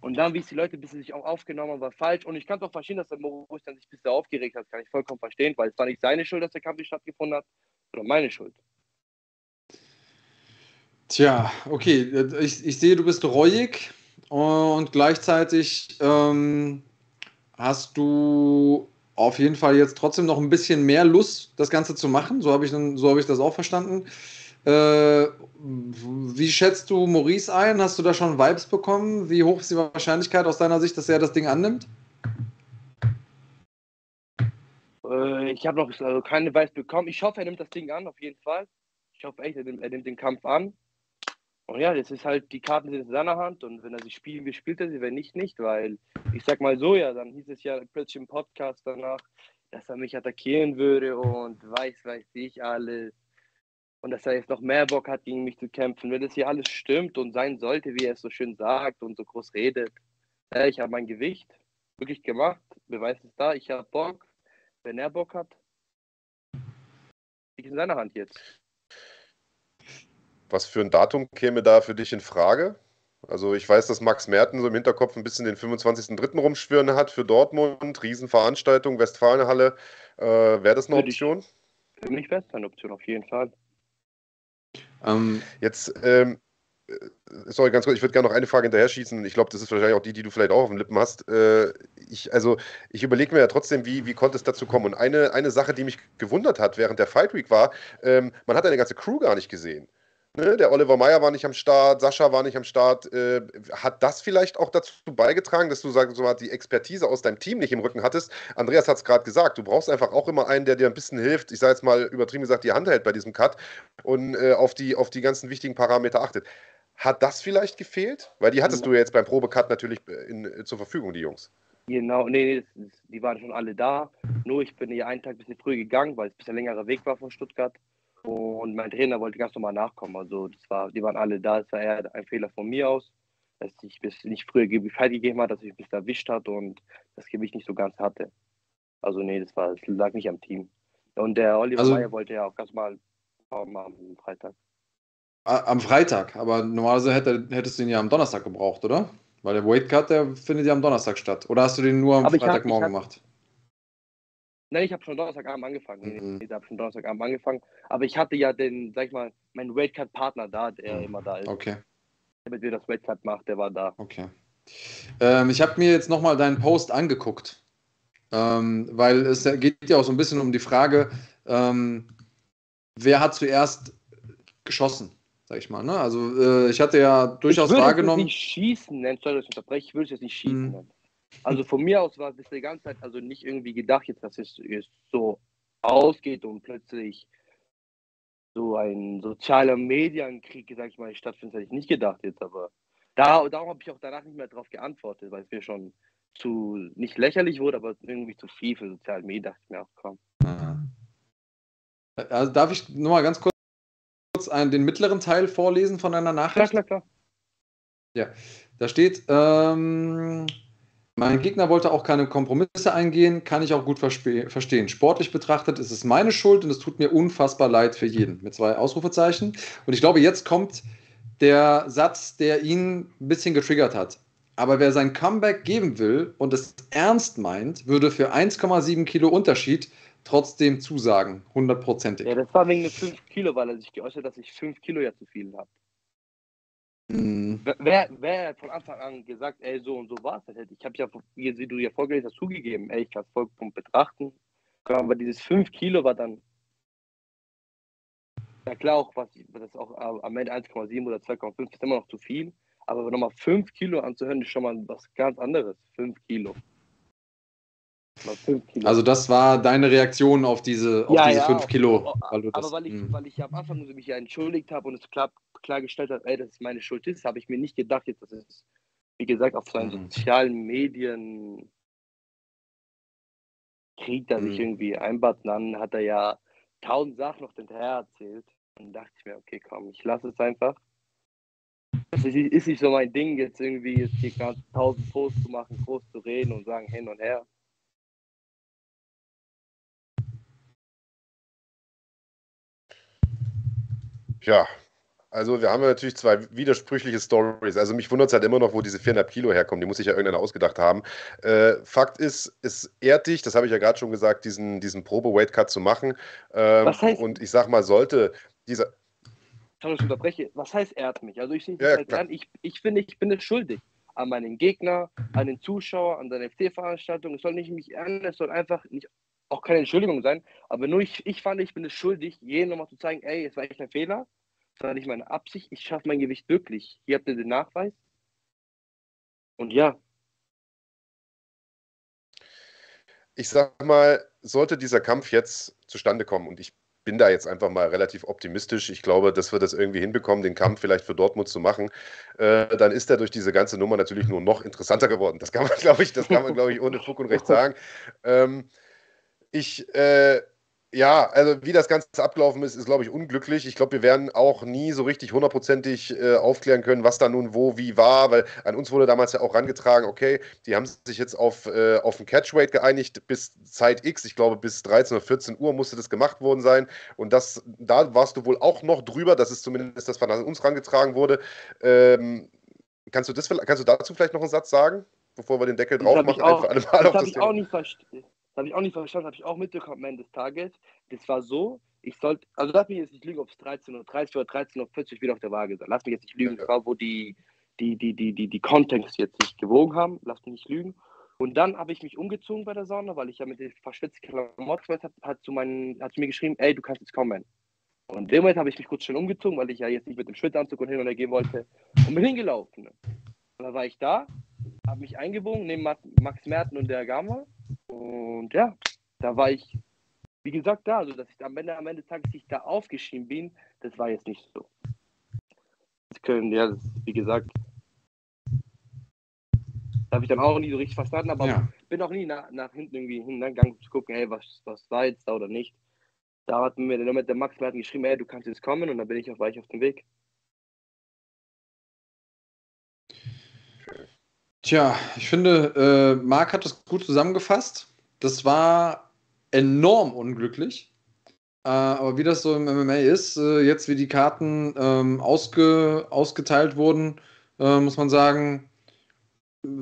Und dann, wie es die Leute ein bisschen sich auch aufgenommen haben, war falsch. Und ich kann es auch verstehen, dass der Moritz dann sich ein bisschen aufgeregt hat. Kann ich vollkommen verstehen, weil es war nicht seine Schuld, dass der Kampf nicht stattgefunden hat, sondern meine Schuld. Tja, okay. Ich, ich sehe, du bist reuig und gleichzeitig ähm, hast du auf jeden Fall jetzt trotzdem noch ein bisschen mehr Lust, das Ganze zu machen. So habe ich, so hab ich das auch verstanden. Äh, wie schätzt du Maurice ein? Hast du da schon Vibes bekommen? Wie hoch ist die Wahrscheinlichkeit aus deiner Sicht, dass er das Ding annimmt? Äh, ich habe noch also keine Weiß bekommen. Ich hoffe, er nimmt das Ding an, auf jeden Fall. Ich hoffe echt, er nimmt, er nimmt den Kampf an. Und ja, das ist halt, die Karten sind in seiner Hand und wenn er sie spielen will, spielt er sie, wenn nicht, nicht, weil ich sag mal so, ja, dann hieß es ja plötzlich im Podcast danach, dass er mich attackieren würde und weiß, weiß ich alles. Und dass er jetzt noch mehr Bock hat, gegen mich zu kämpfen. Wenn das hier alles stimmt und sein sollte, wie er es so schön sagt und so groß redet. Äh, ich habe mein Gewicht wirklich gemacht, Beweis ist da, ich habe Bock. Wenn er Bock hat, liegt in seiner Hand jetzt. Was für ein Datum käme da für dich in Frage? Also ich weiß, dass Max Merten so im Hinterkopf ein bisschen den 25.03. rumschwirren hat für Dortmund, Riesenveranstaltung, Westfalenhalle. Äh, Wäre das eine ich- Option? Für mich wäre es eine Option, auf jeden Fall. Ähm, Jetzt, ähm, äh, sorry, ganz kurz, ich würde gerne noch eine Frage hinterher schießen. Ich glaube, das ist wahrscheinlich auch die, die du vielleicht auch auf den Lippen hast. Äh, ich, also, ich überlege mir ja trotzdem, wie, wie konnte es dazu kommen? Und eine, eine Sache, die mich gewundert hat während der Fight Week war, ähm, man hat eine ganze Crew gar nicht gesehen. Ne? Der Oliver Meyer war nicht am Start, Sascha war nicht am Start. Äh, hat das vielleicht auch dazu beigetragen, dass du sagst, so die Expertise aus deinem Team nicht im Rücken hattest? Andreas hat es gerade gesagt, du brauchst einfach auch immer einen, der dir ein bisschen hilft. Ich sage jetzt mal übertrieben gesagt, die Hand hält bei diesem Cut und äh, auf, die, auf die ganzen wichtigen Parameter achtet. Hat das vielleicht gefehlt? Weil die hattest du ja jetzt beim Probecut natürlich äh, in, äh, zur Verfügung, die Jungs. Genau, nee, die waren schon alle da. Nur ich bin hier einen Tag ein bisschen früh gegangen, weil es ein bisschen längerer Weg war von Stuttgart. Und mein Trainer wollte ganz normal nachkommen. Also das war, die waren alle da. Es war eher ein Fehler von mir aus, dass ich bis nicht früher Bescheid gegeben hat, dass ich bis erwischt hat und das Gewicht nicht so ganz hatte. Also nee, das war, das lag nicht am Team. Und der Oliver Also- Meyer wollte ja auch ganz mal am am Freitag. am Freitag, aber normalerweise hätte, hättest du ihn ja am Donnerstag gebraucht, oder? Weil der Weight Cut, der findet ja am Donnerstag statt. Oder hast du den nur am Freitagmorgen gemacht? Nein, ich habe schon Donnerstagabend angefangen. Mhm. nee, ich habe schon Donnerstagabend angefangen. Aber ich hatte ja den, sag ich mal, meinen Weightcut-Partner da, der Mhm. immer da ist. Okay, Der mit mir das Weightcut macht, der war da. okay. Ähm, ich habe mir jetzt nochmal deinen Post angeguckt, ähm, weil es geht ja auch so ein bisschen um die Frage, ähm, wer hat zuerst geschossen, sag ich mal. Ne? Also äh, ich hatte ja durchaus ich würde wahrgenommen. es jetzt nicht schießen nennen, sorry, ich unterbreche, ich würde es jetzt nicht schießen Mhm. nennen. Also von mir aus war es die ganze Zeit also nicht irgendwie gedacht, jetzt, dass es jetzt so ausgeht und plötzlich so ein sozialer Medienkrieg, sag ich mal, stattfindet, hätte ich nicht gedacht jetzt, aber da, darum habe ich auch danach nicht mehr darauf geantwortet, weil es mir schon zu, nicht lächerlich wurde, aber irgendwie zu viel für soziale Medien, dachte ich mir auch, komm. Also darf ich nur mal ganz kurz einen, den mittleren Teil vorlesen von deiner Klar, Nachricht? klar, klar. Da steht, ähm, mein Gegner wollte auch keine Kompromisse eingehen, kann ich auch gut verstehen. Sportlich betrachtet ist es meine Schuld und es tut mir unfassbar leid für jeden. Mit zwei Ausrufezeichen. Und ich glaube, jetzt kommt der Satz, der ihn ein bisschen getriggert hat. Aber wer sein Comeback geben will und es ernst meint, würde für 1,7 Kilo Unterschied trotzdem zusagen. Hundertprozentig. Ja, das war wegen den 5 Kilo, weil er sich geäußert hat, dass ich 5 Kilo ja zu viel habe. Mhm. Wer, wer von Anfang an gesagt, ey, so und so war es, hätte ich habe ja, wie du ja vorgelesen hast, zugegeben, ey, ich kann es vollkommen betrachten. Aber dieses 5 Kilo war dann, ja klar, auch was, das auch am Ende 1,7 oder 2,5 ist immer noch zu viel. Aber nochmal 5 Kilo anzuhören, ist schon mal was ganz anderes. 5 Kilo. Kilo. Also das war deine Reaktion auf diese, auf ja, diese ja, 5 Kilo. Weil aber das, weil, ich, hm. weil ich am Anfang mich ja entschuldigt habe und es klar, klargestellt habe, ey, dass es meine Schuld ist, habe ich mir nicht gedacht, jetzt, dass es, wie gesagt, auf seinen mhm. sozialen Medien kriegt er sich mhm. irgendwie einbaut. Dann hat er ja tausend Sachen noch hinterher erzählt. Dann dachte ich mir, okay, komm, ich lasse es einfach. Es ist nicht so mein Ding, jetzt irgendwie jetzt hier ganz tausend Posts zu machen, groß zu reden und sagen hin und her. Ja, also wir haben ja natürlich zwei widersprüchliche Stories. Also mich wundert es halt immer noch, wo diese 400 Kilo herkommen. Die muss sich ja irgendeiner ausgedacht haben. Äh, Fakt ist, es ehrt dich, das habe ich ja gerade schon gesagt, diesen, diesen Probe-Weight-Cut zu machen. Ähm, Was heißt, und ich sag mal, sollte dieser... Ich unterbreche. Was heißt ehrt mich? Also ich, ja, halt ich, ich finde, ich bin es schuldig an meinen Gegner, an den Zuschauer, an der FC-Veranstaltung. Es soll nicht mich ehren, es soll einfach nicht auch keine Entschuldigung sein, aber nur ich, ich fand, ich bin es schuldig, jedem nochmal zu zeigen, ey, es war echt ein Fehler, war nicht meine Absicht, ich schaffe mein Gewicht wirklich. Hier habt ihr den Nachweis. Und ja. Ich sag mal, sollte dieser Kampf jetzt zustande kommen und ich bin da jetzt einfach mal relativ optimistisch. Ich glaube, dass wir das irgendwie hinbekommen, den Kampf vielleicht für Dortmund zu machen. Äh, dann ist er durch diese ganze Nummer natürlich nur noch interessanter geworden. Das kann man, glaube ich, das kann man, glaube ich, ohne Fug und Recht sagen. Ähm, ich, äh, ja, also wie das Ganze abgelaufen ist, ist, glaube ich, unglücklich. Ich glaube, wir werden auch nie so richtig hundertprozentig äh, aufklären können, was da nun wo, wie war, weil an uns wurde damals ja auch rangetragen, okay, die haben sich jetzt auf, äh, auf ein Catchweight geeinigt bis Zeit X, ich glaube bis 13 oder 14 Uhr musste das gemacht worden sein und das, da warst du wohl auch noch drüber, das ist zumindest das, was an uns rangetragen wurde. Ähm, kannst, du das, kannst du dazu vielleicht noch einen Satz sagen, bevor wir den Deckel drauf machen? Auch, das habe ich auch nicht verstanden das habe ich auch nicht verstanden, habe ich auch mitbekommen am Ende des Tages. Das war so, ich sollte, also lass mich jetzt nicht lügen, ob es 13.30 Uhr oder 13.40 Uhr wieder auf der Waage sein. Lass mich jetzt nicht lügen, das war, wo die, die, die, die, die, die Kontext jetzt nicht gewogen haben. Lass mich nicht lügen. Und dann habe ich mich umgezogen bei der Sauna, weil ich ja mit den verschwitzten Klamotten hat, hat, zu meinen, hat zu mir geschrieben, ey, du kannst jetzt kommen. Und in dem Moment habe ich mich kurz schnell umgezogen, weil ich ja jetzt nicht mit dem Schwitzanzug und hin und her gehen wollte und bin hingelaufen. Und dann war ich da, habe mich eingewogen neben Max Merten und der Gamma und ja, da war ich, wie gesagt, da. Also, dass ich am Ende, am Ende des Tages ich da aufgeschrieben bin, das war jetzt nicht so. Das können, ja, das, wie gesagt, habe ich dann auch nie so richtig verstanden, aber ja. bin auch nie nach, nach hinten irgendwie hingegangen zu gucken, hey, was, was war jetzt da oder nicht. Da hat mir der, der Max mir geschrieben, hey, du kannst jetzt kommen und dann bin ich auch weich auf dem Weg. Tja, ich finde, äh, Marc hat das gut zusammengefasst. Das war enorm unglücklich. Äh, aber wie das so im MMA ist, äh, jetzt wie die Karten ähm, ausge, ausgeteilt wurden, äh, muss man sagen,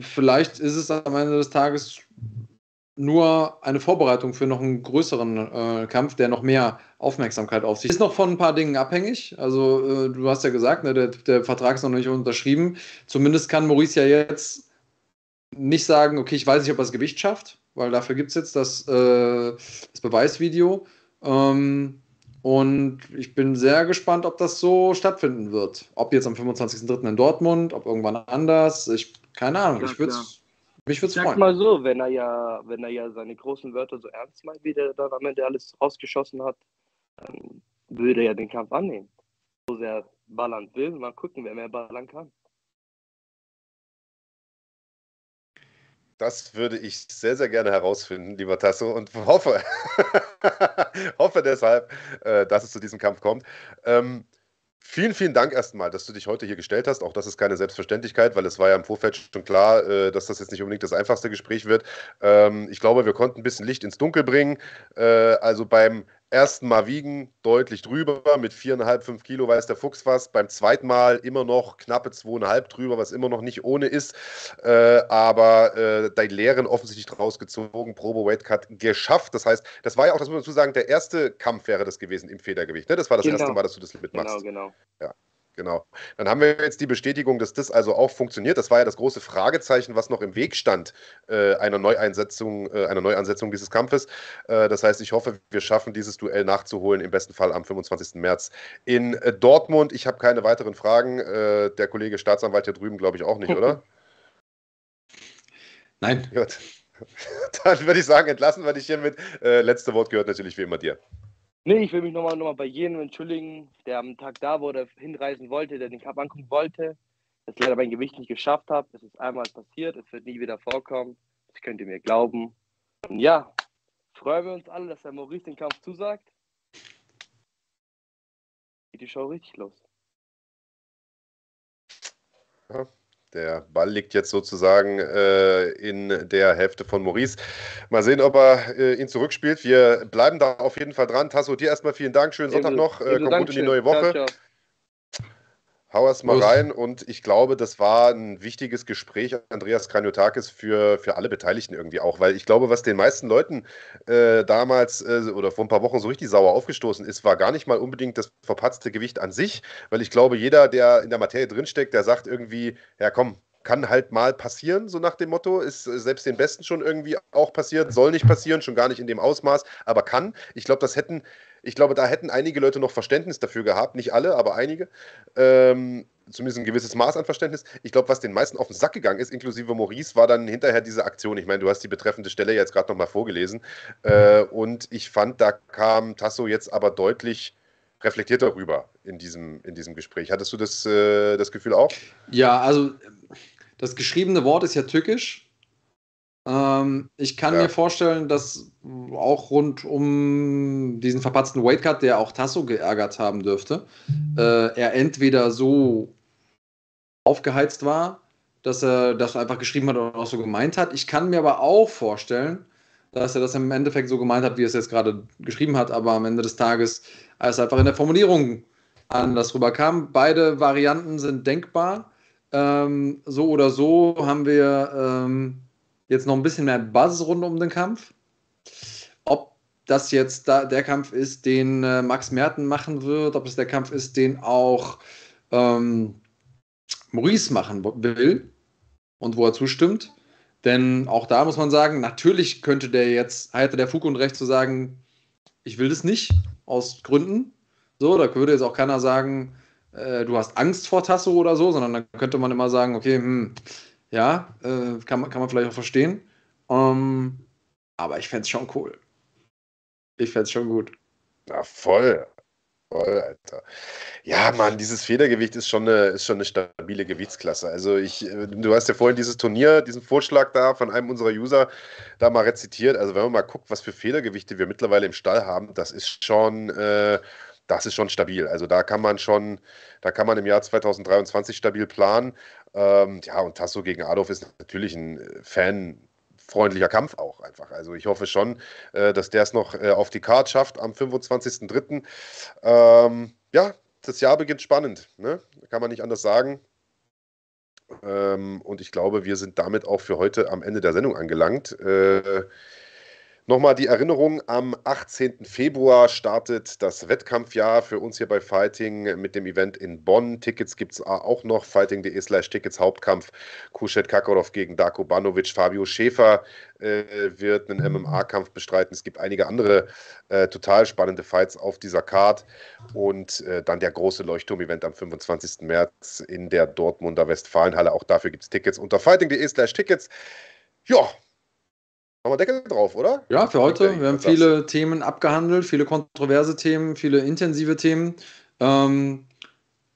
vielleicht ist es am Ende des Tages nur eine Vorbereitung für noch einen größeren äh, Kampf, der noch mehr Aufmerksamkeit auf sich ist noch von ein paar Dingen abhängig. Also äh, du hast ja gesagt, ne, der, der, Vertrag ist noch nicht unterschrieben. Zumindest kann Maurice ja jetzt nicht sagen, okay, ich weiß nicht, ob er das Gewicht schafft, weil dafür gibt es jetzt das, äh, das Beweisvideo. Ähm, und ich bin sehr gespannt, ob das so stattfinden wird. Ob jetzt am 25.03. in Dortmund, ob irgendwann anders. Ich, keine Ahnung, ich würde mich würde es freuen. mal so, wenn er ja, wenn er ja seine großen Wörter so ernst meint, wie der da am Ende alles rausgeschossen hat, dann würde er ja den Kampf annehmen. So sehr ballern will, mal gucken, wer mehr ballern kann. Das würde ich sehr, sehr gerne herausfinden, lieber Tasso, und hoffe, hoffe deshalb, äh, dass es zu diesem Kampf kommt. Ähm, Vielen, vielen Dank erstmal, dass du dich heute hier gestellt hast. Auch das ist keine Selbstverständlichkeit, weil es war ja im Vorfeld schon klar, äh, dass das jetzt nicht unbedingt das einfachste Gespräch wird. Ähm, ich glaube, wir konnten ein bisschen Licht ins Dunkel bringen. Äh, also beim ersten Mal wiegen, deutlich drüber, mit 4,5, 5 Kilo weiß der Fuchs was. Beim zweiten Mal immer noch knappe 2,5 drüber, was immer noch nicht ohne ist. Äh, aber äh, dein Lehren offensichtlich draus gezogen, Probe Weight Cut geschafft. Das heißt, das war ja auch, das muss man dazu sagen, der erste Kampf wäre das gewesen im Federgewicht. Ne? Das war das genau. erste Mal, dass du das mitmachst. Genau, genau. Ja. Genau. Dann haben wir jetzt die Bestätigung, dass das also auch funktioniert. Das war ja das große Fragezeichen, was noch im Weg stand äh, einer Neueinsetzung, äh, einer Neuansetzung dieses Kampfes. Äh, das heißt, ich hoffe, wir schaffen dieses Duell nachzuholen, im besten Fall am 25. März in äh, Dortmund. Ich habe keine weiteren Fragen. Äh, der Kollege Staatsanwalt hier drüben, glaube ich, auch nicht, oder? Nein. Gut. Dann würde ich sagen, entlassen wir dich hiermit. Äh, letzte Wort gehört natürlich wie immer dir. Nee, ich will mich nochmal noch mal bei jedem entschuldigen, der am Tag da war oder hinreisen wollte, der den Cup angucken wollte, das leider mein Gewicht nicht geschafft habe. Es ist einmal passiert, es wird nie wieder vorkommen. Das könnt ihr mir glauben. Und ja, freuen wir uns alle, dass der Maurice den Kampf zusagt. Geht die Show richtig los. Ja. Der Ball liegt jetzt sozusagen äh, in der Hälfte von Maurice. Mal sehen, ob er äh, ihn zurückspielt. Wir bleiben da auf jeden Fall dran. Tasso, dir erstmal vielen Dank. Schönen Sonntag noch. Äh, komm gut in die neue Woche. Ciao, ciao. Hau erst mal rein und ich glaube, das war ein wichtiges Gespräch, Andreas Kranjotakis, für, für alle Beteiligten irgendwie auch, weil ich glaube, was den meisten Leuten äh, damals äh, oder vor ein paar Wochen so richtig sauer aufgestoßen ist, war gar nicht mal unbedingt das verpatzte Gewicht an sich, weil ich glaube, jeder, der in der Materie drinsteckt, der sagt irgendwie, ja komm, kann halt mal passieren, so nach dem Motto. Ist selbst den Besten schon irgendwie auch passiert, soll nicht passieren, schon gar nicht in dem Ausmaß, aber kann. Ich glaube, das hätten, ich glaube, da hätten einige Leute noch Verständnis dafür gehabt, nicht alle, aber einige. Ähm, zumindest ein gewisses Maß an Verständnis. Ich glaube, was den meisten auf den Sack gegangen ist, inklusive Maurice, war dann hinterher diese Aktion. Ich meine, du hast die betreffende Stelle jetzt gerade nochmal vorgelesen. Äh, und ich fand, da kam Tasso jetzt aber deutlich reflektierter rüber in diesem, in diesem Gespräch. Hattest du das, äh, das Gefühl auch? Ja, also das geschriebene Wort ist ja tückisch. Ähm, ich kann ja. mir vorstellen, dass auch rund um diesen verpatzten Weightcut, der auch Tasso geärgert haben dürfte, äh, er entweder so aufgeheizt war, dass er das einfach geschrieben hat und auch so gemeint hat. Ich kann mir aber auch vorstellen, dass er das im Endeffekt so gemeint hat, wie er es jetzt gerade geschrieben hat, aber am Ende des Tages als einfach in der Formulierung anders rüberkam. Beide Varianten sind denkbar. Ähm, so oder so haben wir ähm, jetzt noch ein bisschen mehr Buzz rund um den Kampf. Ob das jetzt da der Kampf ist, den äh, Max Merten machen wird, ob es der Kampf ist, den auch ähm, Maurice machen will und wo er zustimmt. Denn auch da muss man sagen, natürlich könnte der jetzt, hätte der Fug und Recht zu sagen, ich will das nicht, aus Gründen. So, da würde jetzt auch keiner sagen, äh, du hast Angst vor Tasso oder so, sondern dann könnte man immer sagen, okay, hm, ja, äh, kann, man, kann man vielleicht auch verstehen. Um, ähm, aber ich fände es schon cool. Ich fände es schon gut. Na, voll. Voll, Alter. Ja, Mann, dieses Federgewicht ist schon eine, ist schon eine stabile Gewichtsklasse. Also ich, äh, du hast ja vorhin dieses Turnier, diesen Vorschlag da von einem unserer User da mal rezitiert. Also wenn man mal guckt, was für Federgewichte wir mittlerweile im Stall haben, das ist schon, äh, das ist schon stabil. Also da kann man schon, da kann man im Jahr 2023 stabil planen. Ähm, ja, und Tasso gegen Adolf ist natürlich ein äh, fanfreundlicher Kampf auch einfach. Also ich hoffe schon, äh, dass der es noch äh, auf die Karte schafft am 25.03. Ähm, ja, das Jahr beginnt spannend, ne? kann man nicht anders sagen. Ähm, und ich glaube, wir sind damit auch für heute am Ende der Sendung angelangt. Äh, Nochmal die Erinnerung, am 18. Februar startet das Wettkampfjahr für uns hier bei Fighting mit dem Event in Bonn. Tickets gibt es auch noch, fighting.de slash Tickets Hauptkampf. Kushet Kakarov gegen Darko Banovic, Fabio Schäfer äh, wird einen MMA-Kampf bestreiten. Es gibt einige andere äh, total spannende Fights auf dieser Card. Und äh, dann der große Leuchtturm-Event am 25. März in der Dortmunder Westfalenhalle. Auch dafür gibt es Tickets unter fighting.de slash Tickets. Ja, Machen wir Deckel drauf, oder? Ja, für heute. Wir haben viele Themen abgehandelt, viele kontroverse Themen, viele intensive Themen. Ähm,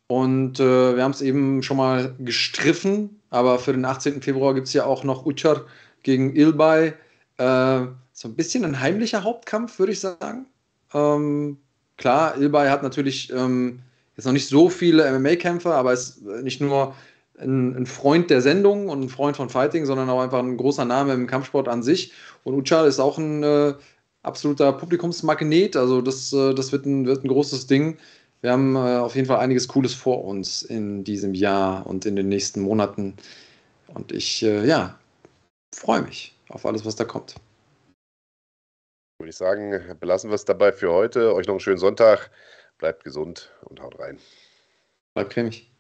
und äh, wir haben es eben schon mal gestriffen, aber für den 18. Februar gibt es ja auch noch Uçar gegen Ilbay. Äh, so ein bisschen ein heimlicher Hauptkampf, würde ich sagen. Ähm, klar, Ilbay hat natürlich ähm, jetzt noch nicht so viele MMA-Kämpfer, aber ist nicht nur ein, ein, Freund der Sendung und ein Freund von Fighting, sondern auch einfach ein großer Name im Kampfsport an sich. Und Uchal ist auch ein äh, absoluter Publikumsmagnet. Also das, äh, das wird, ein, wird ein großes Ding. Wir haben äh, auf jeden Fall einiges Cooles vor uns in diesem Jahr und in den nächsten Monaten. Und ich, äh, ja, freue mich auf alles, was da kommt. Würde ich sagen, belassen wir es dabei für heute. Euch noch einen schönen Sonntag. Bleibt gesund und haut rein. Bleibt cremig.